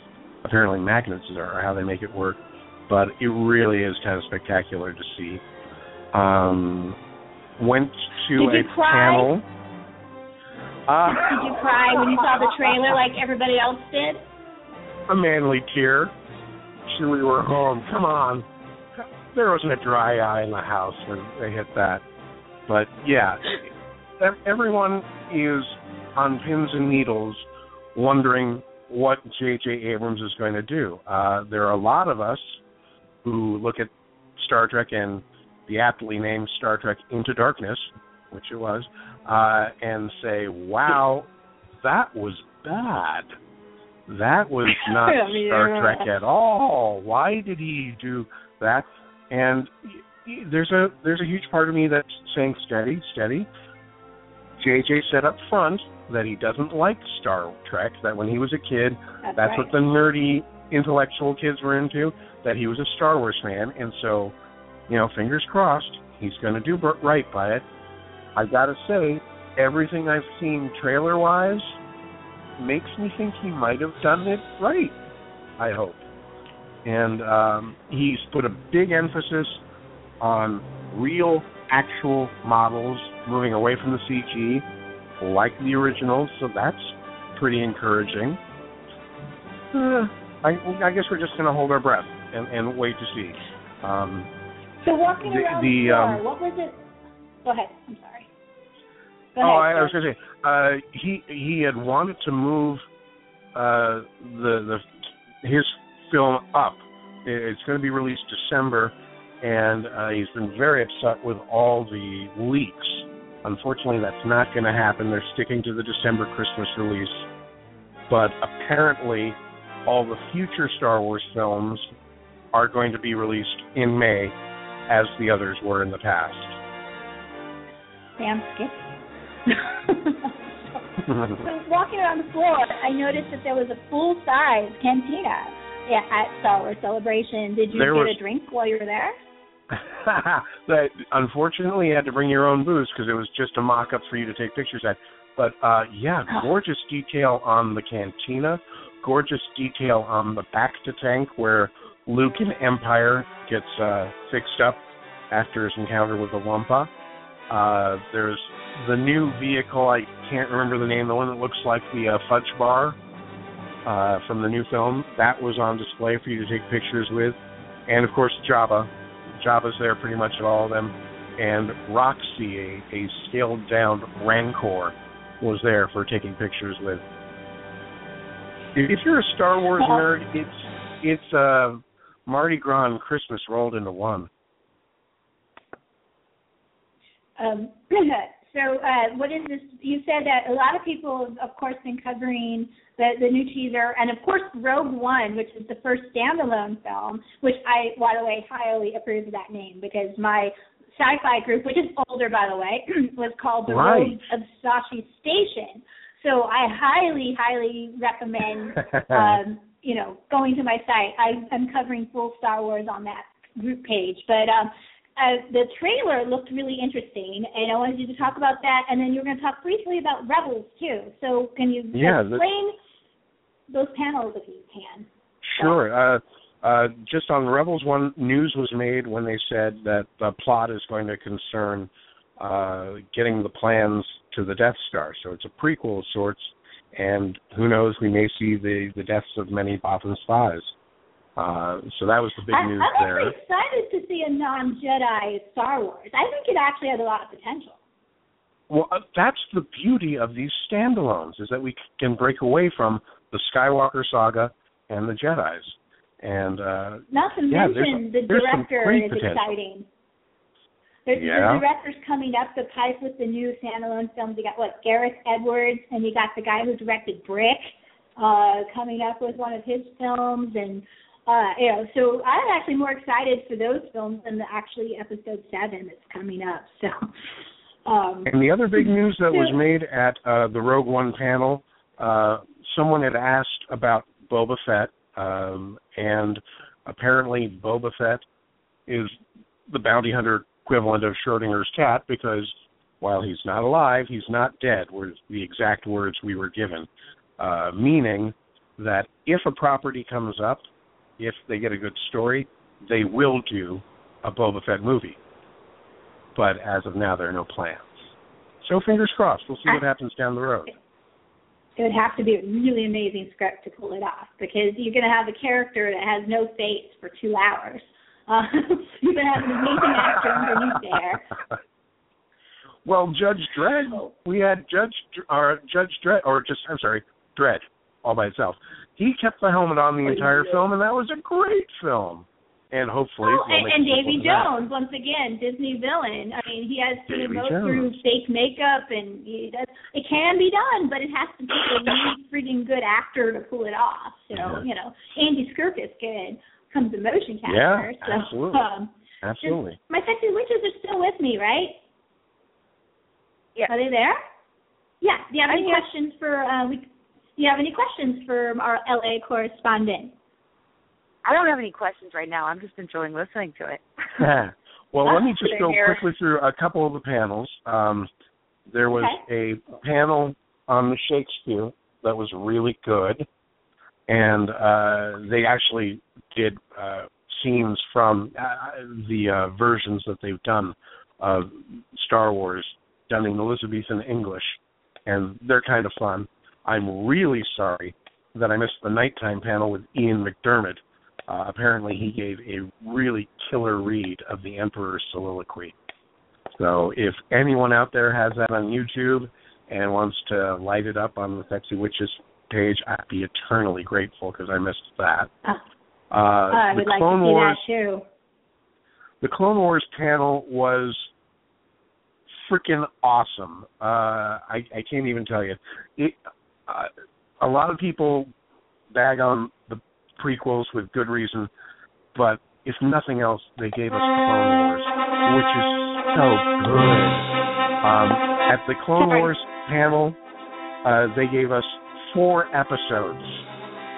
apparently magnets are how they make it work. But it really is kind of spectacular to see. Um, went to Did a you cry? panel. Uh, Did you cry when you saw the trailer like everybody else did? a manly tear. We were home. Come on. There wasn't a dry eye in the house when they hit that. But yeah, everyone is on pins and needles wondering what J.J. Abrams is going to do. Uh, there are a lot of us who look at Star Trek and the aptly named Star Trek Into Darkness, which it was, uh, and say, wow, that was bad. That was not I mean, Star. Trek at all. Why did he do that? And there's a there's a huge part of me that's saying steady, steady. JJ said up front that he doesn't like Star Trek. That when he was a kid, That's, that's right. what the nerdy intellectual kids were into, that he was a Star Wars fan, and so, you know, fingers crossed, he's going to do b- right by it. I got to say, everything I've seen trailer wise makes me think he might have done it right. I hope. And um, he's put a big emphasis on real, actual models, moving away from the CG, like the originals. So that's pretty encouraging. Uh, I, I guess we're just going to hold our breath and, and wait to see. Um, So walking The- around the, the, um, what was it? Go ahead. I'm sorry. Go oh, ahead. I, I was going to say uh, he he had wanted to move uh, the the his film up. It's going to be released December, and uh, he's been very upset with all the leaks. Unfortunately, that's not going to happen. They're sticking to the December Christmas release. But apparently, all the future Star Wars films are going to be released in May, as the others were in the past. Sam skipped. so walking around the floor, I noticed that there was a full size cantina at, at Star Wars Celebration. Did you There get was- a drink while you were there? that unfortunately you had to bring your own booze because it was just a mock-up for you to take pictures at. But uh yeah, gorgeous detail on the cantina, gorgeous detail on the back to tank where Luke in Empire gets uh fixed up after his encounter with the Wampa. Uh there's the new vehicle, I can't remember the name, the one that looks like the uh, fudge bar uh from the new film. That was on display for you to take pictures with. And of course Jabba, Jabba's there pretty much at all of them, and Roxy, a, a scaled down Rancor, was there for taking pictures with. If if you're a Star Wars nerd, it's it's uh, Mardi Gras and Christmas rolled into one. Um, so, uh, what is this? You said that a lot of people, have, of course, been covering the the new teaser, and of course, Rogue One, which is the first standalone film, which I, by the way, highly approve of that name because my sci-fi group, which is older, by the way, was called the Right. Rogues of Sashi Station. So, I highly, highly recommend, um, you know, going to my site. I, I'm covering full Star Wars on that group page, but um, uh, the trailer looked really interesting, and I wanted you to talk about that. And then you're going to talk briefly about Rebels too. So can you Yeah, the- explain those panels if you can? Sure. Uh, uh, just on Rebels One, news was made when they said that the plot is going to concern uh, getting the plans to the Death Star. So it's a prequel of sorts, and who knows, we may see the the deaths of many Bothan spies. Uh, so that was the big I, news I'm there. actually excited to see a non-Jedi Star Wars. I think it actually has a lot of potential. Well, uh, that's the beauty of these standalones is that we can break away from the Skywalker saga and the Jedi's. And uh, Not to Yeah, there's mention some- the there's director is potential. exciting. The, Yeah. the director's coming up the pipe with the new standalone films. You got what Gareth Edwards, and you got the guy who directed Brick uh, coming up with one of his films, and uh, you know. So I'm actually more excited for those films than the actually episode seven that's coming up. So. Um, And the other big news that was made at uh, the Rogue One panel, uh, someone had asked about Boba Fett, um, and apparently Boba Fett is the bounty hunter equivalent of Schrodinger's cat because while he's not alive, he's not dead. Were the exact words we were given, uh, meaning that if a property comes up, if they get a good story, they will do a Boba Fett movie but as of now, there are no plans. So fingers crossed. We'll see what happens down the road. it would have to be a really amazing script to pull it off because you're going to have a character that has no face for two hours. Uh, you're going to have an amazing actor underneath there. Well, Judge Dredd, we had Judge or Judge Dredd, or just I'm sorry, Dredd, all by itself. He kept the helmet on the entire film, and that was a great film. And hopefully, Oh, we'll and, make and Davy to that. Jones, once again, Disney villain. I mean, he has to Davy go Jones. through fake makeup, and he does. It can be done, but it has to be a really freaking good actor to pull it off. So Yeah. you know, Andy Serkis could comes a motion capture. Yeah, so, absolutely. Um, Absolutely. my sexy witches are still with me, right? Yeah. Are they there? Yeah. Do you have I'm any here. questions for? Uh, we, do you have any questions for our LA correspondent? I don't have any questions right now. I'm just enjoying listening to it. well, let me just go here. quickly through a couple of the panels. Um, there was a panel on the Shakespeare that was really good, and uh, they actually did uh, scenes from uh, the uh, versions that they've done of Star Wars done in Elizabethan English, and they're kind of fun. I'm really sorry that I missed the nighttime panel with Ian McDiarmid. Uh, apparently, he gave a really killer read of the Emperor's soliloquy. So, if anyone out there has that on YouTube and wants to light it up on the Sexy Witches page, I'd be eternally grateful because I missed that. Oh, Uh, I the would like Clone to see Wars that too. the Clone Wars panel was freaking awesome. Uh, I, I can't even tell you. It, uh, a lot of people bag on the prequels with good reason, but if nothing else, they gave us Clone Wars, which is so good. Um, at the Clone Wars panel, uh, they gave us four episodes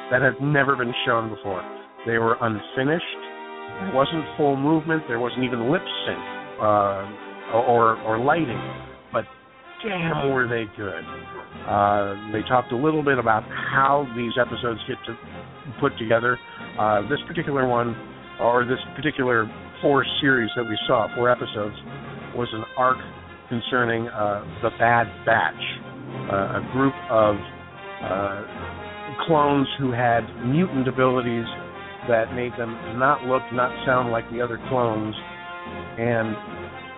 that had never been shown before. They were unfinished. There wasn't full movement. There wasn't even lip sync uh, or or lighting. Damn, were they good. Uh, they talked a little bit about how these episodes get to put together. Uh, this particular one, or this particular four series that we saw, four episodes, was an arc concerning uh, the Bad Batch, uh, a group of uh, clones who had mutant abilities that made them not look, not sound like the other clones, and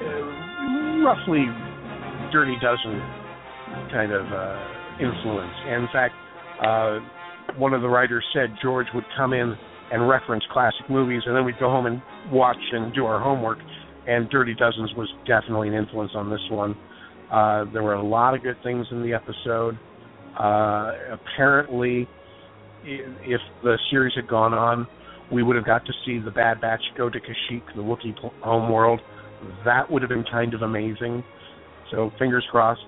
uh, roughly Dirty Dozen kind of uh, influence. And in fact, uh, one of the writers said George would come in and reference classic movies, and then we'd go home and watch and do our homework. And Dirty Dozens was definitely an influence on this one. Uh, there were a lot of good things in the episode. Uh, apparently, if the series had gone on, we would have got to see the Bad Batch go to Kashyyyk, the Wookiee homeworld. That would have been kind of amazing. So fingers crossed.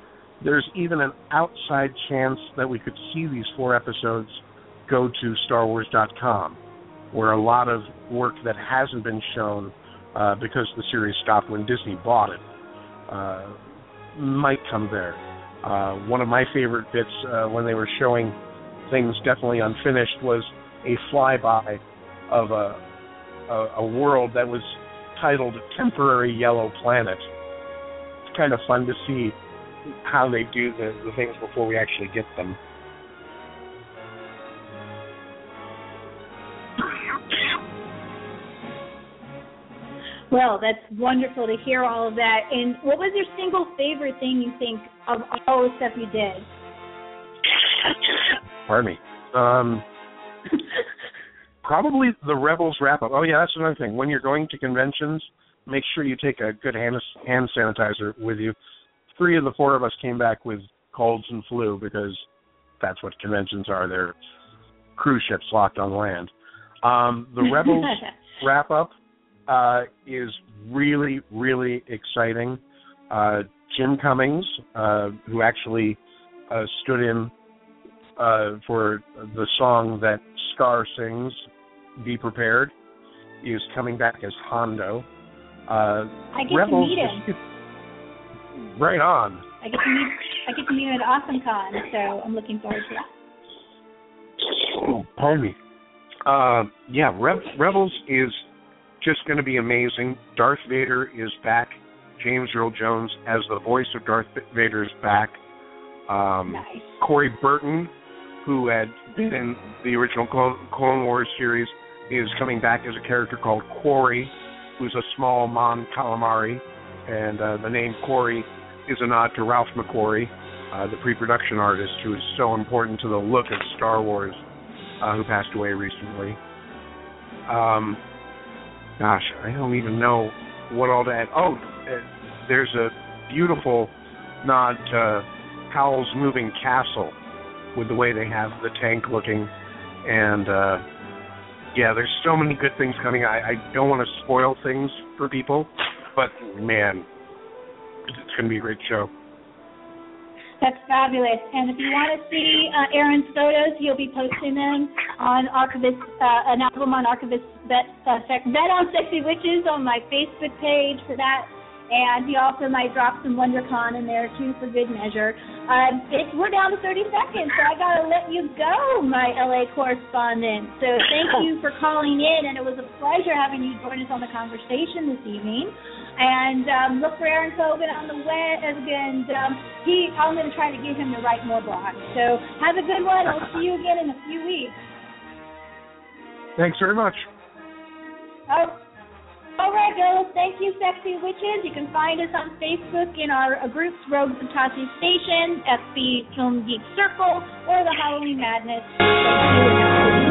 There's even an outside chance that we could see these four episodes go to StarWars.com, where a lot of work that hasn't been shown uh, because the series stopped when Disney bought it uh, might come there. Uh, one of my favorite bits uh, when they were showing things definitely unfinished was a flyby of a, a a world that was titled Temporary Yellow Planet. Kind of fun to see how they do the, the things before we actually get them. Well, that's wonderful to hear all of that. And what was your single favorite thing you think of all the stuff you did? Pardon me. Um, probably the Rebels wrap up. Oh yeah, that's another thing. When you're going to conventions, make sure you take a good hand hand sanitizer with you. Three of the four of us came back with colds and flu because that's what conventions are. They're cruise ships locked on land. Um, the Rebels wrap up uh, is really, really exciting. Uh, Jim Cummings, uh, who actually uh, stood in uh, for the song that Scar sings, "Be Prepared," is coming back as Hondo. Uh, I get Rebels to meet him. is- right on. I get to meet I get to meet him at Awesome Con, so I'm looking forward to that. Oh, pardon me. Uh, yeah, Re- Rebels is just going to be amazing. Darth Vader is back. James Earl Jones as the voice of Darth Vader is back. Um, Nice. Corey Burton, who had been in the original Clone, Clone Wars series, is coming back as a character called Quarrie, who's a small Mon calamari, and uh, the name Corey is a nod to Ralph McQuarrie, uh, the pre-production artist who is so important to the look of Star Wars, uh, who passed away recently. Um, gosh, I don't even know what all to add. Oh, uh, there's a beautiful nod to Howl's Moving Castle with the way they have the tank looking, and uh, yeah, there's so many good things coming. I, I don't want to spoil things for people, but man, it's going to be a great show. That's fabulous. And if you want to see uh, Aaron's photos, he'll be posting them on Archivist, uh, an album on Archivist Bet, uh, Bet on Sexy Witches on my Facebook page for that. And he also might drop some WonderCon in there too for good measure. Um, it's, we're down to 30 seconds, so I gotta let you go, my LA correspondent. So thank you for calling in, and it was a pleasure having you join us on the conversation this evening. And um, look for Aaron Cogan on the web, and um, he, I'm going to try to get him to write more blogs. So have a good one. I'll see you again in a few weeks. Thanks very much. Oh. All right, girls. Thank you, Sexy Witches. You can find us on Facebook in our groups, Rogues of Tosche Station, FB Film Geek Circle, or the Halloween Madness.